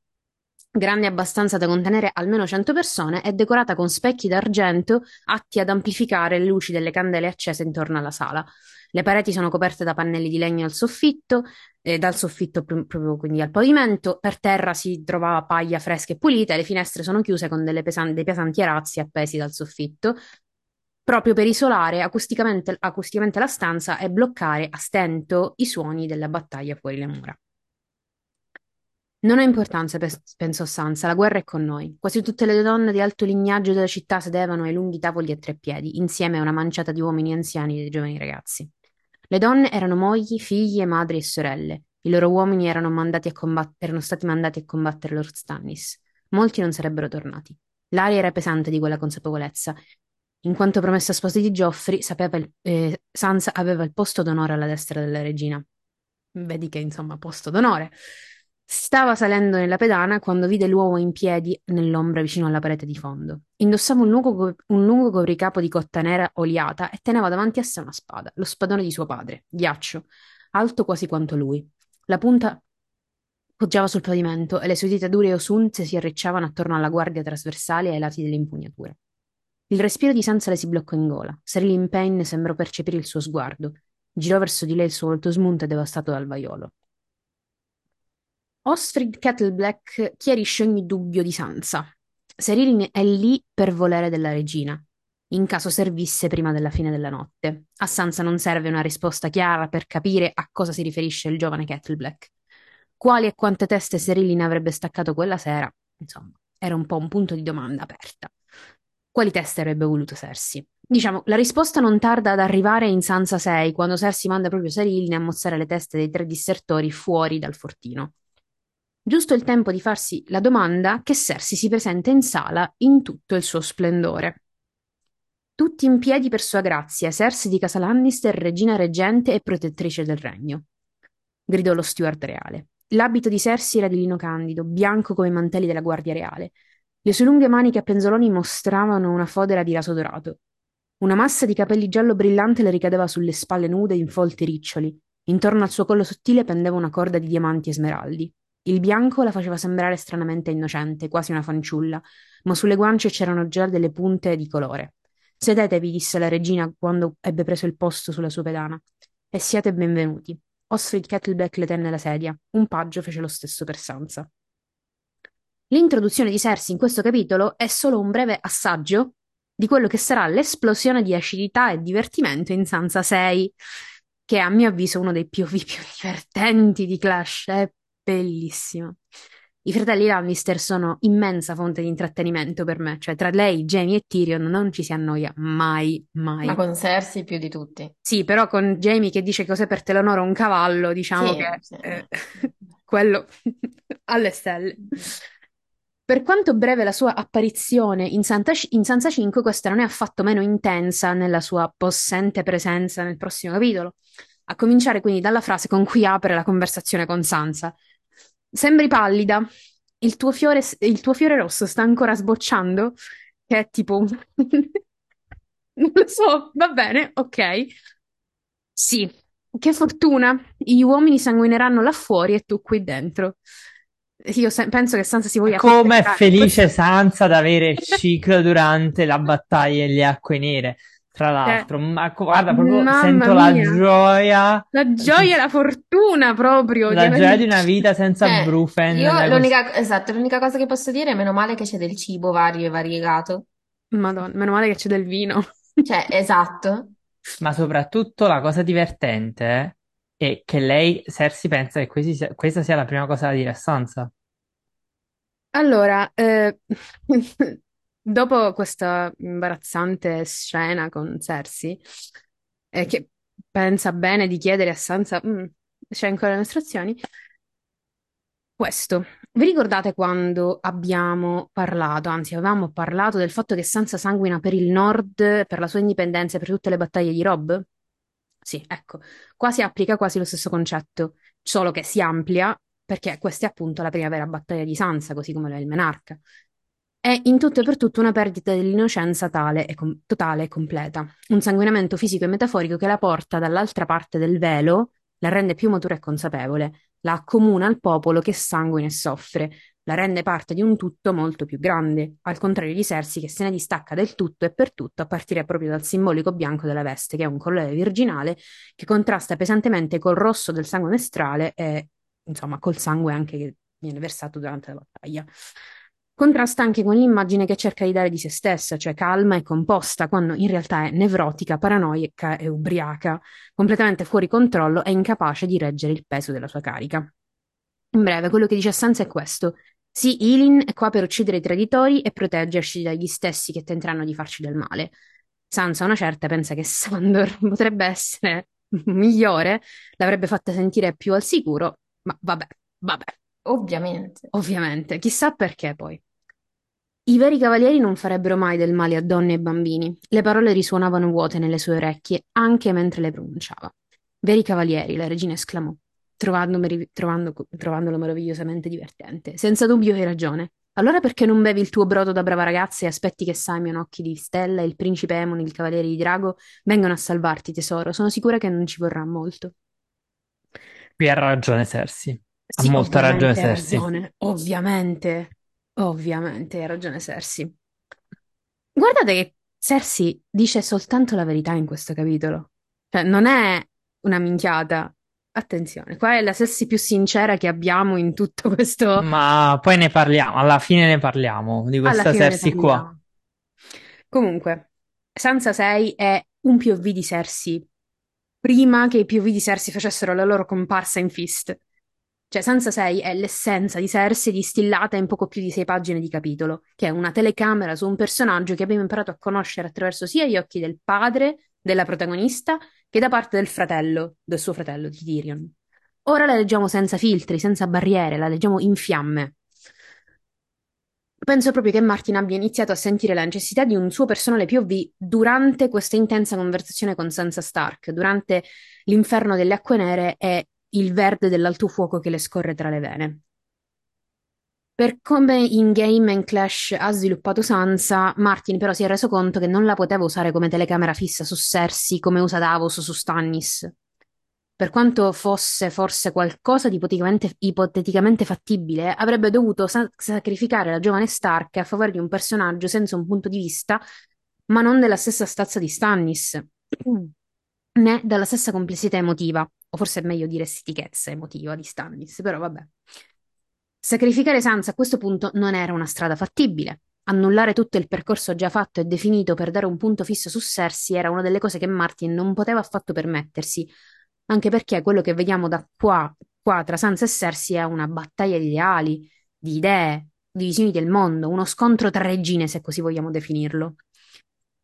Grande abbastanza da contenere almeno 100 persone, è decorata con specchi d'argento atti ad amplificare le luci delle candele accese intorno alla sala. Le pareti sono coperte da pannelli di legno al soffitto, e dal soffitto pr- proprio quindi al pavimento. Per terra si trova paglia fresca e pulita, le finestre sono chiuse con pesan- dei pesanti arazzi appesi dal soffitto, proprio per isolare acusticamente, acusticamente la stanza e bloccare a stento i suoni della battaglia fuori le mura. Non ha importanza, pe- pensò Sansa, la guerra è con noi. Quasi tutte le donne di alto lignaggio della città sedevano ai lunghi tavoli a tre piedi, insieme a una manciata di uomini anziani e di giovani ragazzi. Le donne erano mogli, figlie, madri e sorelle. I loro uomini erano, combat- erano stati mandati a combattere Lord Stannis. Molti non sarebbero tornati. L'aria era pesante di quella consapevolezza. In quanto promessa sposa di Geoffrey, il- eh, Sansa aveva il posto d'onore alla destra della regina. Vedi che, insomma, posto d'onore. Stava salendo nella pedana quando vide l'uomo in piedi nell'ombra vicino alla parete di fondo. Indossava un lungo, un lungo copricapo di cotta nera oliata e teneva davanti a sé una spada, lo spadone di suo padre, ghiaccio, alto quasi quanto lui. La punta poggiava sul pavimento e le sue dita dure e osunze si arricciavano attorno alla guardia trasversale e ai lati delle impugnature. Il respiro di Sansa le si bloccò in gola. Celine Payne sembrò percepire il suo sguardo. Girò verso di lei il suo volto smunto e devastato dal vaiolo. Osfrid Kettleblack chiarisce ogni dubbio di Sansa. Cyril è lì per volere della regina, in caso servisse prima della fine della notte. A Sansa non serve una risposta chiara per capire a cosa si riferisce il giovane Kettleblack. Quali e quante teste Cyril avrebbe staccato quella sera, insomma, era un po' un punto di domanda aperta. Quali teste avrebbe voluto Cersei? Diciamo, la risposta non tarda ad arrivare in Sansa 6, quando Cersei manda proprio Cyril a mostrare le teste dei tre dissertori fuori dal fortino. Giusto il tempo di farsi la domanda che Cersei si presenta in sala in tutto il suo splendore. Tutti in piedi per sua grazia, Cersei di Casa Lannister, regina reggente e protettrice del regno. Gridò lo steward reale. L'abito di Cersei era di lino candido, bianco come i mantelli della guardia reale. Le sue lunghe maniche a penzoloni mostravano una fodera di raso dorato. Una massa di capelli giallo brillante le ricadeva sulle spalle nude in folti riccioli. Intorno al suo collo sottile pendeva una corda di diamanti e smeraldi. Il bianco la faceva sembrare stranamente innocente, quasi una fanciulla, ma sulle guance c'erano già delle punte di colore. Sedetevi, disse la regina quando ebbe preso il posto sulla sua pedana, e siate benvenuti. Osfrid Kettleback le tenne la sedia. Un paggio fece lo stesso per Sansa. L'introduzione di Cersei in questo capitolo è solo un breve assaggio di quello che sarà l'esplosione di acidità e divertimento in Sansa 6, che è a mio avviso uno dei POV più divertenti di Clash. È bellissimo. I fratelli Lannister sono immensa fonte di intrattenimento per me, cioè tra lei, Jamie e Tyrion non ci si annoia mai, mai. Ma con Cersei più di tutti. Sì, però con Jamie che dice che cos'è per Telenora un cavallo, diciamo Sì, che sì. eh, quello alle stelle. Per quanto breve la sua apparizione in, Santa- in Sansa 5, questa non è affatto meno intensa nella sua possente presenza nel prossimo capitolo, a cominciare quindi dalla frase con cui apre la conversazione con Sansa. Sembri pallida, il tuo fiore, il tuo fiore rosso sta ancora sbocciando, che è tipo... un- Non lo so, va bene, ok. Sì, che fortuna, gli uomini sanguineranno là fuori e tu qui dentro. Io se- penso che Sansa si voglia Come è felice Sansa ad avere il ciclo durante la battaglia delle acque nere. Tra l'altro, ma guarda, proprio Eh, sento la mia. gioia, La gioia e la fortuna proprio di la aver- gioia di una vita senza Eh, Brufen. io l'unica, esatto, l'unica cosa che posso dire è meno male che c'è del cibo vario e variegato. Madonna, meno male che c'è del vino. Cioè, esatto. Ma soprattutto la cosa divertente è che lei, Cersei, pensa che questi sia- questa sia la prima cosa da dire a Sansa. Allora, eh, dopo questa imbarazzante scena con Cersei, eh, che pensa bene di chiedere a Sansa, "Mm, c'è ancora le mestruazioni? Questo, vi ricordate quando abbiamo parlato, anzi avevamo parlato del fatto che Sansa sanguina per il nord, per la sua indipendenza e per tutte le battaglie di Robb? Sì, ecco, qua si applica quasi lo stesso concetto, solo che si amplia perché questa è appunto la prima vera battaglia di Sansa, così come lo è il Menarca. È in tutto e per tutto una perdita dell'innocenza tale e totale e completa, un sanguinamento fisico e metaforico che la porta dall'altra parte del velo, la rende più matura e consapevole, la accomuna al popolo che sanguina e soffre, la rende parte di un tutto molto più grande, al contrario di Cersei che se ne distacca del tutto e per tutto a partire proprio dal simbolico bianco della veste, che è un colore virginale che contrasta pesantemente col rosso del sangue mestrale e insomma col sangue anche che viene versato durante la battaglia. Contrasta anche con l'immagine che cerca di dare di se stessa, cioè calma e composta, quando in realtà è nevrotica, paranoica e ubriaca, completamente fuori controllo e incapace di reggere il peso della sua carica. In breve, quello che dice Sansa è questo. Sì, Ilin è qua per uccidere i traditori e proteggerci dagli stessi che tenteranno di farci del male. Sansa, una certa, pensa che Sandor potrebbe essere migliore, l'avrebbe fatta sentire più al sicuro, ma vabbè, vabbè, Ovviamente. ovviamente, chissà perché poi. I veri cavalieri non farebbero mai del male a donne e bambini. Le parole risuonavano vuote nelle sue orecchie, anche mentre le pronunciava. Veri cavalieri, la regina esclamò, trovando trovando- trovandolo meravigliosamente divertente. Senza dubbio hai ragione. Allora perché non bevi il tuo brodo da brava ragazza e aspetti che Simon Occhi di Stella e il principe Emon, il cavaliere di Drago, vengano a salvarti, tesoro? Sono sicura che non ci vorrà molto. Qui ha ragione Cersei. Ha Sì, molta ragione ragione, ovviamente, ovviamente hai ragione Cersei. Guardate che Cersei dice soltanto la verità in questo capitolo. Cioè, non è una minchiata. Attenzione, qua è la Cersei più sincera che abbiamo in tutto questo... Ma poi ne parliamo, alla fine ne parliamo di Alla questa fine ne Cersei qua. parliamo. Comunque, Sansa 6 è un POV di Cersei prima che i POV di Cersei facessero la loro comparsa in Fist. Cioè, Sansa 6 è l'essenza di Cersei distillata in poco più di sei pagine di capitolo, che è una telecamera su un personaggio che abbiamo imparato a conoscere attraverso sia gli occhi del padre della protagonista che da parte del fratello, del suo fratello, di Tyrion. Ora la leggiamo senza filtri, senza barriere, la leggiamo in fiamme. Penso proprio che Martin abbia iniziato a sentire la necessità di un suo personale POV durante questa intensa conversazione con Sansa Stark, durante l'inferno delle acque nere e il verde dell'alto fuoco che le scorre tra le vene. Per come in Game and Clash ha sviluppato Sansa, Martin però si è reso conto che non la poteva usare come telecamera fissa su Cersei come usa Davos su Stannis. Per quanto fosse forse qualcosa di ipoteticamente, ipoteticamente fattibile, avrebbe dovuto sa- sacrificare la giovane Stark a favore di un personaggio senza un punto di vista, ma non della stessa stazza di Stannis, né dalla stessa complessità emotiva, o forse è meglio dire stitichezza emotiva di Stannis, però vabbè. Sacrificare Sansa a questo punto non era una strada fattibile. Annullare tutto il percorso già fatto e definito per dare un punto fisso su Cersei era una delle cose che Martin non poteva affatto permettersi, anche perché quello che vediamo da qua, qua tra Sansa e Cersei è una battaglia di ideali, di idee, di visioni del mondo, uno scontro tra regine, se così vogliamo definirlo.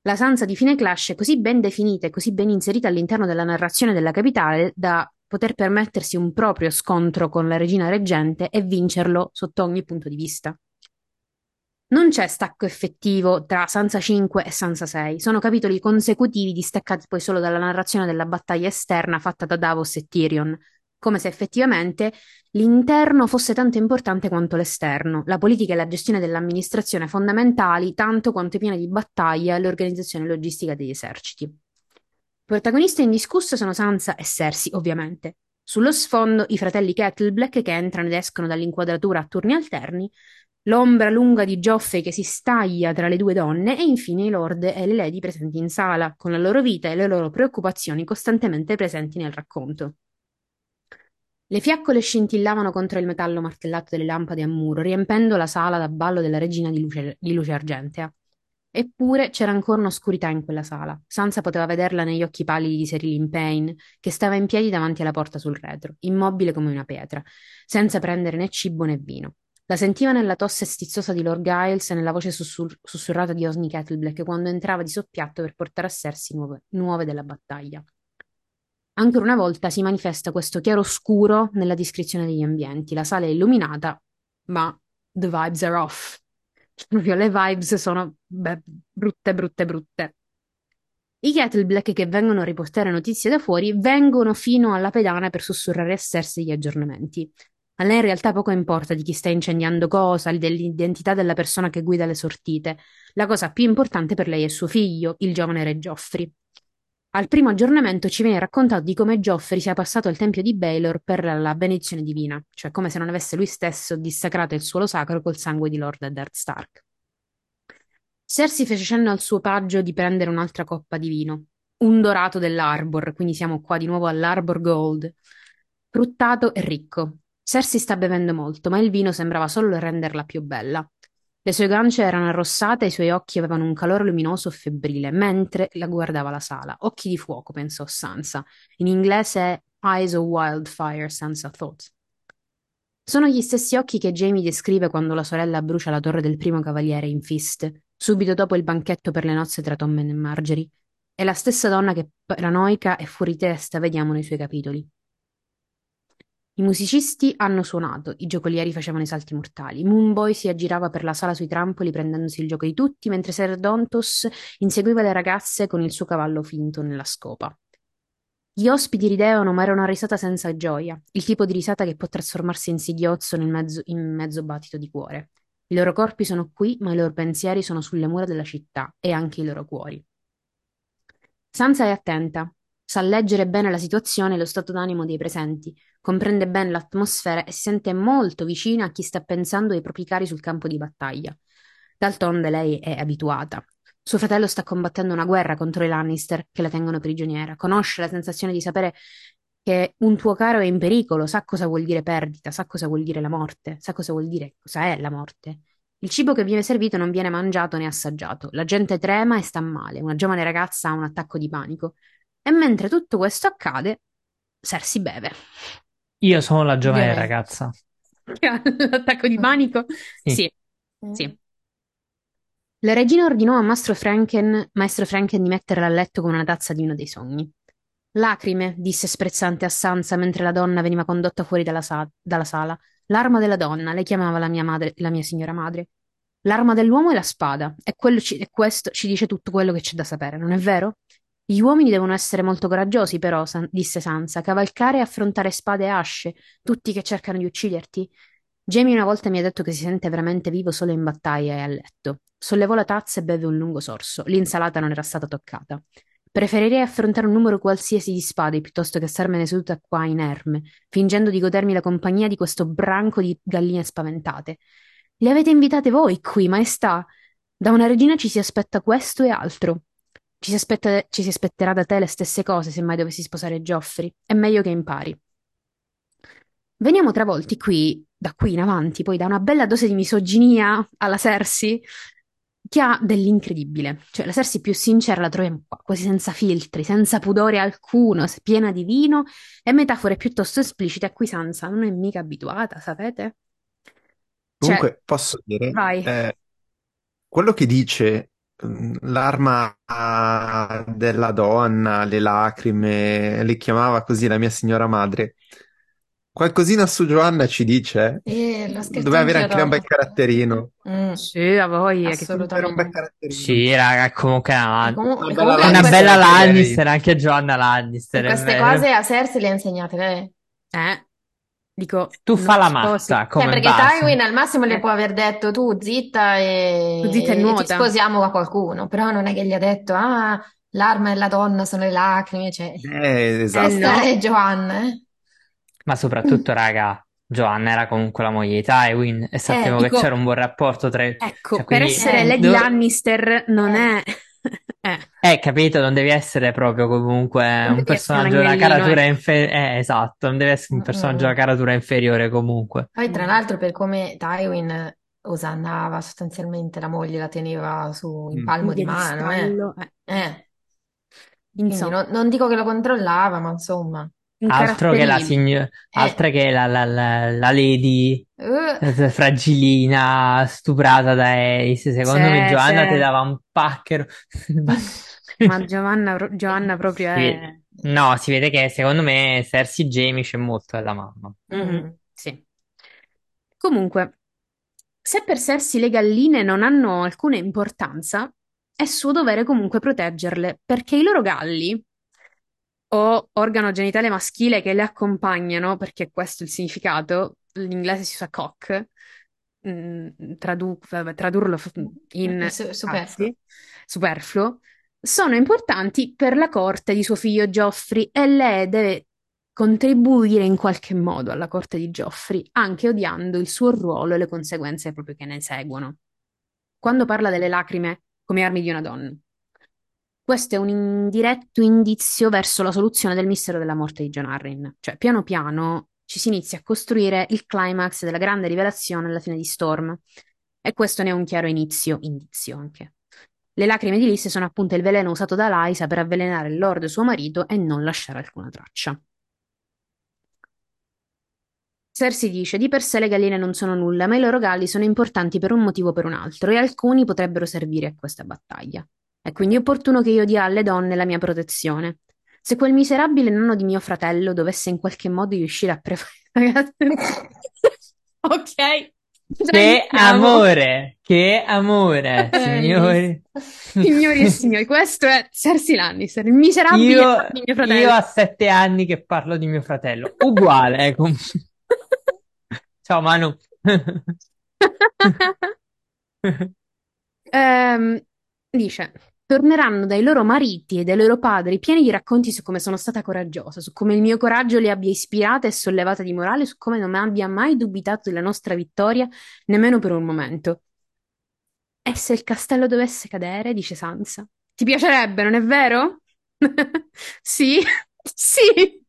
La Sansa di fine Clash è così ben definita e così ben inserita all'interno della narrazione della capitale da poter permettersi un proprio scontro con la regina reggente e vincerlo sotto ogni punto di vista. Non c'è stacco effettivo tra Sansa 5 e Sansa 6, sono capitoli consecutivi distaccati poi solo dalla narrazione della battaglia esterna fatta da Davos e Tyrion, come se effettivamente l'interno fosse tanto importante quanto l'esterno, la politica e la gestione dell'amministrazione fondamentali tanto quanto i piani di battaglia e l'organizzazione logistica degli eserciti. I protagonisti indiscusse sono Sansa e Cersei, ovviamente. Sullo sfondo i fratelli Kettleblack che entrano ed escono dall'inquadratura a turni alterni, l'ombra lunga di Joffrey che si staglia tra le due donne e infine i lord e le lady presenti in sala, con la loro vita e le loro preoccupazioni costantemente presenti nel racconto. Le fiaccole scintillavano contro il metallo martellato delle lampade a muro, riempendo la sala da ballo della regina di luce, di luce argentea. Eppure c'era ancora un'oscurità in quella sala. Sansa poteva vederla negli occhi pallidi di Cerilyn Payne, che stava in piedi davanti alla porta sul retro, immobile come una pietra, senza prendere né cibo né vino. La sentiva nella tosse stizzosa di Lord Giles e nella voce sussur- sussurrata di Osney Kettleblack quando entrava di soppiatto per portare a Cersei nuove, nuove della battaglia. Ancora una volta si manifesta questo chiaroscuro nella descrizione degli ambienti. La sala è illuminata, ma the vibes are off. Proprio le vibes sono beh, brutte, brutte, brutte. I Kettleblack che vengono a riportare notizie da fuori vengono fino alla pedana per sussurrare a Cersei gli aggiornamenti. A lei in realtà poco importa di chi sta incendiando cosa, dell'identità della persona che guida le sortite. La cosa più importante per lei è suo figlio, il giovane re Joffrey. Al primo aggiornamento ci viene raccontato di come Joffrey sia passato al tempio di Baelor per la benedizione divina, cioè come se non avesse lui stesso dissacrato il suolo sacro col sangue di Lord Eddard Stark. Cersei fece cenno al suo paggio di prendere un'altra coppa di vino, un dorato dell'Arbor, quindi siamo qua di nuovo all'Arbor Gold, fruttato e ricco. Cersei sta bevendo molto, ma il vino sembrava solo renderla più bella. Le sue guance erano arrossate e i suoi occhi avevano un calore luminoso febbrile, mentre la guardava la sala. Occhi di fuoco, pensò Sansa. In inglese Eyes of Wildfire, Sansa thought. Sono gli stessi occhi che Jamie descrive quando la sorella brucia la torre del primo cavaliere in Fist, subito dopo il banchetto per le nozze tra Tom e Marjorie. È la stessa donna che paranoica e fuori testa vediamo nei suoi capitoli. I musicisti hanno suonato, i giocolieri facevano i salti mortali, Moonboy si aggirava per la sala sui trampoli prendendosi il gioco di tutti, mentre Ser Dontos inseguiva le ragazze con il suo cavallo finto nella scopa. Gli ospiti ridevano, ma era una risata senza gioia, il tipo di risata che può trasformarsi in singhiozzo in mezzo battito di cuore. I loro corpi sono qui, ma i loro pensieri sono sulle mura della città e anche i loro cuori. Sansa è attenta, sa leggere bene la situazione e lo stato d'animo dei presenti, comprende bene l'atmosfera e si sente molto vicina a chi sta pensando ai propri cari sul campo di battaglia. D'altronde lei è abituata. Suo fratello sta combattendo una guerra contro i Lannister che la tengono prigioniera. Conosce la sensazione di sapere che un tuo caro è in pericolo, sa cosa vuol dire perdita, sa cosa vuol dire la morte, sa cosa vuol dire cosa è la morte. Il cibo che viene servito non viene mangiato né assaggiato. La gente trema e sta male. Una giovane ragazza ha un attacco di panico. E mentre tutto questo accade, Cersei beve. Io sono la giovane Beve. ragazza. L'attacco di panico? Sì. Sì, sì. La regina ordinò a Mastro Franken, Maestro Franken di metterla a letto con una tazza di uno dei sogni. Lacrime, disse sprezzante a Sansa mentre la donna veniva condotta fuori dalla, sa- dalla sala. L'arma della donna, lei chiamava la mia madre, la mia signora madre. L'arma dell'uomo è la spada, e, quello ci- e questo ci dice tutto quello che c'è da sapere, non è vero? Gli uomini devono essere molto coraggiosi, però, disse Sansa, cavalcare e affrontare spade e asce, tutti che cercano di ucciderti. Jamie una volta mi ha detto che si sente veramente vivo solo in battaglia e a letto. Sollevò la tazza e beve un lungo sorso. L'insalata non era stata toccata. Preferirei affrontare un numero qualsiasi di spade piuttosto che starmene seduta qua inerme, fingendo di godermi la compagnia di questo branco di galline spaventate. Le avete invitate voi qui, maestà? Da una regina ci si aspetta questo e altro. Ci si aspetta- ci si aspetterà da te le stesse cose se mai dovessi sposare Geoffrey. È meglio che impari. Veniamo travolti qui, da qui in avanti, poi da una bella dose di misoginia alla Cersei, che ha dell'incredibile. Cioè, la Cersei più sincera la troviamo qua, quasi senza filtri, senza pudore alcuno, piena di vino e metafore piuttosto esplicite a cui Sansa non è mica abituata, sapete? Cioè, Comunque, posso dire, vai. eh, quello che dice l'arma della donna, le lacrime, le chiamava così la mia signora madre. Qualcosina su Giovanna ci dice, eh? Eh, Doveva avere anche lei un bel caratterino. Mm, Sì, a voglia, che Era un bel assolutamente. caratterino. Sì, raga, comunque è una, e bella è una bella Lannister anche lei. Lannister, queste cose a Cersei le ha insegnate lei. Eh, dico, Tu fa la sposi. matta Cioè, come perché base. Tywin al massimo le Eh. può aver detto tu zitta Tu zitta e e, e ci nuota. sposiamo a qualcuno, però non è che gli ha detto ah, l'arma e la donna sono le lacrime, cioè, Eh, esatto. Eh, questa no. è Joanna, eh? Ma soprattutto, raga, Joanna era comunque la moglie di Tywin e sappiamo che dico- c'era un buon rapporto tra... Ecco, Cioè, per quindi- essere Eh, Lady dove- Lannister non Eh. è... eh. Eh, capito, non devi essere proprio comunque un devi personaggio di una agnellino, caratura ecco. inferiore. Eh, esatto, non deve essere un Mm, personaggio di mm. una caratura inferiore comunque. Poi tra l'altro per come Tywin osannava sostanzialmente la moglie, la teneva su in Mm. palmo di Un mano, eh. eh. Eh, Insomma, non, non dico che lo controllava, ma insomma. Altro che la signora, altra che la, la, la, la lady Eh, eh, fragilina, stuprata da Ace. Secondo Sì, me Giovanna sì. ti dava un pacchero. Ma Giovanna, Giovanna proprio è... vede- No, si vede che secondo me Cersei Jamie c'è molto della mamma. Mhm, mm. Sì. Comunque, se per Cersei le galline non hanno alcuna importanza, è suo dovere comunque proteggerle, perché i loro galli, o organo genitale maschile che le accompagnano, perché questo è il significato, l'inglese si usa cock, mm, tradu- vabbè, tradurlo in Su- superfluo. anzi, superfluo, sono importanti per la corte di suo figlio Geoffrey e lei deve contribuire in qualche modo alla corte di Geoffrey, anche odiando il suo ruolo e le conseguenze proprio che ne seguono. Quando parla delle lacrime come armi di una donna, questo è un indiretto indizio verso la soluzione del mistero della morte di John Arryn. Cioè, piano piano ci si inizia a costruire il climax della grande rivelazione alla fine di Storm. E questo ne è un chiaro inizio, indizio anche. Le lacrime di Lys sono appunto il veleno usato da Lysa per avvelenare il Lord suo marito e non lasciare alcuna traccia. Cersei dice: Di per sé le galline non sono nulla, ma i loro galli sono importanti per un motivo o per un altro, e alcuni potrebbero servire a questa battaglia. È quindi opportuno che io dia alle donne la mia protezione. Se quel miserabile nonno di mio fratello dovesse in qualche modo riuscire a preparare... Ok, Che amore, che amore, signori. Signori e signori, questo è Cersei Lannister, il miserabile Io, di mio fratello. io a sette anni che parlo di mio fratello, uguale. eh, com- Ciao Manu. Ehm, dice, torneranno dai loro mariti e dai loro padri pieni di racconti su come sono stata coraggiosa, su come il mio coraggio li abbia ispirata e sollevata di morale, su come non abbia mai dubitato della nostra vittoria, nemmeno per un momento. E se il castello dovesse cadere, dice Sansa, ti piacerebbe, non è vero? Sì, sì.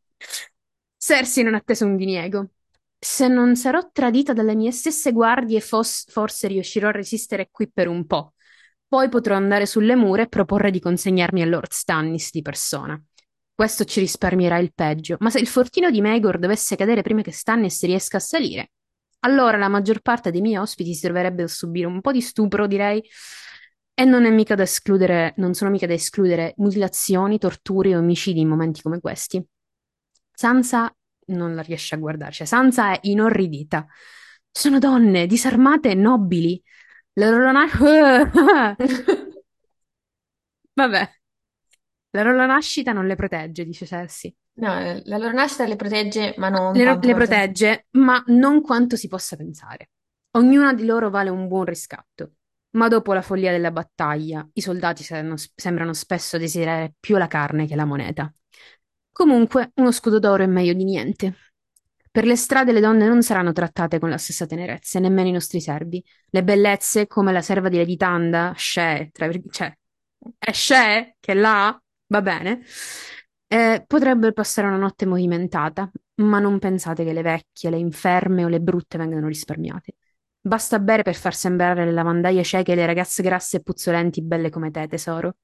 Cersei non attese un diniego. Se non sarò tradita dalle mie stesse guardie, fos- forse riuscirò a resistere qui per un po'. Poi potrò andare sulle mura e proporre di consegnarmi a Lord Stannis di persona. Questo ci risparmierà il peggio, ma se il fortino di Maegor dovesse cadere prima che Stannis riesca a salire, allora la maggior parte dei miei ospiti si troverebbe a subire un po' di stupro, direi, e non è mica da escludere, non sono mica da escludere mutilazioni, torture o omicidi in momenti come questi. Sansa non la riesce a guardare, cioè Sansa è inorridita. Sono donne, disarmate e nobili. La loro Vabbè, la loro nascita non le protegge, dice Cersei. No, eh, la loro nascita le protegge, ma non Le, tanto le quanto- protegge, ma non quanto si possa pensare. Ognuna di loro vale un buon riscatto. Ma dopo la follia della battaglia, i soldati sembrano, sembrano spesso desiderare più la carne che la moneta. Comunque, uno scudo d'oro è meglio di niente. Per le strade le donne non saranno trattate con la stessa tenerezza, nemmeno i nostri servi. Le bellezze, come la serva di Lady Tanda, Shea, tra cioè, è Shea che là, va bene, eh, potrebbero passare una notte movimentata, ma non pensate che le vecchie, le inferme o le brutte vengano risparmiate. Basta bere per far sembrare le lavandaie cieche e le ragazze grasse e puzzolenti belle come te, tesoro.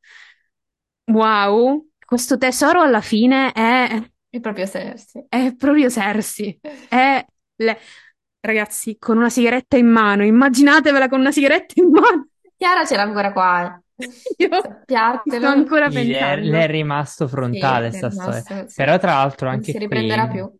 Wow, questo tesoro alla fine è, È proprio Cersei. è proprio Cersei. È le- Ragazzi, con una sigaretta in mano, immaginatevela con una sigaretta in mano. Chiara ce l'ha ancora qua. Io Sappiatelo. sto ancora le è, pensando. le è rimasto frontale Sì, sta è storia. rimasto, sì. Però tra l'altro Non anche si qui riprenderà più.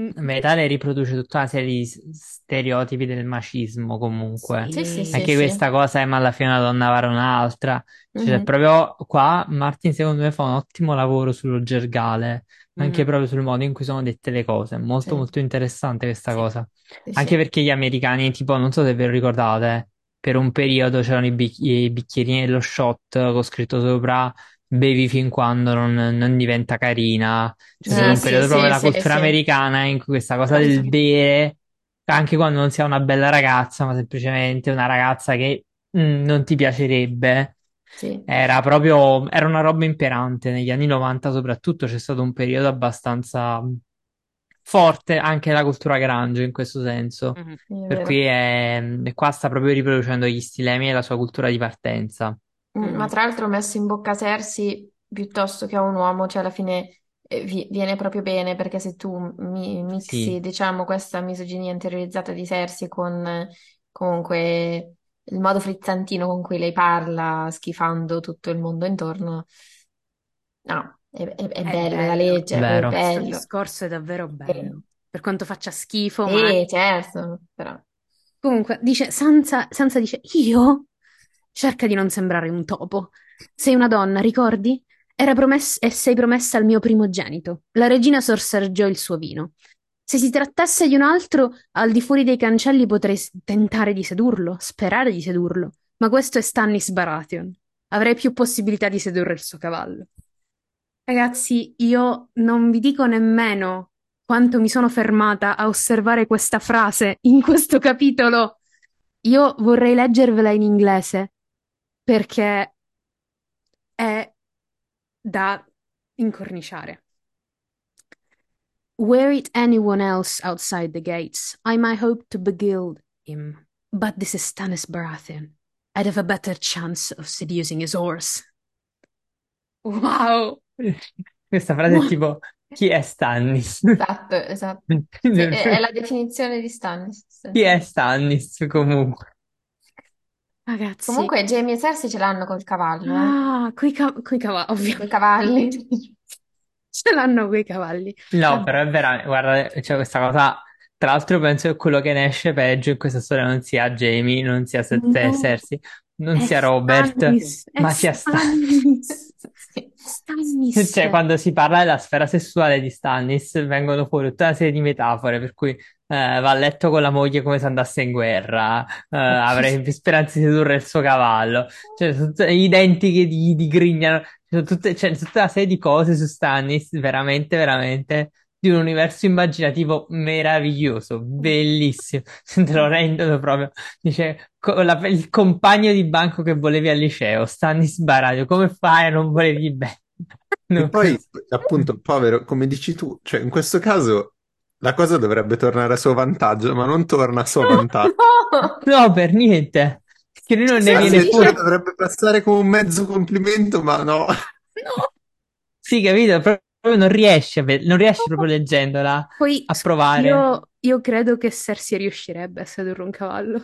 Mm, Metale riproduce tutta una serie di s- stereotipi del macismo comunque. Sì, sì, sì, Anche sì. questa cosa, eh, ma alla fine una donna vale un'altra. Cioè, Mhm. proprio qua Martin secondo me fa un ottimo lavoro sullo gergale, anche Mhm. proprio sul modo in cui sono dette le cose. Molto Sì. molto interessante questa Sì. cosa. Sì, Anche perché gli americani, tipo, non so se ve lo ricordate, per un periodo c'erano i, bic- i bicchierini dello shot con scritto sopra bevi fin quando non, non diventa carina. C'è stato Ah, un sì, periodo sì, proprio della sì, cultura sì. americana in cui questa cosa del bere, anche quando non sia una bella ragazza, ma semplicemente una ragazza che mm, non ti piacerebbe, Sì. era proprio, era una roba imperante. Negli anni 90 soprattutto c'è stato un periodo abbastanza forte anche la cultura grunge in questo senso. mhm. Sì, è Per vero. cui è, e qua sta proprio riproducendo gli stilemi e la sua cultura di partenza. Mm, Ma Mhm. tra l'altro ho messo in bocca Cersei piuttosto che a un uomo, cioè alla fine eh, vi- viene proprio bene perché se tu mi, mixi, Sì, diciamo, questa misoginia interiorizzata di Cersei con comunque il modo frizzantino con cui lei parla, schifando tutto il mondo intorno, no, è, è- è È bello, la bello. legge, è vero. Questo bello. discorso è davvero bello. Per quanto faccia schifo, ma Sì, certo, però. Comunque, dice, Sansa, Sansa dice, io? Cerca di non sembrare un topo. Sei una donna, ricordi? Era promess- e sei promessa al mio primogenito. La regina sorseggiò il suo vino. Se si trattasse di un altro, al di fuori dei cancelli potrei tentare di sedurlo, sperare di sedurlo. Ma questo è Stannis Baratheon. Avrei più possibilità di sedurre il suo cavallo. Ragazzi, io non vi dico nemmeno quanto mi sono fermata a osservare questa frase in questo capitolo. Io vorrei leggervela in inglese perché è da incorniciare. Were it anyone else outside the gates, I might hope to beguile him. But this is Stannis Baratheon. I'd have a better chance of seducing his horse. Wow! Questa frase è Wow. tipo, chi è Stannis? Esatto, esatto. Sì, è, è la definizione di Stannis. Chi è Stannis comunque? Ragazzi, Comunque Jamie e Cersei ce l'hanno col cavallo, eh? ah, coi, ca- coi cavalli, Coi ovviamente. cavalli. Ce l'hanno coi cavalli. No, però è veramente, guarda, c'è questa cosa. Tra l'altro, penso che quello che ne esce peggio in questa storia non sia Jamie, non sia Se- No, Cersei, non è sia Robert, Stannis, ma sia Stannis. Stannis. Stannis. Cioè, quando si parla della sfera sessuale di Stannis, vengono fuori tutta una serie di metafore, per cui eh, va a letto con la moglie come se andasse in guerra, eh, avrei più speranze di sedurre il suo cavallo, cioè, tutte identiche di, di grignano, ci sono tutte, c'è tutta una serie di cose su Stannis, veramente, veramente, di un universo immaginativo meraviglioso, bellissimo, te lo rendono proprio, dice, co- la- il compagno di banco che volevi al liceo, Stannis Baradio, come fai a non volergli bene? E No. poi, appunto, povero, come dici tu, cioè in questo caso la cosa dovrebbe tornare a suo vantaggio, ma non torna a suo vantaggio. No! No, per niente. Che lui non ne Sì, viene sì. fuori. Addirittura dovrebbe passare come un mezzo complimento, ma no. No. Sì, capito? Proprio non riesce, non riesce proprio leggendola Poi a provare. io, io credo che Cersei riuscirebbe a sedurre un cavallo.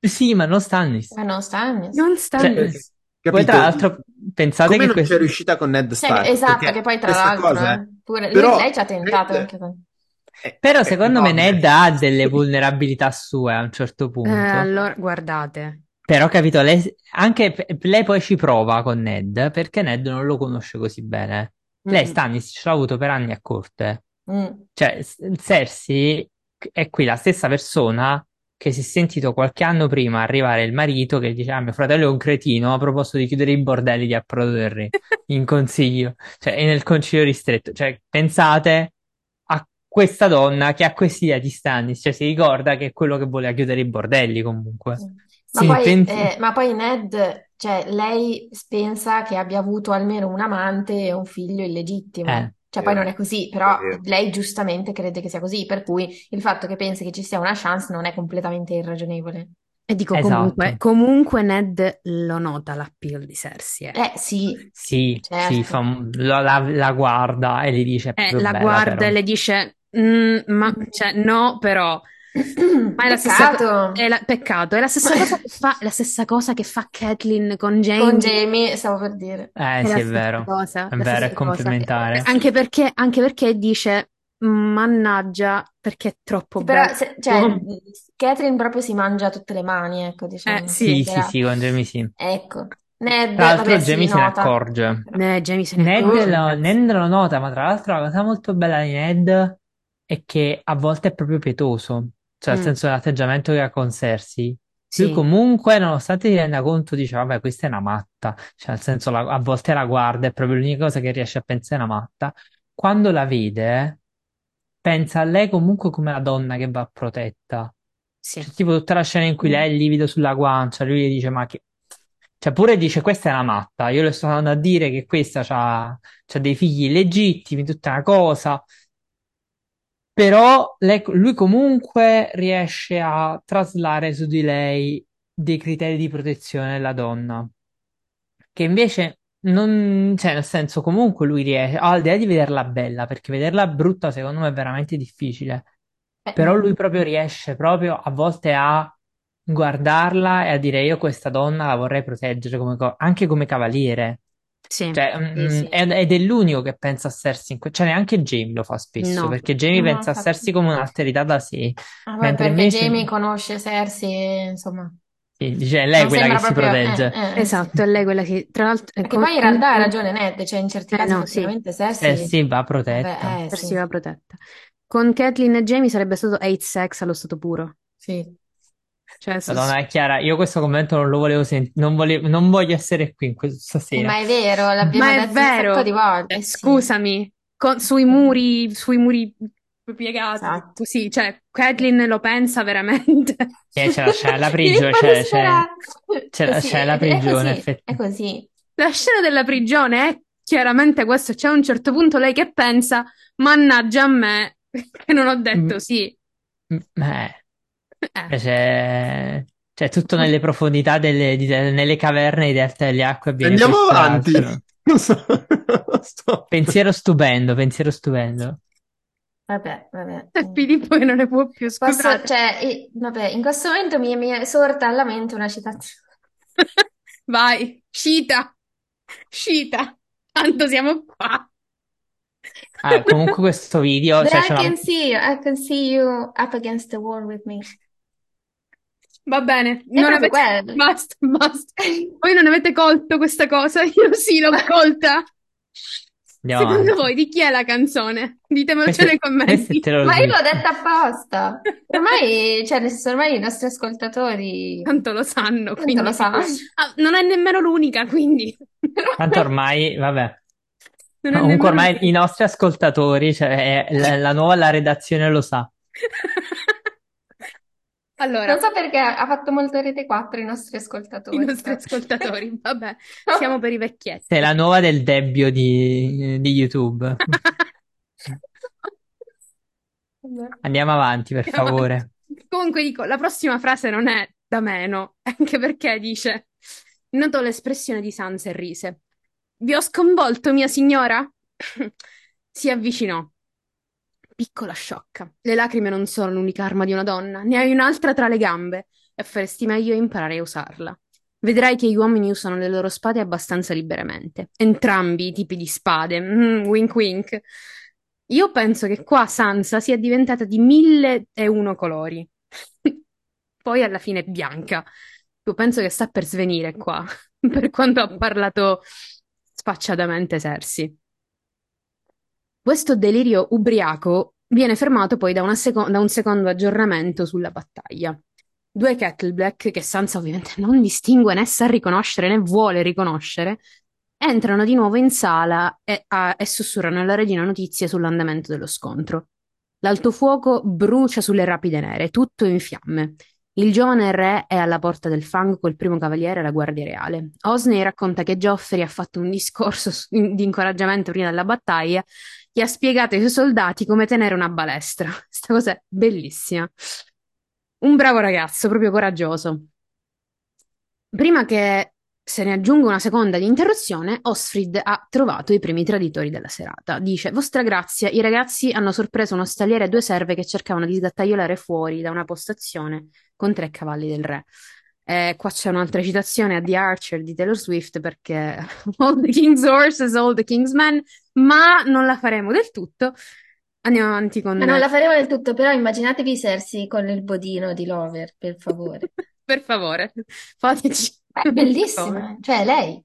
Sì, ma non Stannis. Ma non Stannis. Non Cioè, Stannis. poi Capito? tra l'altro pensate Come che non questo... c'è riuscita con Ned Cioè, Stark? esatto, Perché che poi tra questa l'altro, cosa, eh, pure però lei ci ha tentato Ned anche con... è- Però è secondo me enorme. Ned ha delle vulnerabilità sue a un certo Eh, punto. allora, guardate. Però, capito, lei, anche lei poi ci prova con Ned, perché Ned non lo conosce così bene. Lei Mm. Stannis ce l'ha avuto per anni a corte. Mm. Cioè, Cersei è qui la stessa persona che si è sentito qualche anno prima arrivare il marito che dice: Ah, mio fratello è un cretino, ha proposto di chiudere i bordelli di Approdo del Re in consiglio, cioè, e nel consiglio ristretto. Cioè, pensate a questa donna che ha quest'idea di Stannis, cioè, si ricorda che è quello che voleva chiudere i bordelli comunque. Ma Sì, poi, pensi- eh, ma poi Ned, cioè lei pensa che abbia avuto almeno un amante e un figlio illegittimo. Eh. Cioè poi non è così, però Vero. lei giustamente crede che sia così, per cui il fatto che pensi che ci sia una chance non è completamente irragionevole. E dico Esatto. comunque, comunque Ned lo nota l'appeal di Cersei. eh. Eh sì, Sì, Certo. sì, fa un- la, la- la guarda e gli dice: È Eh, proprio la bella, guarda però. e le dice, "Mm, ma, cioè, no, però. Ma è la stessa co- è la- peccato, è la stessa cosa che fa, la stessa cosa che fa Catelyn con Jaime. Con Jamie, stavo per dire. Eh, È sì, è vero. cosa, È vero, è cosa. complementare. Anche perché, anche perché dice, mannaggia, perché è troppo Sì, però, se- cioè, Catherine proprio si mangia tutte le mani, ecco, diciamo. Eh, sì. Sì, sì, sì, con Jamie sì. Ecco. Ned, Tra l'altro, vabbè, si Jamie se ne accorge. Eh, Jamie se ne Ned accorge, lo. Ned lo nota, ma tra l'altro la cosa molto bella di Ned è che a volte è proprio pietoso, cioè nel Mm. senso dell'atteggiamento che ha con Cersei. Sì. Lui comunque, nonostante si renda conto, dice, vabbè, questa è una matta, cioè nel senso la- a volte la guarda, è proprio l'unica cosa che riesce a pensare è una matta. Quando la vede, pensa a lei comunque come la donna che va protetta. Sì. C'è tipo tutta la scena in cui lei è livido sulla guancia, lui gli dice, ma che... Cioè pure dice, questa è una matta, io le sto andando a dire che questa c'ha dei figli illegittimi, tutta una cosa. Però lei- lui comunque riesce a traslare su di lei dei criteri di protezione della donna. Che invece non, cioè nel senso comunque lui riesce, ha l'idea di vederla bella, perché vederla brutta secondo me è veramente difficile. Eh, Però lui proprio riesce proprio a volte a guardarla e a dire io questa donna la vorrei proteggere come co- anche come cavaliere. Sì. Cioè, Sì, mm, sì. ed, ed è l'unico che pensa a Cersei, in que- cioè neanche Jamie lo fa spesso, No. perché Jamie No, pensa a infatti. Cersei come un'alterità da sé. Ah, Mentre perché invece- Jamie conosce Cersei, insomma. Sì, dice, è lei quella che sembra si proprio- protegge. eh, eh, Esatto, è lei quella che, tra l'altro... Perché poi in realtà ha ragione Ned, cioè in certi Eh, casi no, sì. effettivamente Cersei... Cersei va protetta. Vabbè, eh, Cersei sì, va protetta. Con Catelyn e Jamie sarebbe stato hate sex allo stato puro. sì. Cioè, s- Madonna, è chiara, io questo commento non lo volevo sentire, non volevo, non voglio essere qui in questa sera. Ma è vero, l'abbiamo Ma è detto un vero. sacco di volte. Eh, sì. scusami, con- sui muri, sui muri piegati, Esatto. così, cioè, Catelyn lo pensa veramente. Eh, c'è la scena della Io prigione, non c'è, c'è, c'è la Sì, scena della è- è prigione, così, effettivamente. È così. La scena della prigione è chiaramente questo, c'è a un certo punto lei che pensa, mannaggia a me, che non ho detto sì. Mm, eh, Eh, c'è, c'è tutto nelle profondità, delle, di- nelle caverne di Delta delle Acque. Andiamo avanti. Non so. Sto- Pensiero stupendo, pensiero stupendo. Vabbè, vabbè. e Filippo che non ne può più, Posso, scusate. cioè, eh, vabbè, in questo momento mi, mi è sorta alla mente una citazione. Vai, scita, scita, tanto siamo qua. Ah, comunque questo video, But cioè, I c'è una- can see you, I can see you up against the wall with me. Va bene, È non proprio avete... quello. Basta, basta. Voi non avete colto questa cosa? Io sì, l'ho colta. Andiamo Secondo avanti. voi di chi è la canzone? Ditemelo Questo, nei questo commenti. Taylor Ma io l'ho detta apposta. Ormai, cioè, nel senso, ormai i nostri ascoltatori Tanto lo sanno, tanto quindi... lo sanno. Ah, non è nemmeno l'unica, quindi... Tanto ormai, vabbè. Non è Comunque nemmeno ormai i nostri ascoltatori, cioè, è- la, la nuova la redazione lo sa. Allora, Non so perché ha fatto molto Rete 4 i nostri ascoltatori. i nostri ascoltatori, vabbè, siamo per i vecchietti. Sei la nuova del debbio di, di YouTube. Andiamo avanti, per Andiamo favore. avanti. Comunque dico, la prossima frase non è da meno, anche perché dice, notò l'espressione di Sansa e rise. Vi ho sconvolto, mia signora? Si avvicinò. Piccola sciocca, le lacrime non sono l'unica arma di una donna, ne hai un'altra tra le gambe e faresti meglio imparare a usarla. Vedrai che gli uomini usano le loro spade abbastanza liberamente. Entrambi i tipi di spade. Mm, wink wink. Io penso che qua Sansa sia diventata di mille e uno colori. Poi alla fine è bianca. Io penso che sta per svenire qua, per quanto ha parlato sfacciatamente Cersei. Questo delirio ubriaco viene fermato poi da, seco- da un secondo aggiornamento sulla battaglia. Due Kettleblack, che Sansa ovviamente non distingue né sa riconoscere né vuole riconoscere, entrano di nuovo in sala e, a- e sussurrano alla regina notizie sull'andamento dello scontro. L'altofuoco brucia sulle rapide nere, tutto in fiamme. Il giovane re è alla porta del fango col primo cavaliere e la guardia reale. Osney racconta che Geoffrey ha fatto un discorso di incoraggiamento prima della battaglia e ha spiegato ai suoi soldati come tenere una balestra. Questa cosa è bellissima. Un bravo ragazzo, proprio coraggioso. Prima che se ne aggiunga una seconda di interruzione, Osfrid ha trovato i primi traditori della serata. Dice: Vostra grazia, i ragazzi hanno sorpreso uno stalliere e due serve che cercavano di sgattaiolare fuori da una postazione con tre cavalli del re. Eh, qua c'è un'altra citazione a The Archer di Taylor Swift perché all the king's horses, all the king's men, ma non la faremo del tutto. Andiamo avanti con... Ma non la faremo del tutto, però immaginatevi Cersei con il bodino di Lover, per favore. Per favore, fateci... È bellissima, cioè lei.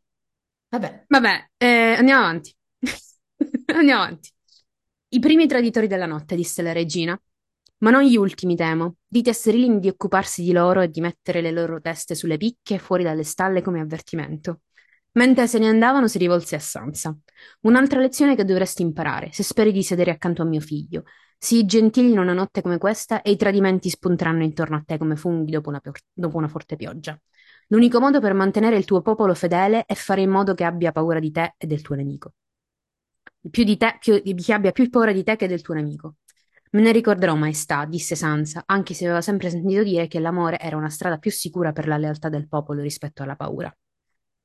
Vabbè. Vabbè, eh, andiamo avanti. Andiamo avanti. I primi traditori della notte, disse la regina. Ma non gli ultimi, temo. Dite a Serilin di occuparsi di loro e di mettere le loro teste sulle picche fuori dalle stalle come avvertimento. Mentre se ne andavano, si rivolse a Sansa. Un'altra lezione che dovresti imparare, se speri di sedere accanto a mio figlio. Sii gentile in una notte come questa e i tradimenti spunteranno intorno a te come funghi dopo una, pior- dopo una forte pioggia. L'unico modo per mantenere il tuo popolo fedele è fare in modo che abbia paura di te e del tuo nemico. Più di te, più, che abbia più paura di te che del tuo nemico. Me ne ricorderò, maestà, disse Sansa, anche se aveva sempre sentito dire che l'amore era una strada più sicura per la lealtà del popolo rispetto alla paura.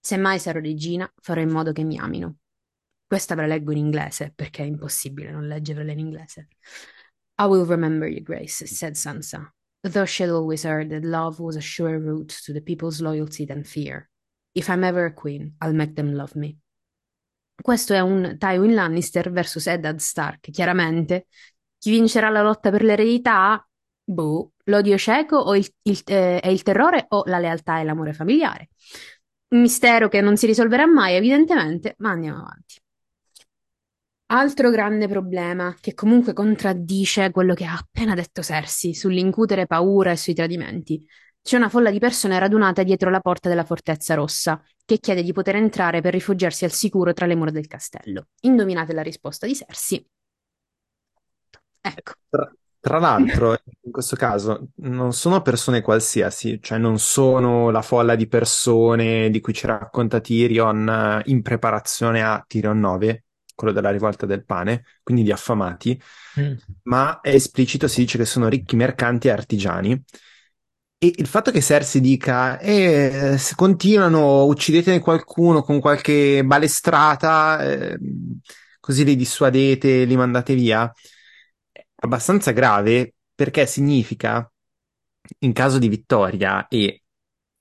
Se mai sarò regina, farò in modo che mi amino. Questa ve la leggo in inglese, perché è impossibile non leggerla in inglese. I will remember you, Grace, said Sansa. Though she'd always heard that love was a surer route to the people's loyalty than fear. If I'm ever a queen, I'll make them love me. Questo è un Tywin Lannister versus Eddard Stark, chiaramente. Chi vincerà la lotta per l'eredità? Boh, l'odio cieco o il, il, eh, è il terrore o la lealtà e l'amore familiare? Un mistero che non si risolverà mai, evidentemente, ma andiamo avanti. Altro grande problema, che comunque contraddice quello che ha appena detto Cersei sull'incutere paura e sui tradimenti. C'è una folla di persone radunate dietro la porta della Fortezza Rossa, che chiede di poter entrare per rifugiarsi al sicuro tra le mura del castello. Indovinate la risposta di Cersei. Ecco. Tra l'altro, in questo caso, non sono persone qualsiasi, cioè non sono la folla di persone di cui ci racconta Tyrion eh, in preparazione a Tyrion 9, quello della rivolta del pane, quindi di affamati, Mm. ma è esplicito, si dice che sono ricchi mercanti e artigiani. E il fatto che Cersei dica, eh, se continuano, uccidetene qualcuno con qualche balestrata, eh, così li dissuadete, li mandate via, abbastanza grave perché significa, in caso di vittoria e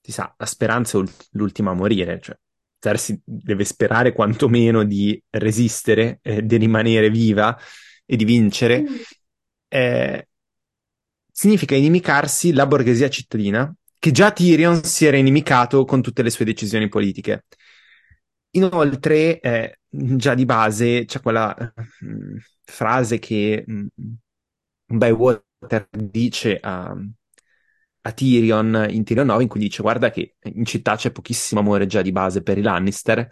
si sa, la speranza è ul- l'ultima a morire, cioè Cersei deve sperare quantomeno di resistere, eh, di rimanere viva e di vincere. Eh, significa inimicarsi la borghesia cittadina, che già Tyrion si era inimicato con tutte le sue decisioni politiche. Inoltre, eh, già di base c'è quella mh, frase che mh, Bywater dice a, a Tyrion in Tyrion 9 in cui dice guarda che in città c'è pochissimo amore già di base per i Lannister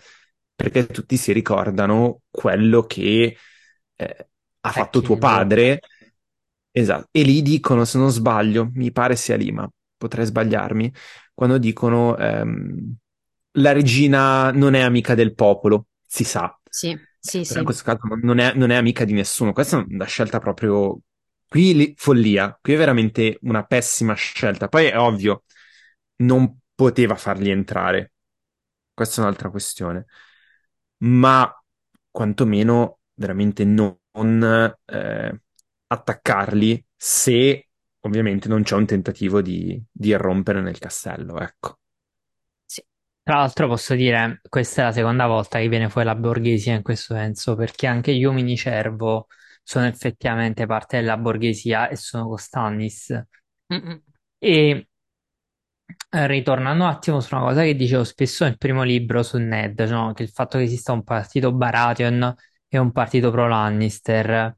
perché tutti si ricordano quello che eh, ha fatto tuo padre esatto e lì dicono se non sbaglio mi pare sia lì ma potrei sbagliarmi quando dicono ehm, la regina non è amica del popolo si sa Sì, sì, però sì. in questo caso non è, non è amica di nessuno. Questa è una scelta proprio. Qui li- follia, qui è veramente una pessima scelta. Poi è ovvio, non poteva farli entrare. Questa è un'altra questione. Ma quantomeno veramente non eh, attaccarli se ovviamente non c'è un tentativo di, di irrompere nel castello, ecco. Sì. Tra l'altro posso dire, questa è la seconda volta che viene fuori la borghesia in questo senso, perché anche gli uomini cervo sono effettivamente parte della borghesia e sono con Stannis. Mm-mm. E eh, ritornando un attimo su una cosa che dicevo spesso nel primo libro su Ned, no? Che il fatto che esista un partito Baratheon e un partito pro Lannister.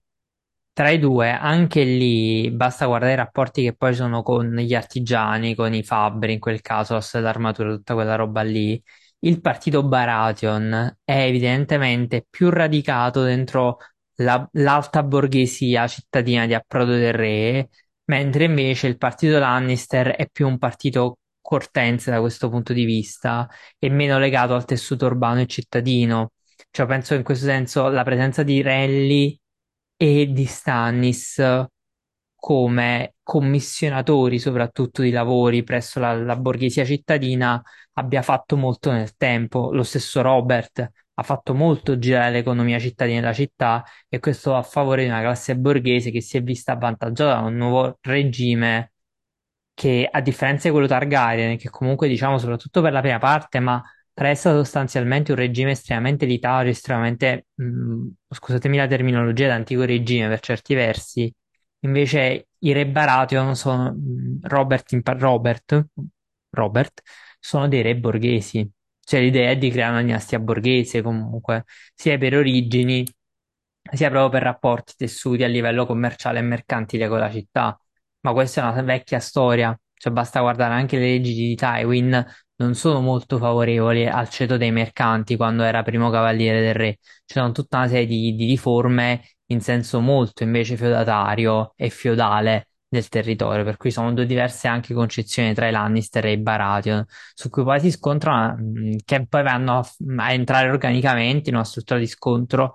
Tra i due, anche lì, basta guardare i rapporti che poi sono con gli artigiani, con i fabbri, in quel caso, la l'armatura, tutta quella roba lì. Il partito Baratheon è evidentemente più radicato dentro la- l'alta borghesia cittadina di approdo del re, mentre invece il partito Lannister è più un partito cortense da questo punto di vista e meno legato al tessuto urbano e cittadino. Cioè, penso che in questo senso la presenza di Renly e di Stannis come commissionatori soprattutto di lavori presso la, la borghesia cittadina abbia fatto molto nel tempo. Lo stesso Robert ha fatto molto girare l'economia cittadina della città e questo a favore di una classe borghese che si è vista avvantaggiata da un nuovo regime che a differenza di quello Targaryen, che comunque diciamo soprattutto per la prima parte, ma resta sostanzialmente un regime estremamente elitario, estremamente, mh, scusatemi la terminologia, d'antico regime per certi versi. Invece i re Baratheon sono mh, Robert, Robert, Robert, sono dei re borghesi. Cioè l'idea è di creare una dinastia borghese comunque, sia per origini, sia proprio per rapporti tessuti a livello commerciale e mercantile con la città. Ma questa è una vecchia storia, cioè basta guardare anche le leggi di Tywin, non sono molto favorevoli al ceto dei mercanti quando era primo cavaliere del re. C'erano tutta una serie di, di riforme in senso molto invece feudatario e feudale del territorio, per cui sono due diverse anche concezioni tra i Lannister e i Baratheon, su cui poi si scontrano, mh, che poi vanno a, a entrare organicamente in una struttura di scontro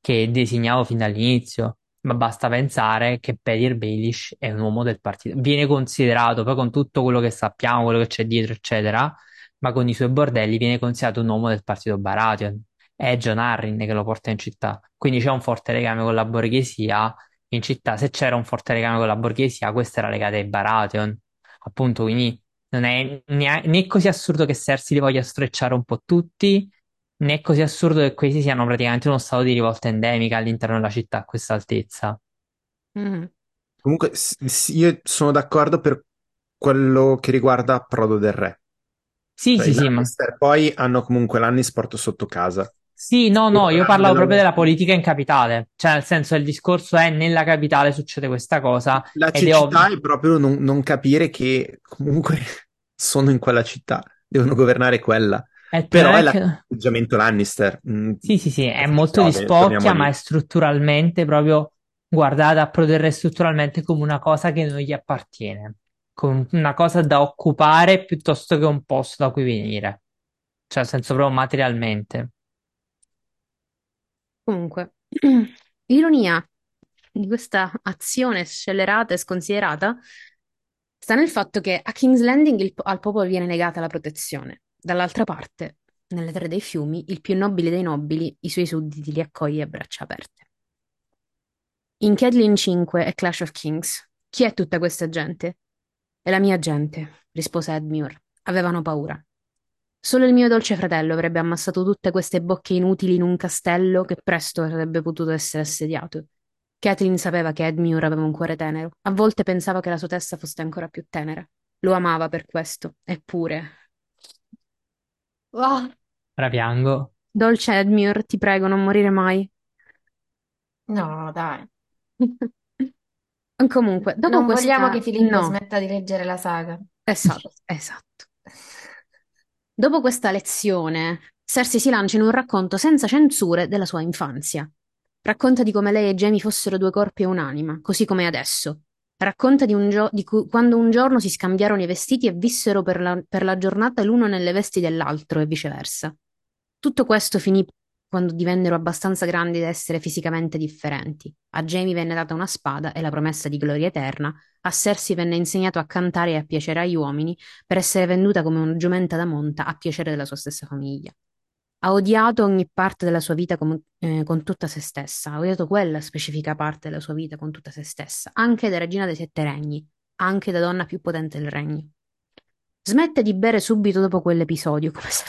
che disegnavo fin dall'inizio. Ma basta pensare che Petyr Baelish è un uomo del partito. Viene considerato, poi con tutto quello che sappiamo, quello che c'è dietro, eccetera, ma con i suoi bordelli viene considerato un uomo del partito Baratheon. È John Arryn che lo porta in città. Quindi c'è un forte legame con la borghesia in città. Se c'era un forte legame con la borghesia, questa era legata ai Baratheon. Appunto, quindi non è né, né così assurdo che Cersei li voglia strecciare un po' tutti, né è così assurdo che questi siano praticamente uno stato di rivolta endemica all'interno della città a questa altezza. Mm. Comunque, s- io sono d'accordo per quello che riguarda Approdo del Re. Sì, Cioè, sì, sì, ma... Lannister poi hanno comunque l'Annisport sotto casa. Sì, no, no, io parlavo proprio della politica in capitale. Cioè, nel senso, il discorso è nella capitale succede questa cosa La ed è è proprio non, non capire che comunque sono in quella città, devono governare quella. È Però è l'atteggiamento Lannister. Mm, Sì, sì, sì, è molto di spocchia, ma è strutturalmente proprio guardata a Proterre strutturalmente come una cosa che non gli appartiene, come una cosa da occupare piuttosto che un posto da cui venire. Cioè, nel senso proprio materialmente. Comunque, l'ironia di questa azione scellerata e sconsiderata sta nel fatto che a King's Landing il- al popolo viene negata la protezione. Dall'altra parte, nelle terre dei fiumi, il più nobile dei nobili, i suoi sudditi, li accoglie a braccia aperte. In Catelyn 5 e Clash of Kings, chi è tutta questa gente? È la mia gente, rispose Edmure. Avevano paura. Solo il mio dolce fratello avrebbe ammassato tutte queste bocche inutili in un castello che presto avrebbe potuto essere assediato. Kathleen sapeva che Edmure aveva un cuore tenero. A volte pensava che la sua testa fosse ancora più tenera. Lo amava per questo, eppure. Ah, Ora piango. dolce Edmure, ti prego, non morire mai. No, dai. Comunque, dopo Non vogliamo questa... che Filippo No, smetta di leggere la saga. esatto, esatto. Dopo questa lezione, Cersei si lancia in un racconto senza censure della sua infanzia. Racconta di come lei e Jamie fossero due corpi e un'anima, così come adesso. Racconta di, un gio- di cu- quando un giorno si scambiarono i vestiti e vissero per la, per la giornata l'uno nelle vesti dell'altro e viceversa. Tutto questo finì quando divennero abbastanza grandi da essere fisicamente differenti. A Jamie venne data una spada e la promessa di gloria eterna, a Cersei venne insegnato a cantare e a piacere agli uomini per essere venduta come una giumenta da monta a piacere della sua stessa famiglia. Ha odiato ogni parte della sua vita com- eh, con tutta se stessa, ha odiato quella specifica parte della sua vita con tutta se stessa, anche da regina dei sette regni, anche da donna più potente del regno. Smette di bere subito dopo quell'episodio, come se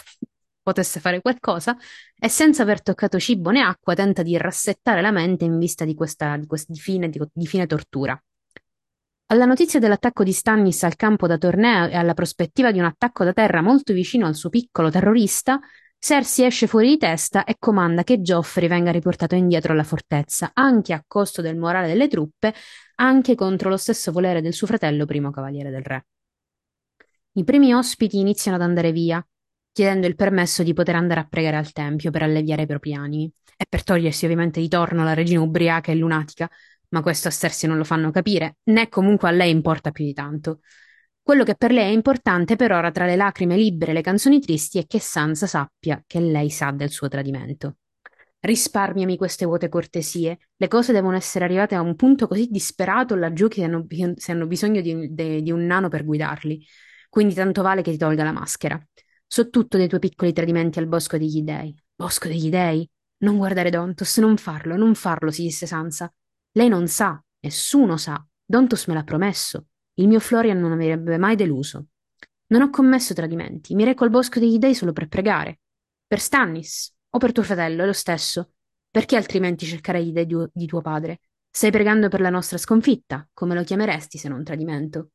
potesse fare qualcosa, e senza aver toccato cibo né acqua tenta di rassettare la mente in vista di questa di quest- di fine, di- di fine tortura. Alla notizia dell'attacco di Stannis al campo da torneo e alla prospettiva di un attacco da terra molto vicino al suo piccolo terrorista, Cersei esce fuori di testa e comanda che Joffrey venga riportato indietro alla fortezza, anche a costo del morale delle truppe, anche contro lo stesso volere del suo fratello primo cavaliere del re. I primi ospiti iniziano ad andare via, chiedendo il permesso di poter andare a pregare al tempio per alleviare i propri animi e per togliersi ovviamente di torno la regina ubriaca e lunatica, ma questo a Cersei non lo fanno capire, né comunque a lei importa più di tanto. Quello che per lei è importante per ora tra le lacrime libere e le canzoni tristi è che Sansa sappia che lei sa del suo tradimento. Risparmiami queste vuote cortesie. Le cose devono essere arrivate a un punto così disperato laggiù che hanno, se hanno bisogno di, de- di un nano per guidarli. Quindi tanto vale che ti tolga la maschera. So tutto dei tuoi piccoli tradimenti al bosco degli dei. Bosco degli dei? Non guardare Dontos, non farlo, non farlo, si disse Sansa. Lei non sa, nessuno sa. Dontos me l'ha promesso. Il mio Florian non avrebbe mai deluso. Non ho commesso tradimenti, mi reco al bosco degli dei solo per pregare. Per Stannis o per tuo fratello, è lo stesso. Perché altrimenti cercare gli dei di, tuo padre? Stai pregando per la nostra sconfitta, come lo chiameresti se non tradimento?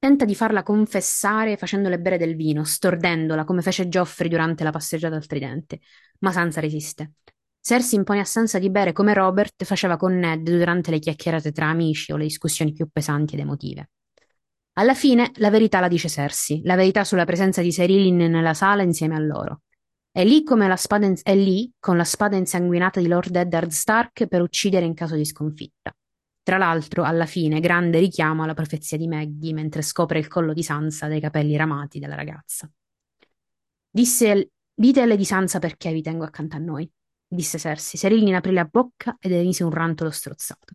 Tenta di farla confessare facendole bere del vino, stordendola come fece Geoffrey durante la passeggiata al tridente, ma Sansa resiste. Cersei impone a Sansa di bere come Robert faceva con Ned durante le chiacchierate tra amici o le discussioni più pesanti ed emotive. Alla fine la verità la dice Cersei, la verità sulla presenza di Cyrillin nella sala insieme a loro. È lì, in- è lì con la spada insanguinata di Lord Eddard Stark per uccidere in caso di sconfitta. Tra l'altro, alla fine, grande richiamo alla profezia di Maggie mentre scopre il collo di Sansa dai capelli ramati della ragazza. Disse, alle di Sansa perché vi tengo accanto a noi, disse Cersei. Cyrillin aprì la bocca ed emise un rantolo strozzato.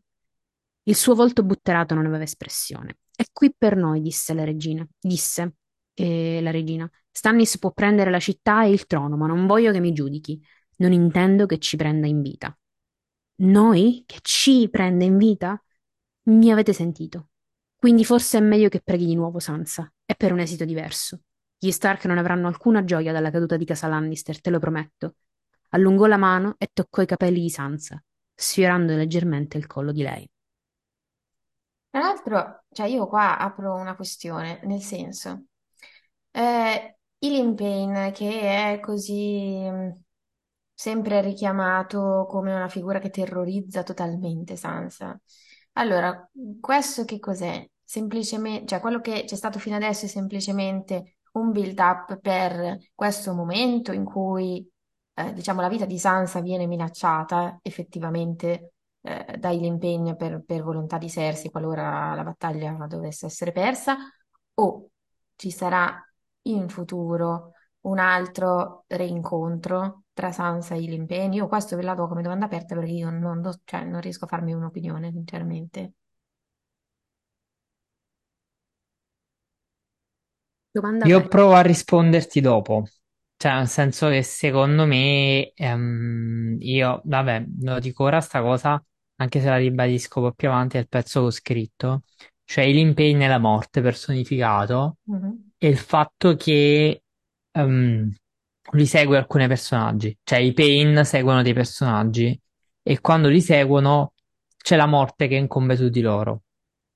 Il suo volto butterato non aveva espressione. È qui per noi, disse la regina. Disse eh, la regina. Stannis può prendere la città e il trono, ma non voglio che mi giudichi. Non intendo che ci prenda in vita. Noi? Che ci prende in vita? Mi avete sentito. Quindi forse è meglio che preghi di nuovo Sansa, e per un esito diverso. Gli Stark non avranno alcuna gioia dalla caduta di casa Lannister, te lo prometto. Allungò la mano e toccò i capelli di Sansa, sfiorando leggermente il collo di lei. Tra l'altro, cioè io qua apro una questione, nel senso, eh, Ilyn Payne, che è così sempre richiamato come una figura che terrorizza totalmente Sansa. Allora, questo che cos'è? Semplicemente, cioè quello che c'è stato fino adesso è semplicemente un build-up per questo momento in cui, eh, diciamo, la vita di Sansa viene minacciata effettivamente eh, impegni per, per volontà di Cersei qualora la battaglia dovesse essere persa, o ci sarà in futuro un altro reincontro tra Sansa e gli impegni. Io questo ve la do come domanda aperta perché io non, do- cioè, non riesco a farmi un'opinione, sinceramente. Domanda Io aperta. provo a risponderti dopo, cioè nel senso che secondo me, ehm, io, vabbè, lo dico ora sta cosa, anche se la ribadisco poi più avanti nel pezzo che ho scritto, cioè l'impegno e la morte personificato, Mhm. è il fatto che ehm, lui segue alcuni personaggi, cioè i Pain seguono dei personaggi e quando li seguono c'è la morte che incombe su di loro.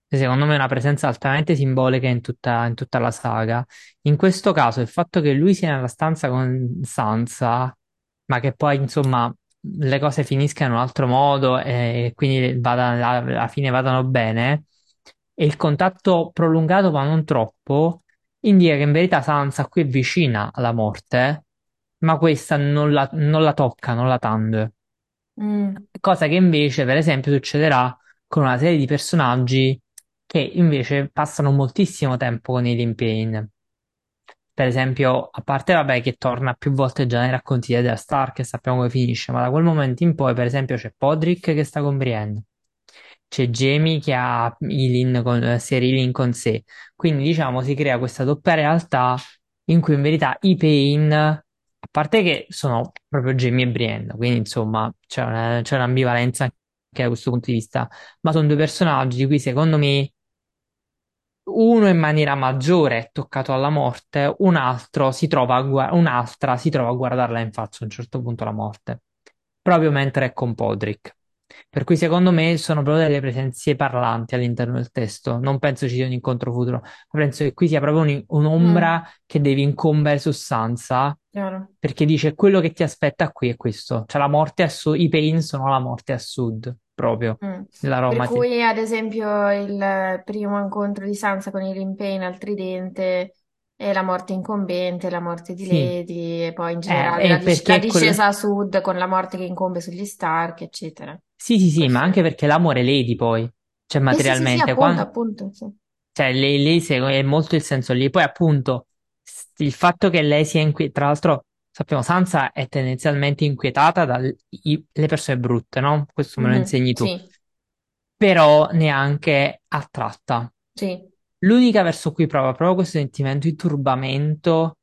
Secondo me è una presenza altamente simbolica in tutta, in tutta la saga. In questo caso, il fatto che lui sia nella stanza con Sansa, ma che poi, insomma, le cose finiscano in un altro modo e quindi vada- alla fine vadano bene, e il contatto prolungato, ma non troppo, indica che in verità Sansa qui è vicina alla morte, ma questa non la, non la tocca, non la tande. Mm. Cosa che invece, per esempio, succederà con una serie di personaggi che invece passano moltissimo tempo con i Limpane. Per esempio, a parte vabbè che torna più volte già nei racconti di Eddard Stark e sappiamo come finisce, ma da quel momento in poi, per esempio, c'è Podrick che sta con Brienne, c'è Jaime che ha Ilyn con, Ser Ilyn con sé. Quindi, diciamo, si crea questa doppia realtà in cui in verità i Pain, a parte che sono proprio Jaime e Brienne, quindi insomma c'è una- c'è un'ambivalenza anche da questo punto di vista, ma sono due personaggi di cui secondo me uno in maniera maggiore è toccato alla morte, un altro si trova a un'altra si trova a guardarla in faccia a un certo punto la morte, proprio mentre è con Podrick. Per cui secondo me sono proprio delle presenze parlanti all'interno del testo. Non penso ci sia un incontro futuro, ma penso che qui sia proprio un- un'ombra che devi incombere su Sansa, Chiaro. perché dice quello che ti aspetta qui è questo. Cioè la morte a sud, i Pain sono la morte a sud, proprio, Mm. nella Per Roma. cui, ad esempio, il primo incontro di Sansa con i Limpane al tridente e la morte incombente, la morte di Sì. Lady, e poi in Eh, generale è la, dis- la perché quello... discesa a sud con la morte che incombe sugli Stark, eccetera. Sì, sì, sì, ma Questo. anche perché l'amore Lady poi, cioè Sì, sì, sì, sì, materialmente, appunto, quan- appunto, sì. cioè lei, lei segue è molto il senso lì. Poi appunto s- il fatto che lei sia inquietata, tra l'altro sappiamo Sansa è tendenzialmente inquietata dalle persone brutte, no? Questo me lo Mhm, insegni tu, Sì, però neanche attratta. sì, L'unica verso cui prova proprio questo sentimento di turbamento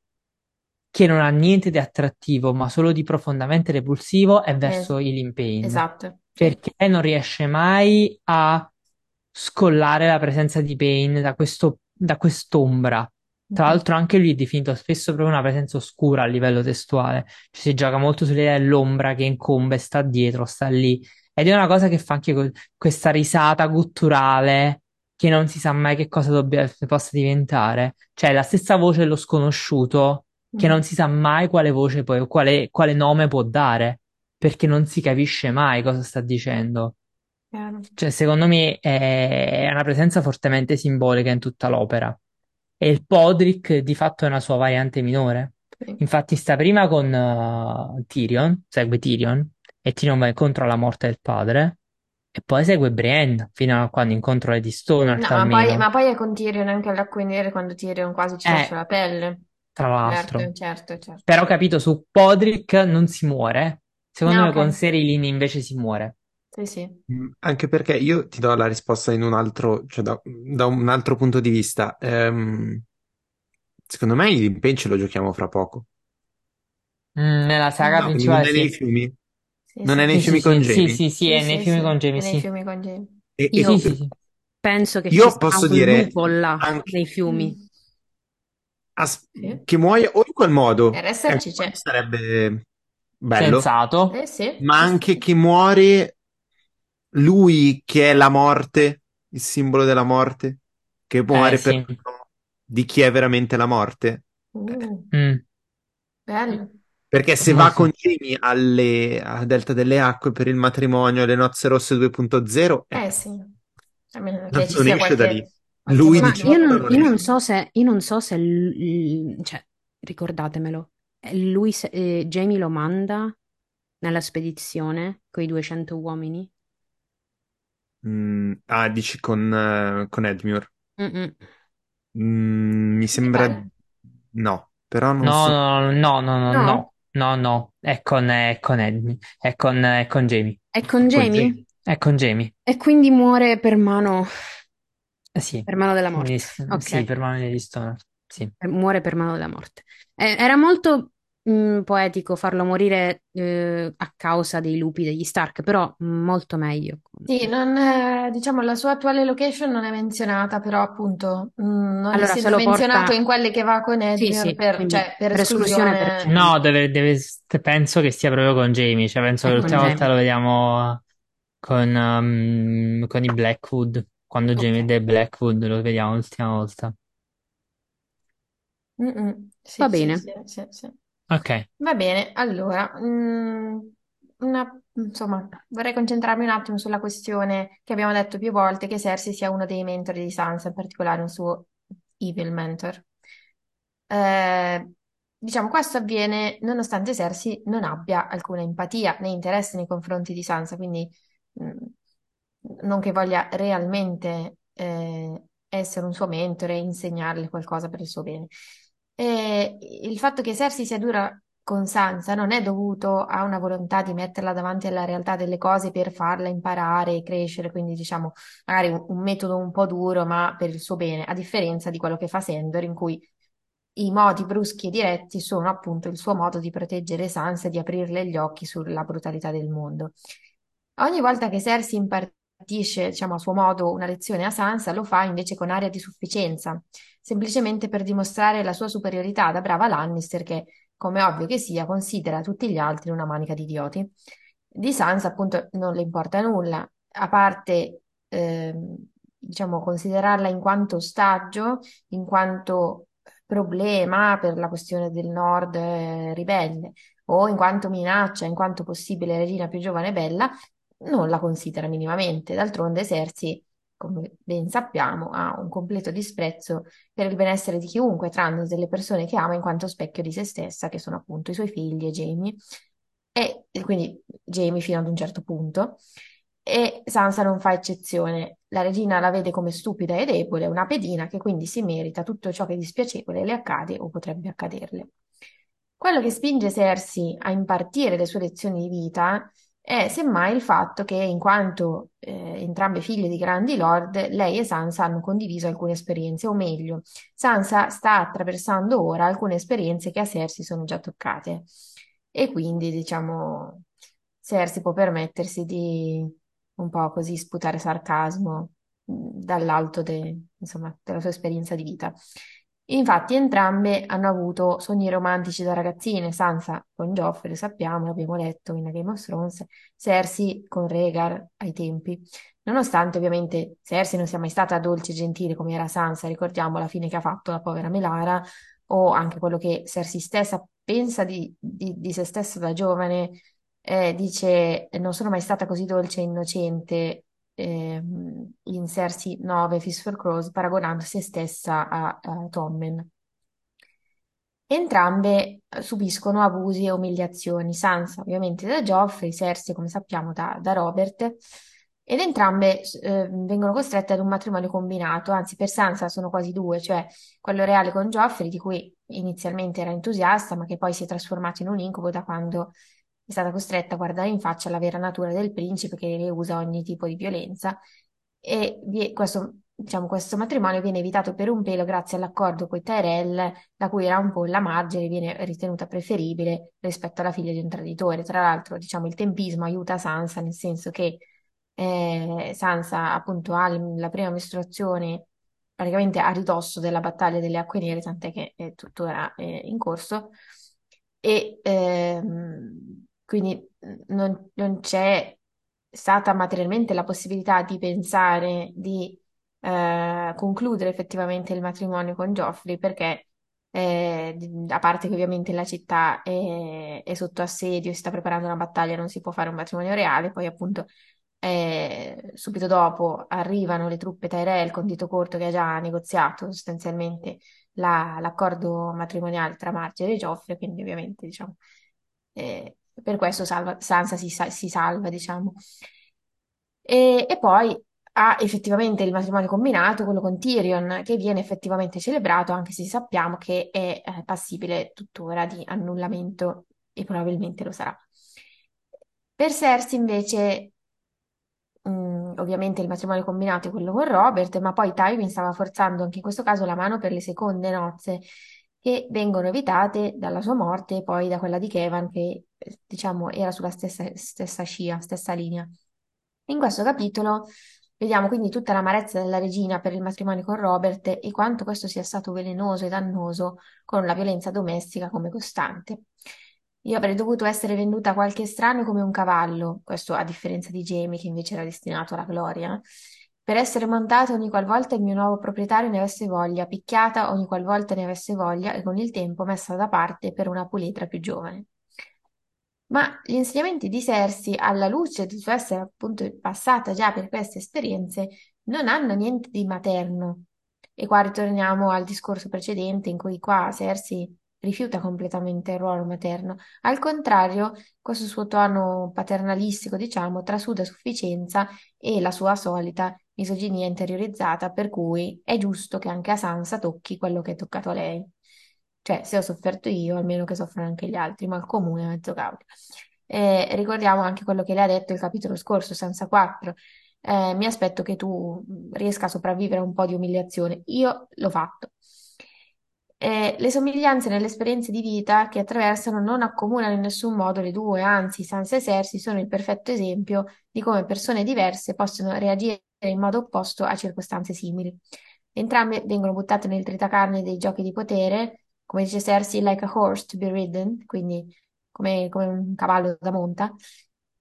che non ha niente di attrattivo, ma solo di profondamente repulsivo, è es- verso i Limpane. esatto, sì. Perché non riesce mai a scollare la presenza di Bane da questo, da quest'ombra. Tra Mhm. l'altro anche lui è definito spesso proprio una presenza oscura a livello testuale, ci si gioca molto sull'idea dell'ombra che incombe, sta dietro, sta lì, ed è una cosa che fa anche que- questa risata gutturale che non si sa mai che cosa dobbia, possa diventare, cioè la stessa voce dello sconosciuto che non Mhm. si sa mai quale voce poi, quale, quale nome può dare perché non si capisce mai cosa sta dicendo. Chiaro. Cioè, secondo me è una presenza fortemente simbolica in tutta l'opera. E il Podrick di fatto è una sua variante minore. Sì. Infatti sta prima con eh, Tyrion, segue Tyrion, e Tyrion va incontro alla morte del padre, e poi segue Brienne, fino a quando incontra Lady Stoner, No, ma poi, ma poi è con Tyrion anche all'acqua quando Tyrion quasi ci lascia Eh, la pelle. tra l'altro. Certo, certo, certo. Però capito, su Podrick non si muore. Secondo Ah, me con ok. Serilyn invece si muore. Sì, sì. Mm, Anche perché io ti do la risposta in un altro, cioè da, da un altro punto di vista. Ehm, secondo me l'impegno ce lo giochiamo fra poco. Mm, nella saga No. Non principale è nei sì. fiumi? Sì, Non sì. è nei Sì, fiumi sì, con sì, sì, Jamie? sì, sì, Sì, è nei sì, fiumi sì, con è Jamie, nei sì. fiumi con Jamie. E, e Io Sì, penso che ci io sia posso un dire lupo là anche nei fiumi. As- Sì. che muoia o in quel modo, Per ecco, esserci c'è. sarebbe bello, Sensato. Eh sì, ma anche che muore lui che è la morte, il simbolo della morte, che Eh muore per sì. di chi è veramente la morte. Eh, Uh, Mm, bello. Perché se va con Jamie alle, a Delta delle Acque per il matrimonio, le nozze rosse 2.0, eh, Eh sì. Almeno non, che ci sia esce da lì. qualche, qualche Lui Ma io non, io non so se, io non so se, l- l- cioè, ricordatemelo, eh, lui, se- eh, Jamie lo manda nella spedizione con i 200 uomini. Mm, ah, dici con, eh, con Edmure. Mm-mm. Mm, mi sembra pare. no, però non No, so. no, no, no, no, No? no, no, no. È con, è con Edmi, è con, è con Jamie. È con Con Jamie? Jamie. È con Jamie. E quindi muore per mano, Eh sì, per mano della Quindi, morte. s- Ok. sì, per mano di Stoner. Sì. Eh, Muore per mano della morte. Eh, era molto mm, poetico farlo morire eh, a causa dei lupi degli Stark, però mm, molto meglio. Sì, non è- diciamo la sua attuale location non è menzionata, però appunto mh, non Allora, se essendo lo menzionato porta... in quelle che va con Sì, Edmure sì, per, quindi cioè, per per esclusione per esclusione. No, deve, deve- penso che stia proprio con Jamie, cioè penso È che con l'ultima volta Jamie. lo vediamo con, um, con i Blackwood, quando ok. Jamie dei Blackwood lo vediamo l'ultima volta. Mm, mm. Va Sì, sì, bene. sì, sì, sì. Ok, Va bene, allora, mm, una- insomma, vorrei concentrarmi un attimo sulla questione che abbiamo detto più volte, che Cersei sia uno dei mentori di Sansa, in particolare un suo evil mentor. Eh, diciamo, questo avviene nonostante Cersei non abbia alcuna empatia né interesse nei confronti di Sansa, quindi mm, non che voglia realmente eh, essere un suo mentore e insegnarle qualcosa per il suo bene. Il fatto che Cersei sia dura con Sansa non è dovuto a una volontà di metterla davanti alla realtà delle cose per farla imparare e crescere, quindi diciamo magari un, un metodo un po' duro, ma per il suo bene, a differenza di quello che fa Sandor, in cui i modi bruschi e diretti sono appunto il suo modo di proteggere Sansa e di aprirle gli occhi sulla brutalità del mondo. Ogni volta che Cersei impartisce, diciamo, a suo modo una lezione a Sansa, lo fa invece con aria di sufficienza, semplicemente per dimostrare la sua superiorità da brava Lannister che, come ovvio che sia, considera tutti gli altri una manica di idioti. Di Sansa, appunto, non le importa nulla, a parte, ehm, diciamo, considerarla in quanto ostaggio, in quanto problema per la questione del nord eh, ribelle, o in quanto minaccia, in quanto possibile regina più giovane e bella, non la considera minimamente. D'altronde Cersei, come ben sappiamo, ha un completo disprezzo per il benessere di chiunque, tranne delle persone che ama in quanto specchio di se stessa, che sono appunto i suoi figli e Jamie, e quindi Jamie fino ad un certo punto. E Sansa non fa eccezione. La regina la vede come stupida e debole, una pedina che quindi si merita tutto ciò che è dispiacevole le accade o potrebbe accaderle. Quello che spinge Cersei a impartire le sue lezioni di vita è semmai il fatto che, in quanto eh, entrambe figlie di grandi lord, lei e Sansa hanno condiviso alcune esperienze, o meglio, Sansa sta attraversando ora alcune esperienze che a Cersei sono già toccate. E quindi, diciamo, Cersei può permettersi di un po' così sputare sarcasmo mh, dall'alto de- insomma, della sua esperienza di vita. Infatti, entrambe hanno avuto sogni romantici da ragazzine, Sansa con Joffrey, sappiamo, l'abbiamo letto in Game of Thrones, Cersei con Rhaegar ai tempi. Nonostante ovviamente Cersei non sia mai stata dolce e gentile come era Sansa, ricordiamo la fine che ha fatto la povera Melara, o anche quello che Cersei stessa pensa di, di- di se stessa da giovane, eh, dice non sono mai stata così dolce e innocente ehm, in Cersei 9 Fist for Crows, paragonando se stessa a, a Tommen. Entrambe eh, subiscono abusi e umiliazioni, Sansa ovviamente da Joffrey, Cersei come sappiamo da, da Robert, ed entrambe eh, vengono costrette ad un matrimonio combinato, anzi per Sansa sono quasi due, cioè quello reale con Joffrey, di cui inizialmente era entusiasta, ma che poi si è trasformato in un incubo da quando è stata costretta a guardare in faccia la vera natura del principe che le usa ogni tipo di violenza e questo, diciamo, questo matrimonio viene evitato per un pelo grazie all'accordo con i Tyrell, la cui era un po' la Margery viene ritenuta preferibile rispetto alla figlia di un traditore. Tra l'altro, diciamo, il tempismo aiuta Sansa, nel senso che eh, Sansa appunto ha la prima mestruazione praticamente a ridosso della battaglia delle Acque Nere, tant'è che è tuttora eh, in corso, e ehm, quindi non, non c'è stata materialmente la possibilità di pensare di eh, concludere effettivamente il matrimonio con Geoffrey perché eh, a parte che ovviamente la città è, è sotto assedio, si sta preparando una battaglia, non si può fare un matrimonio reale, poi appunto eh, subito dopo arrivano le truppe Tyrell con Dito Corto che ha già negoziato sostanzialmente la- l'accordo matrimoniale tra Margaery e Geoffrey, quindi ovviamente diciamo eh, per questo salva- Sansa si, si salva, diciamo. E, e poi ha effettivamente il matrimonio combinato, quello con Tyrion, che viene effettivamente celebrato, anche se sappiamo che è eh, passibile tuttora di annullamento e probabilmente lo sarà. Per Cersei invece Mm, ovviamente il matrimonio combinato è quello con Robert, ma poi Tywin stava forzando anche in questo caso la mano per le seconde nozze che vengono evitate dalla sua morte e poi da quella di Kevan, che diciamo era sulla stessa, stessa scia, stessa linea. In questo capitolo vediamo quindi tutta l'amarezza della regina per il matrimonio con Robert e quanto questo sia stato velenoso e dannoso con la violenza domestica come costante. Io avrei dovuto essere venduta a qualche estraneo come un cavallo, questo a differenza di Jamie che invece era destinato alla gloria, per essere montata ogni qualvolta il mio nuovo proprietario ne avesse voglia, picchiata ogni qualvolta ne avesse voglia e con il tempo messa da parte per una puletra più giovane. Ma gli insegnamenti di Sersi, alla luce di suo essere appunto passata già per queste esperienze, non hanno niente di materno. E qua ritorniamo al discorso precedente in cui qua Sersi rifiuta completamente il ruolo materno. Al contrario, questo suo tono paternalistico, diciamo, trasuda sufficienza e la sua solita misoginia interiorizzata, per cui è giusto che anche a Sansa tocchi quello che è toccato a lei. Cioè, se ho sofferto io, almeno che soffrano anche gli altri, ma il comune è mezzo cavolo. Eh, ricordiamo anche quello che le ha detto il capitolo scorso, Sansa 4. Eh, mi aspetto che tu riesca a sopravvivere a un po' di umiliazione. Io l'ho fatto. Eh, le somiglianze nelle esperienze di vita che attraversano non accomunano in nessun modo le due, anzi, Sansa e Cersei sono il perfetto esempio di come persone diverse possono reagire in modo opposto a circostanze simili. Entrambe vengono buttate nel tritacarne dei giochi di potere, come dice Cersei, like a horse to be ridden, quindi come, come un cavallo da monta,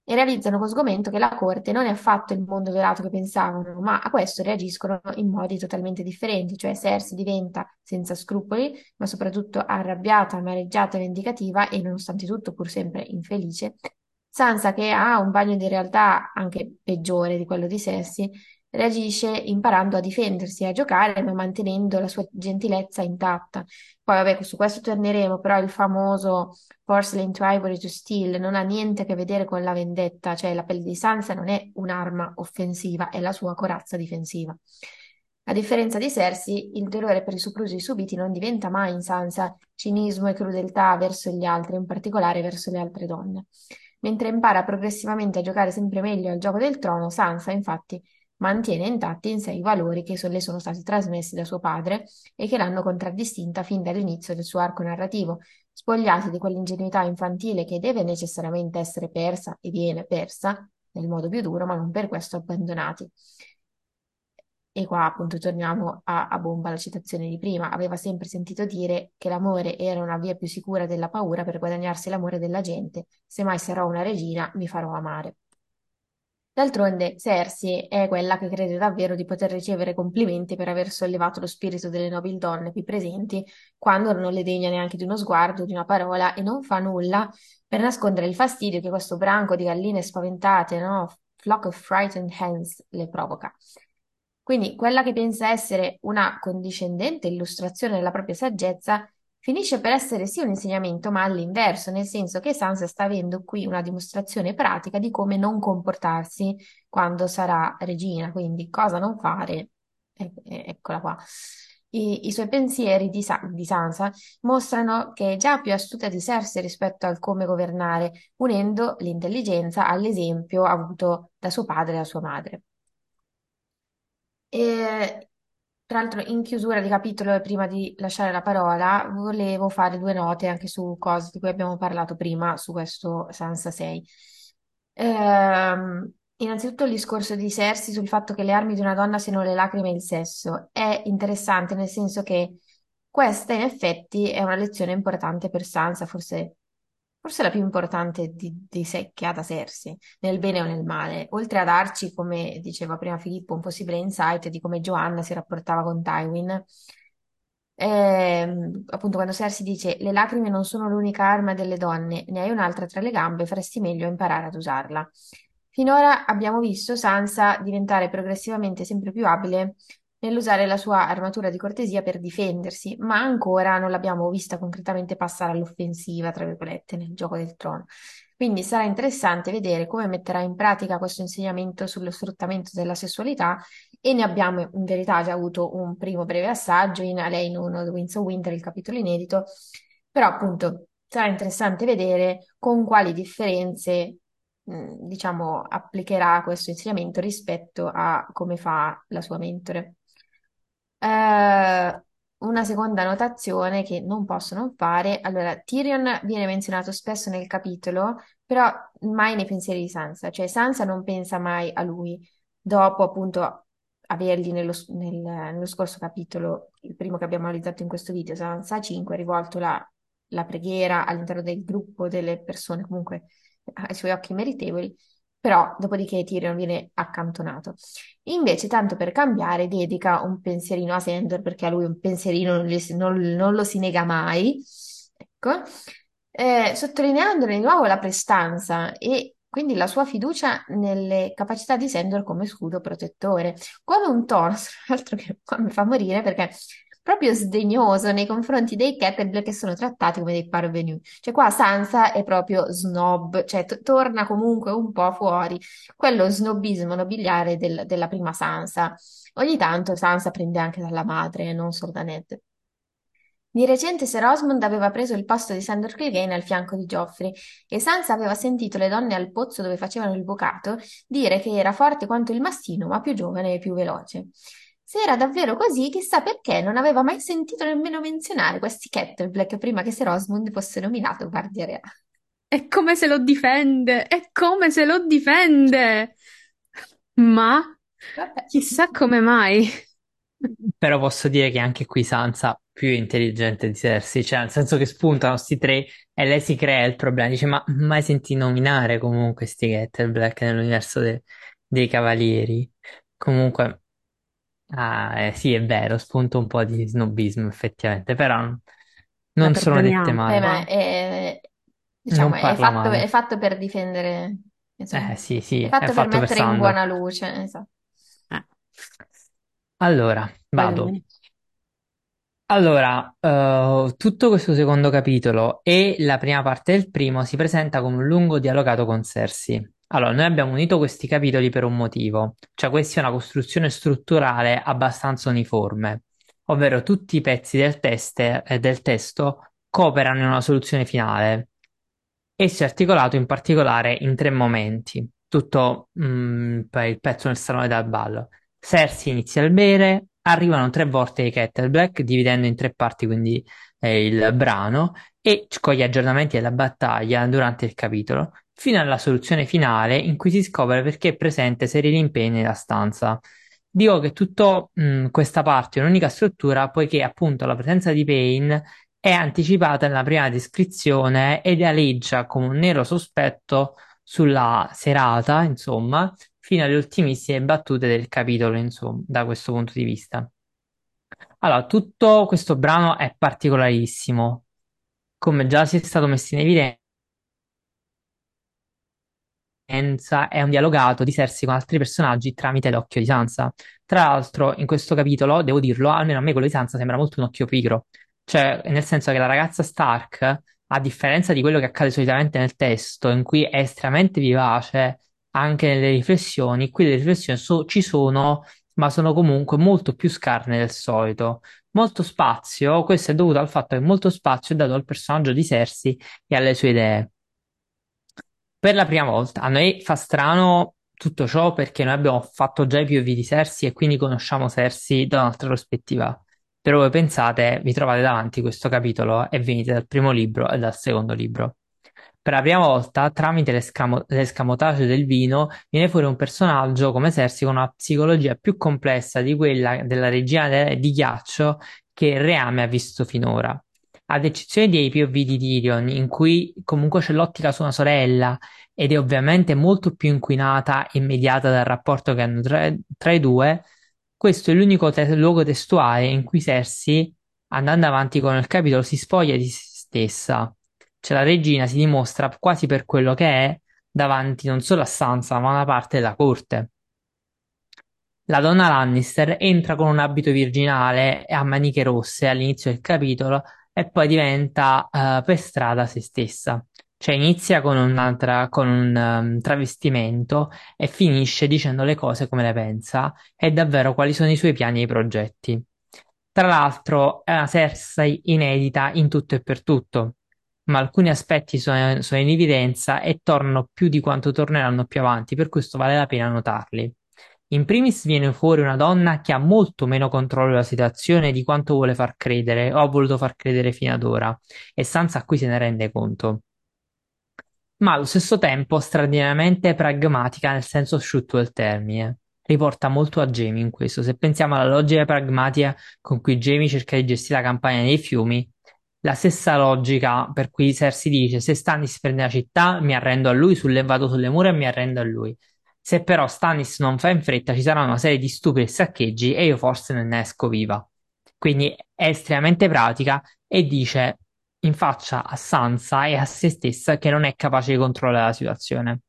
e realizzano con sgomento che la corte non è affatto il mondo dorato che pensavano, ma a questo reagiscono in modi totalmente differenti, cioè Cersei diventa senza scrupoli, ma soprattutto arrabbiata, amareggiata vendicativa e nonostante tutto pur sempre infelice. Sansa, che ha un bagno di realtà anche peggiore di quello di Cersei, reagisce imparando a difendersi a giocare, ma mantenendo la sua gentilezza intatta. Poi, vabbè, su questo torneremo, però il famoso Porcelain to Ivory to Steel non ha niente a che vedere con la vendetta, cioè la pelle di Sansa non è un'arma offensiva, è la sua corazza difensiva. A differenza di Cersei, il dolore per i soprusi subiti non diventa mai in Sansa cinismo e crudeltà verso gli altri, in particolare verso le altre donne. Mentre impara progressivamente a giocare sempre meglio al gioco del trono, Sansa, infatti, mantiene intatti in sé i valori che le sono stati trasmessi da suo padre e che l'hanno contraddistinta fin dall'inizio del suo arco narrativo, spogliati di quell'ingenuità infantile che deve necessariamente essere persa e viene persa nel modo più duro, ma non per questo abbandonati. E qua appunto torniamo a, a bomba alla citazione di prima. Aveva sempre sentito dire che l'amore era una via più sicura della paura per guadagnarsi l'amore della gente. Se mai sarò una regina, mi farò amare. D'altronde, Cersei è quella che crede davvero di poter ricevere complimenti per aver sollevato lo spirito delle nobili donne qui presenti, quando non le degna neanche di uno sguardo, di una parola, e non fa nulla per nascondere il fastidio che questo branco di galline spaventate, no? Flock of frightened hens, le provoca. Quindi quella che pensa essere una condiscendente illustrazione della propria saggezza finisce per essere sì un insegnamento, ma all'inverso, nel senso che Sansa sta avendo qui una dimostrazione pratica di come non comportarsi quando sarà regina, quindi cosa non fare. eccola qua. I, I, suoi pensieri di, di, Sansa mostrano che è già più astuta di Cersei rispetto al come governare, unendo l'intelligenza all'esempio avuto da suo padre e da sua madre. E tra l'altro, in chiusura di capitolo e prima di lasciare la parola, volevo fare due note anche su cose di cui abbiamo parlato prima su questo Sansa 6. Ehm, innanzitutto il discorso di Cersei sul fatto che le armi di una donna siano le lacrime e il sesso è interessante nel senso che questa in effetti è una lezione importante per Sansa, forse forse la più importante di, di sé che ha da Cersei, nel bene o nel male, oltre a darci, come diceva prima Filippo, un possibile insight di come Joanna si rapportava con Tywin. Eh, appunto, quando Cersei dice le lacrime non sono l'unica arma delle donne, ne hai un'altra tra le gambe, faresti meglio imparare ad usarla. Finora abbiamo visto Sansa diventare progressivamente sempre più abile nell'usare la sua armatura di cortesia per difendersi, ma ancora non l'abbiamo vista concretamente passare all'offensiva, tra virgolette, nel gioco del trono. Quindi sarà interessante vedere come metterà in pratica questo insegnamento sullo sfruttamento della sessualità e ne abbiamo in verità già avuto un primo breve assaggio in A lei in uno The Winds of Winter, il capitolo inedito, però appunto sarà interessante vedere con quali differenze diciamo applicherà questo insegnamento rispetto a come fa la sua mentore. Eh, una seconda notazione che non posso non fare. Allora, Tyrion viene menzionato spesso nel capitolo, però mai nei pensieri di Sansa, cioè Sansa non pensa mai a lui. Dopo appunto avergli nello, nel- nello scorso capitolo, il primo che abbiamo analizzato in questo video, Sansa 5, rivolto la, la preghiera all'interno del gruppo delle persone comunque ai suoi occhi meritevoli, però dopodiché Tyrion viene accantonato. Invece, tanto per cambiare, dedica un pensierino a Sandor perché a lui un pensierino non, gli- non- non lo si nega mai, ecco, Eh, sottolineandone di nuovo la prestanza e quindi la sua fiducia nelle capacità di Sandor come scudo protettore, con un tra l'altro, che mi fa morire perché proprio sdegnoso nei confronti dei Kettle che sono trattati come dei parvenu. Cioè qua Sansa è proprio snob, cioè torna comunque un po' fuori quello snobismo nobiliare del- della prima Sansa. Ogni tanto Sansa prende anche dalla madre, non solo da Ned. Di recente Sir Osmond aveva preso il posto di Sandor Clegane al fianco di Geoffrey e Sansa aveva sentito le donne al pozzo dove facevano il bucato dire che era forte quanto il mastino, ma più giovane e più veloce. Se era davvero così, chissà perché non aveva mai sentito nemmeno menzionare questi Kettleblack prima che Sir Osmond fosse nominato guardia reale. È come se lo difende, è come se lo difende. Ma Vabbè. chissà come mai. Però posso dire che anche qui Sansa più intelligente di Cersei, cioè nel senso che spuntano sti tre e lei si crea il problema, dice ma mai senti nominare comunque sti Black nell'universo de- dei Cavalieri? Comunque, ah, eh, sì è vero, spunta un po' di snobismo effettivamente, però La non sono dette perdoniamo. Eh, male, ma è, diciamo, non è parla fatto, è male. fatto per difendere, insomma, Eh sì, sì, è è fatto per fatto per mettere in Sandor. buona luce, esatto. Eh, Allora, vai vado. bene. Allora, eh, tutto questo secondo capitolo e la prima parte del primo si presenta come un lungo dialogato con Cersei. Allora, noi abbiamo unito questi capitoli per un motivo, cioè questa è una costruzione strutturale abbastanza uniforme, ovvero tutti i pezzi del, teste- eh, del testo cooperano in una soluzione finale. Esso è articolato in particolare in tre momenti, tutto mm, per il pezzo nel salone dal ballo. Cersei inizia il bere, arrivano tre volte i Kettleblack, dividendo in tre parti quindi eh, il brano, e con gli aggiornamenti della battaglia durante il capitolo, fino alla soluzione finale in cui si scopre perché è presente Serena Payne nella stanza. Dico che tutta questa parte è un'unica struttura, poiché appunto la presenza di Payne è anticipata nella prima descrizione ed aleggia come un nero sospetto sulla serata, insomma, fino alle ultimissime battute del capitolo, insomma, da questo punto di vista. Allora, tutto questo brano è particolarissimo, come già si è stato messo in evidenza è un dialogato di Cersei con altri personaggi tramite l'occhio di Sansa. Tra l'altro, in questo capitolo, devo dirlo, almeno a me quello di Sansa sembra molto un occhio pigro. Cioè, nel senso che la ragazza Stark, a differenza di quello che accade solitamente nel testo, in cui è estremamente vivace anche nelle riflessioni, qui le riflessioni so- ci sono, ma sono comunque molto più scarne del solito. Molto spazio, questo è dovuto al fatto che molto spazio è dato al personaggio di Cersei e alle sue idee. Per la prima volta, a noi fa strano tutto ciò perché noi abbiamo fatto già i POV di Cersei e quindi conosciamo Cersei da un'altra prospettiva. Però voi pensate, vi trovate davanti questo capitolo e venite dal primo libro e dal secondo libro. Per la prima volta, tramite l'escamo- l'escamotage del vino, viene fuori un personaggio come Cersei con una psicologia più complessa di quella della regina de- di ghiaccio che Reame ha visto finora. Ad eccezione dei POV di Tyrion, in cui comunque c'è l'ottica su una sorella ed è ovviamente molto più inquinata e mediata dal rapporto che hanno tra, tra i due, questo è l'unico te- luogo testuale in cui Cersei, andando avanti con il capitolo, si spoglia di se stessa. Cioè la regina si dimostra quasi per quello che è davanti non solo a Sansa, ma a una parte della corte. La donna Lannister entra con un abito virginale a maniche rosse all'inizio del capitolo e poi diventa eh, per strada se stessa. Cioè inizia con, un'altra, con un um, travestimento e finisce dicendo le cose come le pensa e davvero quali sono i suoi piani e i progetti. Tra l'altro è una Cersei inedita in tutto e per tutto, ma alcuni aspetti sono, sono in evidenza e tornano più di quanto torneranno più avanti, per questo vale la pena notarli. In primis viene fuori una donna che ha molto meno controllo della situazione di quanto vuole far credere o ha voluto far credere fino ad ora, e Sansa qui se ne rende conto. Ma allo stesso tempo straordinariamente pragmatica nel senso asciutto del termine. Riporta molto a Jamie in questo. Se pensiamo alla logica pragmatica con cui Jamie cerca di gestire la campagna dei fiumi, la stessa logica per cui Cersei dice se Stannis prende la città mi arrendo a lui, sulle, vado sulle mura e mi arrendo a lui. Se però Stannis non fa in fretta ci sarà una serie di stupidi saccheggi e io forse non ne esco viva. Quindi è estremamente pratica e dice in faccia a Sansa e a se stessa che non è capace di controllare la situazione.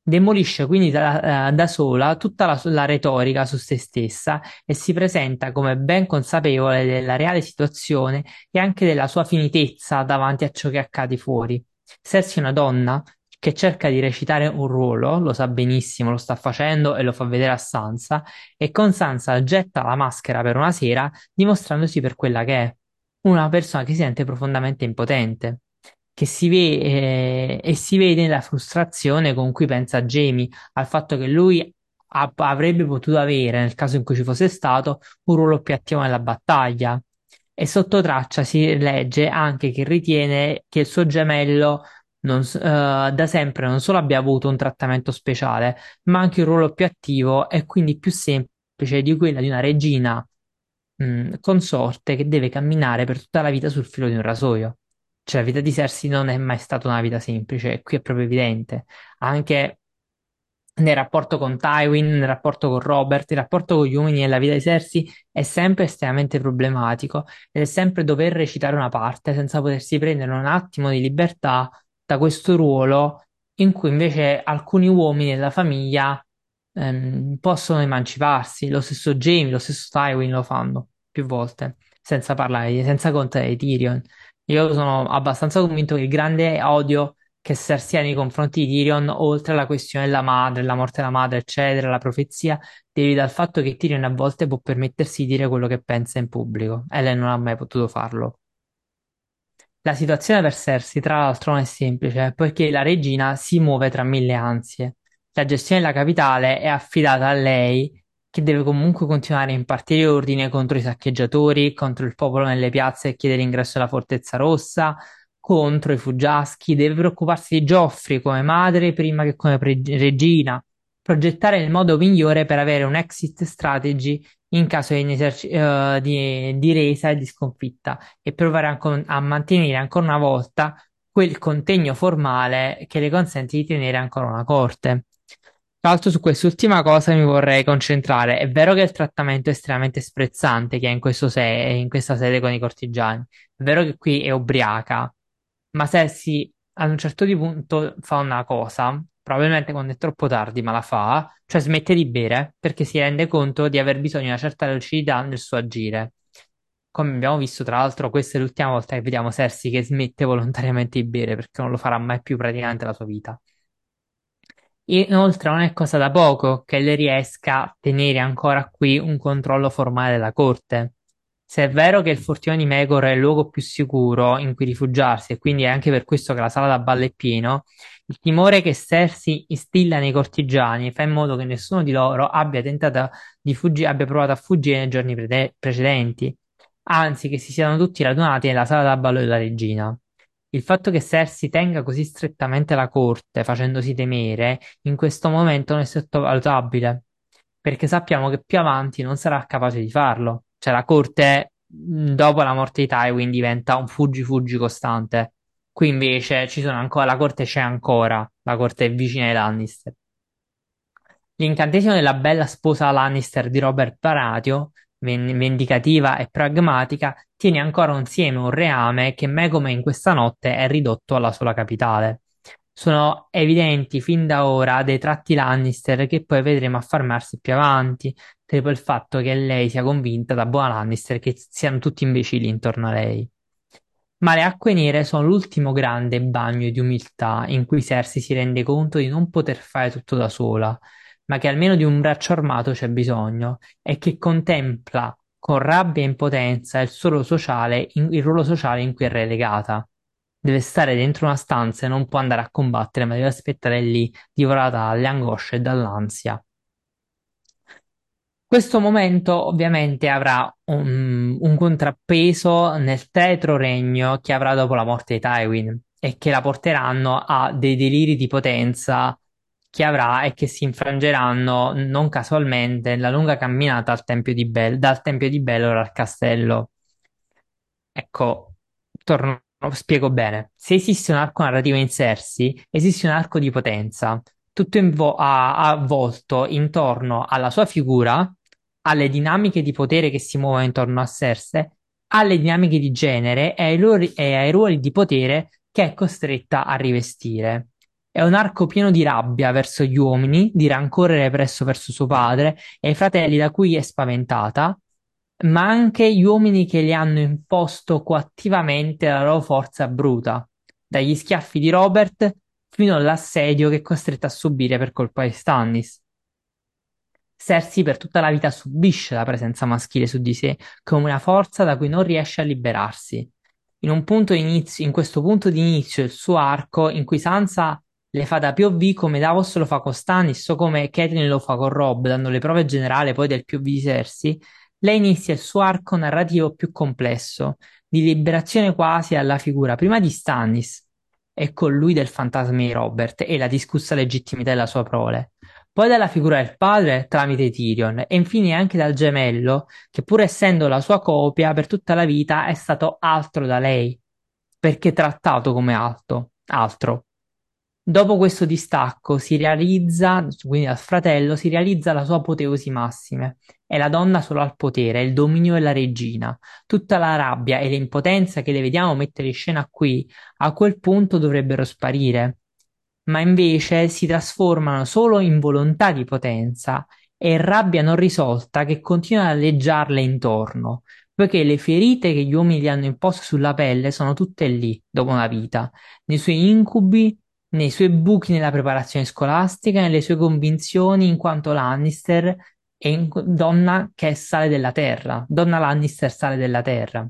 Demolisce quindi da, eh, da sola tutta la, la, retorica su se stessa e si presenta come ben consapevole della reale situazione e anche della sua finitezza davanti a ciò che accade fuori. Cersei è una donna che cerca di recitare un ruolo, lo sa benissimo, lo sta facendo e lo fa vedere a Sansa, e con Sansa getta la maschera per una sera, dimostrandosi per quella che è, una persona che si sente profondamente impotente che si vede eh, e si vede nella frustrazione con cui pensa Jamie al fatto che lui ha, avrebbe potuto avere, nel caso in cui ci fosse stato, un ruolo più attivo nella battaglia. E sotto traccia si legge anche che ritiene che il suo gemello non, uh, da sempre non solo abbia avuto un trattamento speciale, ma anche un ruolo più attivo e quindi più semplice di quella di una regina mh, consorte che deve camminare per tutta la vita sul filo di un rasoio. Cioè, la vita di Cersei non è mai stata una vita semplice, e qui è proprio evidente. Anche nel rapporto con Tywin, nel rapporto con Robert, il rapporto con gli uomini nella vita di Cersei è sempre estremamente problematico ed è sempre dover recitare una parte senza potersi prendere un attimo di libertà da questo ruolo in cui invece alcuni uomini della famiglia ehm, possono emanciparsi. Lo stesso Jaime, lo stesso Tywin lo fanno più volte, senza parlare, senza contare di Tyrion. Io sono abbastanza convinto che il grande odio che Cersei ha nei confronti di Tyrion, oltre alla questione della madre, la morte della madre, eccetera, la profezia, derivi dal fatto che Tyrion a volte può permettersi di dire quello che pensa in pubblico e lei non ha mai potuto farlo. La situazione per Cersei, tra l'altro, non è semplice, poiché la regina si muove tra mille ansie. La gestione della capitale è affidata a lei che deve comunque continuare a impartire ordine contro i saccheggiatori, contro il popolo nelle piazze che chiede l'ingresso alla Fortezza Rossa, contro i fuggiaschi, deve preoccuparsi di Joffrey come madre prima che come pre- regina, progettare il modo migliore per avere un exit strategy in caso di, eserci- uh, di, di, resa e di sconfitta e provare a, a mantenere ancora una volta quel contegno formale che le consente di tenere ancora una corte. Tra l'altro su quest'ultima cosa mi vorrei concentrare. È vero che il trattamento è estremamente sprezzante che è in, se- in questa sede con i cortigiani. È vero che qui è ubriaca, ma se si ad un certo punto fa una cosa, probabilmente quando è troppo tardi, ma la fa, cioè smette di bere perché si rende conto di aver bisogno di una certa lucidità nel suo agire. Come abbiamo visto, tra l'altro, questa è l'ultima volta che vediamo Cersei che smette volontariamente di bere perché non lo farà mai più praticamente la sua vita. Inoltre non è cosa da poco che lei riesca a tenere ancora qui un controllo formale della corte. Se è vero che il fortino di Megor è il luogo più sicuro in cui rifugiarsi e quindi è anche per questo che la sala da ballo è pieno, il timore che Cersei instilla nei cortigiani fa in modo che nessuno di loro abbia fuggire, abbia provato a fuggire nei giorni pre- precedenti, anzi che si siano tutti radunati nella sala da ballo della regina. Il fatto che Cersei tenga così strettamente la corte, facendosi temere, in questo momento non è sottovalutabile, perché sappiamo che più avanti non sarà capace di farlo. Cioè la corte, dopo la morte di Tywin, diventa un fuggi-fuggi costante. Qui invece ci sono ancora, la corte c'è ancora, la corte è vicina ai Lannister. L'incantesimo della bella sposa Lannister di Robert Baratheon vendicativa e pragmatica, tiene ancora insieme un reame che Megome in questa notte è ridotto alla sola capitale. Sono evidenti fin da ora dei tratti Lannister che poi vedremo affermarsi più avanti, tipo il fatto che lei sia convinta da buona Lannister che siano tutti imbecilli intorno a lei. Ma le acque nere sono l'ultimo grande bagno di umiltà in cui Cersei si rende conto di non poter fare tutto da sola ma che almeno di un braccio armato c'è bisogno e che contempla con rabbia e impotenza il, sociale, il ruolo sociale in cui è relegata. Deve stare dentro una stanza e non può andare a combattere, ma deve aspettare lì, divorata dalle angosce e dall'ansia. Questo momento ovviamente avrà un, un contrappeso nel tetro regno che avrà dopo la morte di Tywin e che la porteranno a dei deliri di potenza che avrà e che si infrangeranno non casualmente nella lunga camminata al Tempio di Bel- dal Tempio di Belor al castello. Ecco, torno, spiego bene. Se esiste un arco narrativo in Cersei, esiste un arco di potenza, tutto avvolto intorno alla sua figura, alle dinamiche di potere che si muovono intorno a Cersei, alle dinamiche di genere e ai, ruoli, e ai ruoli di potere che è costretta a rivestire. È un arco pieno di rabbia verso gli uomini, di rancore represso verso suo padre e i fratelli da cui è spaventata ma anche gli uomini che le hanno imposto coattivamente la loro forza bruta, dagli schiaffi di Robert fino all'assedio che è costretta a subire per colpa di Stannis. Cersei per tutta la vita subisce la presenza maschile su di sé come una forza da cui non riesce a liberarsi. In, un punto inizio, in questo punto di inizio del suo arco, in cui Sansa le fa da POV come Davos lo fa con Stannis o come Catelyn lo fa con Robb, dando le prove generali poi del POV di Cersei, lei inizia il suo arco narrativo più complesso, di liberazione quasi alla figura prima di Stannis e con lui del fantasma di Robert e la discussa legittimità della sua prole, poi dalla figura del padre tramite Tyrion e infine anche dal gemello che pur essendo la sua copia per tutta la vita è stato altro da lei, perché trattato come alto, altro. Dopo questo distacco si realizza, quindi dal fratello, si realizza la sua apoteosi massima. È la donna solo al potere, il dominio della regina. Tutta la rabbia e l'impotenza che le vediamo mettere in scena qui, a quel punto dovrebbero sparire. Ma invece si trasformano solo in volontà di potenza e rabbia non risolta che continua a leggiarle intorno, poiché le ferite che gli uomini gli hanno imposto sulla pelle sono tutte lì, dopo una vita, nei suoi incubi nei suoi buchi nella preparazione scolastica, nelle sue convinzioni in quanto Lannister e in donna che è sale della terra, donna Lannister sale della terra.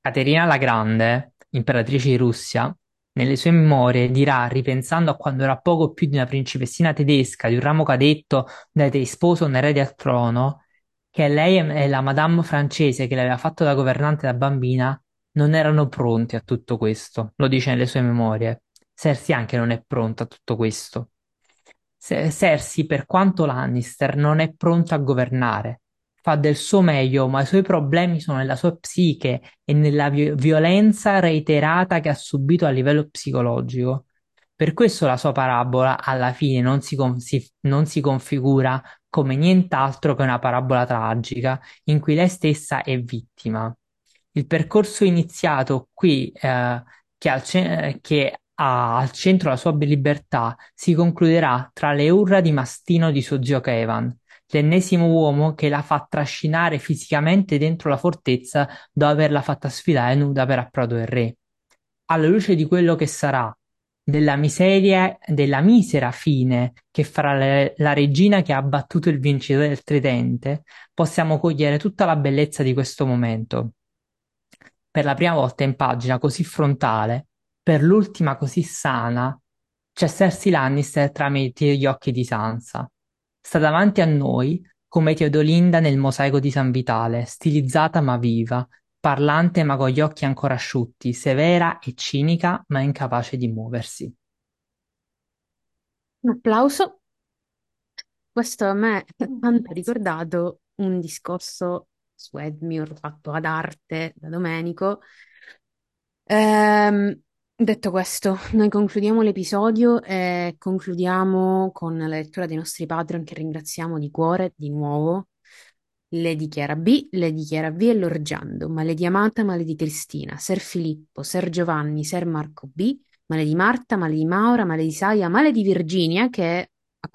Caterina la Grande, imperatrice di Russia, nelle sue memorie dirà, ripensando a quando era poco più di una principessina tedesca, di un ramo cadetto dai sposo un erede al trono, che lei e la madame francese che l'aveva fatto da governante da bambina non erano pronti a tutto questo, lo dice nelle sue memorie. Cersei anche non è pronta a tutto questo. Cersei, per quanto Lannister, non è pronta a governare. Fa del suo meglio, ma i suoi problemi sono nella sua psiche e nella vi- violenza reiterata che ha subito a livello psicologico. Per questo la sua parabola alla fine non si, con- si- non si configura come nient'altro che una parabola tragica in cui lei stessa è vittima. Il percorso iniziato qui, eh, che, al ce- che ha al centro la sua libertà, si concluderà tra le urla di mastino di suo zio Kevan, l'ennesimo uomo che la fa trascinare fisicamente dentro la fortezza dopo averla fatta sfilare nuda per approdo del re. Alla luce di quello che sarà, della miseria, della misera fine che farà le, la regina che ha abbattuto il vincitore del tridente, possiamo cogliere tutta la bellezza di questo momento. Per la prima volta in pagina così frontale, per l'ultima così sana, c'è Cersei Lannister tramite gli occhi di Sansa. Sta davanti a noi come Teodolinda nel mosaico di San Vitale, stilizzata ma viva, parlante ma con gli occhi ancora asciutti, severa e cinica ma incapace di muoversi. Un applauso. Questo a me ha ricordato un discorso su Edmure fatto ad arte da Domenico. Ehm, detto questo, noi concludiamo l'episodio e concludiamo con la lettura dei nostri Patreon che ringraziamo di cuore di nuovo. Le dichiara B, le dichiara V e Lorgiando, Maledi Amata, Maledi Cristina, Ser Filippo, Ser Giovanni, Ser Marco B, Maledi Marta, Maledi Maura, Maledi Saia, Maledi Virginia, che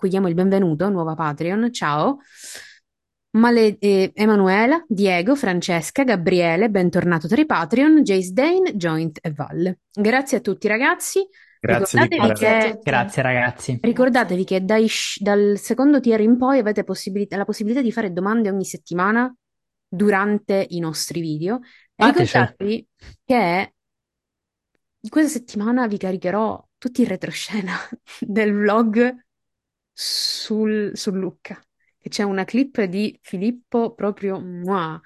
diamo il benvenuto, nuova Patreon, ciao. Male- eh, Emanuela, Diego, Francesca, Gabriele, bentornato tra i Patreon, Jace Dane, Joint e Val. Grazie a tutti ragazzi. Grazie Ricordatevi che, Grazie ragazzi. ricordatevi che dai dal secondo tier in poi avete possibilità- la possibilità di fare domande ogni settimana durante i nostri video. E Fatecelo. ricordatevi che questa settimana vi caricherò tutti in retroscena del vlog sul, su Lucca. C'è una clip di Filippo proprio mua,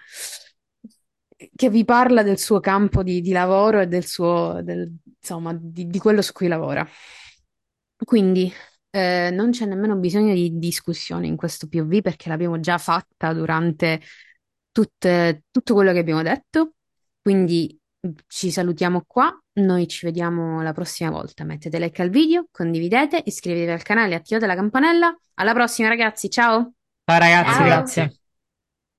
che vi parla del suo campo di, di lavoro e del suo, del- insomma, di, di quello su cui lavora. Quindi eh, non c'è nemmeno bisogno di discussione in questo POV perché l'abbiamo già fatta durante tutte- tutto quello che abbiamo detto. Quindi ci salutiamo qua. Noi ci vediamo la prossima volta. Mettete like al video, condividete, iscrivetevi al canale, attivate la campanella. Alla prossima, ragazzi. Ciao! Ciao ragazzi, Ciao. grazie.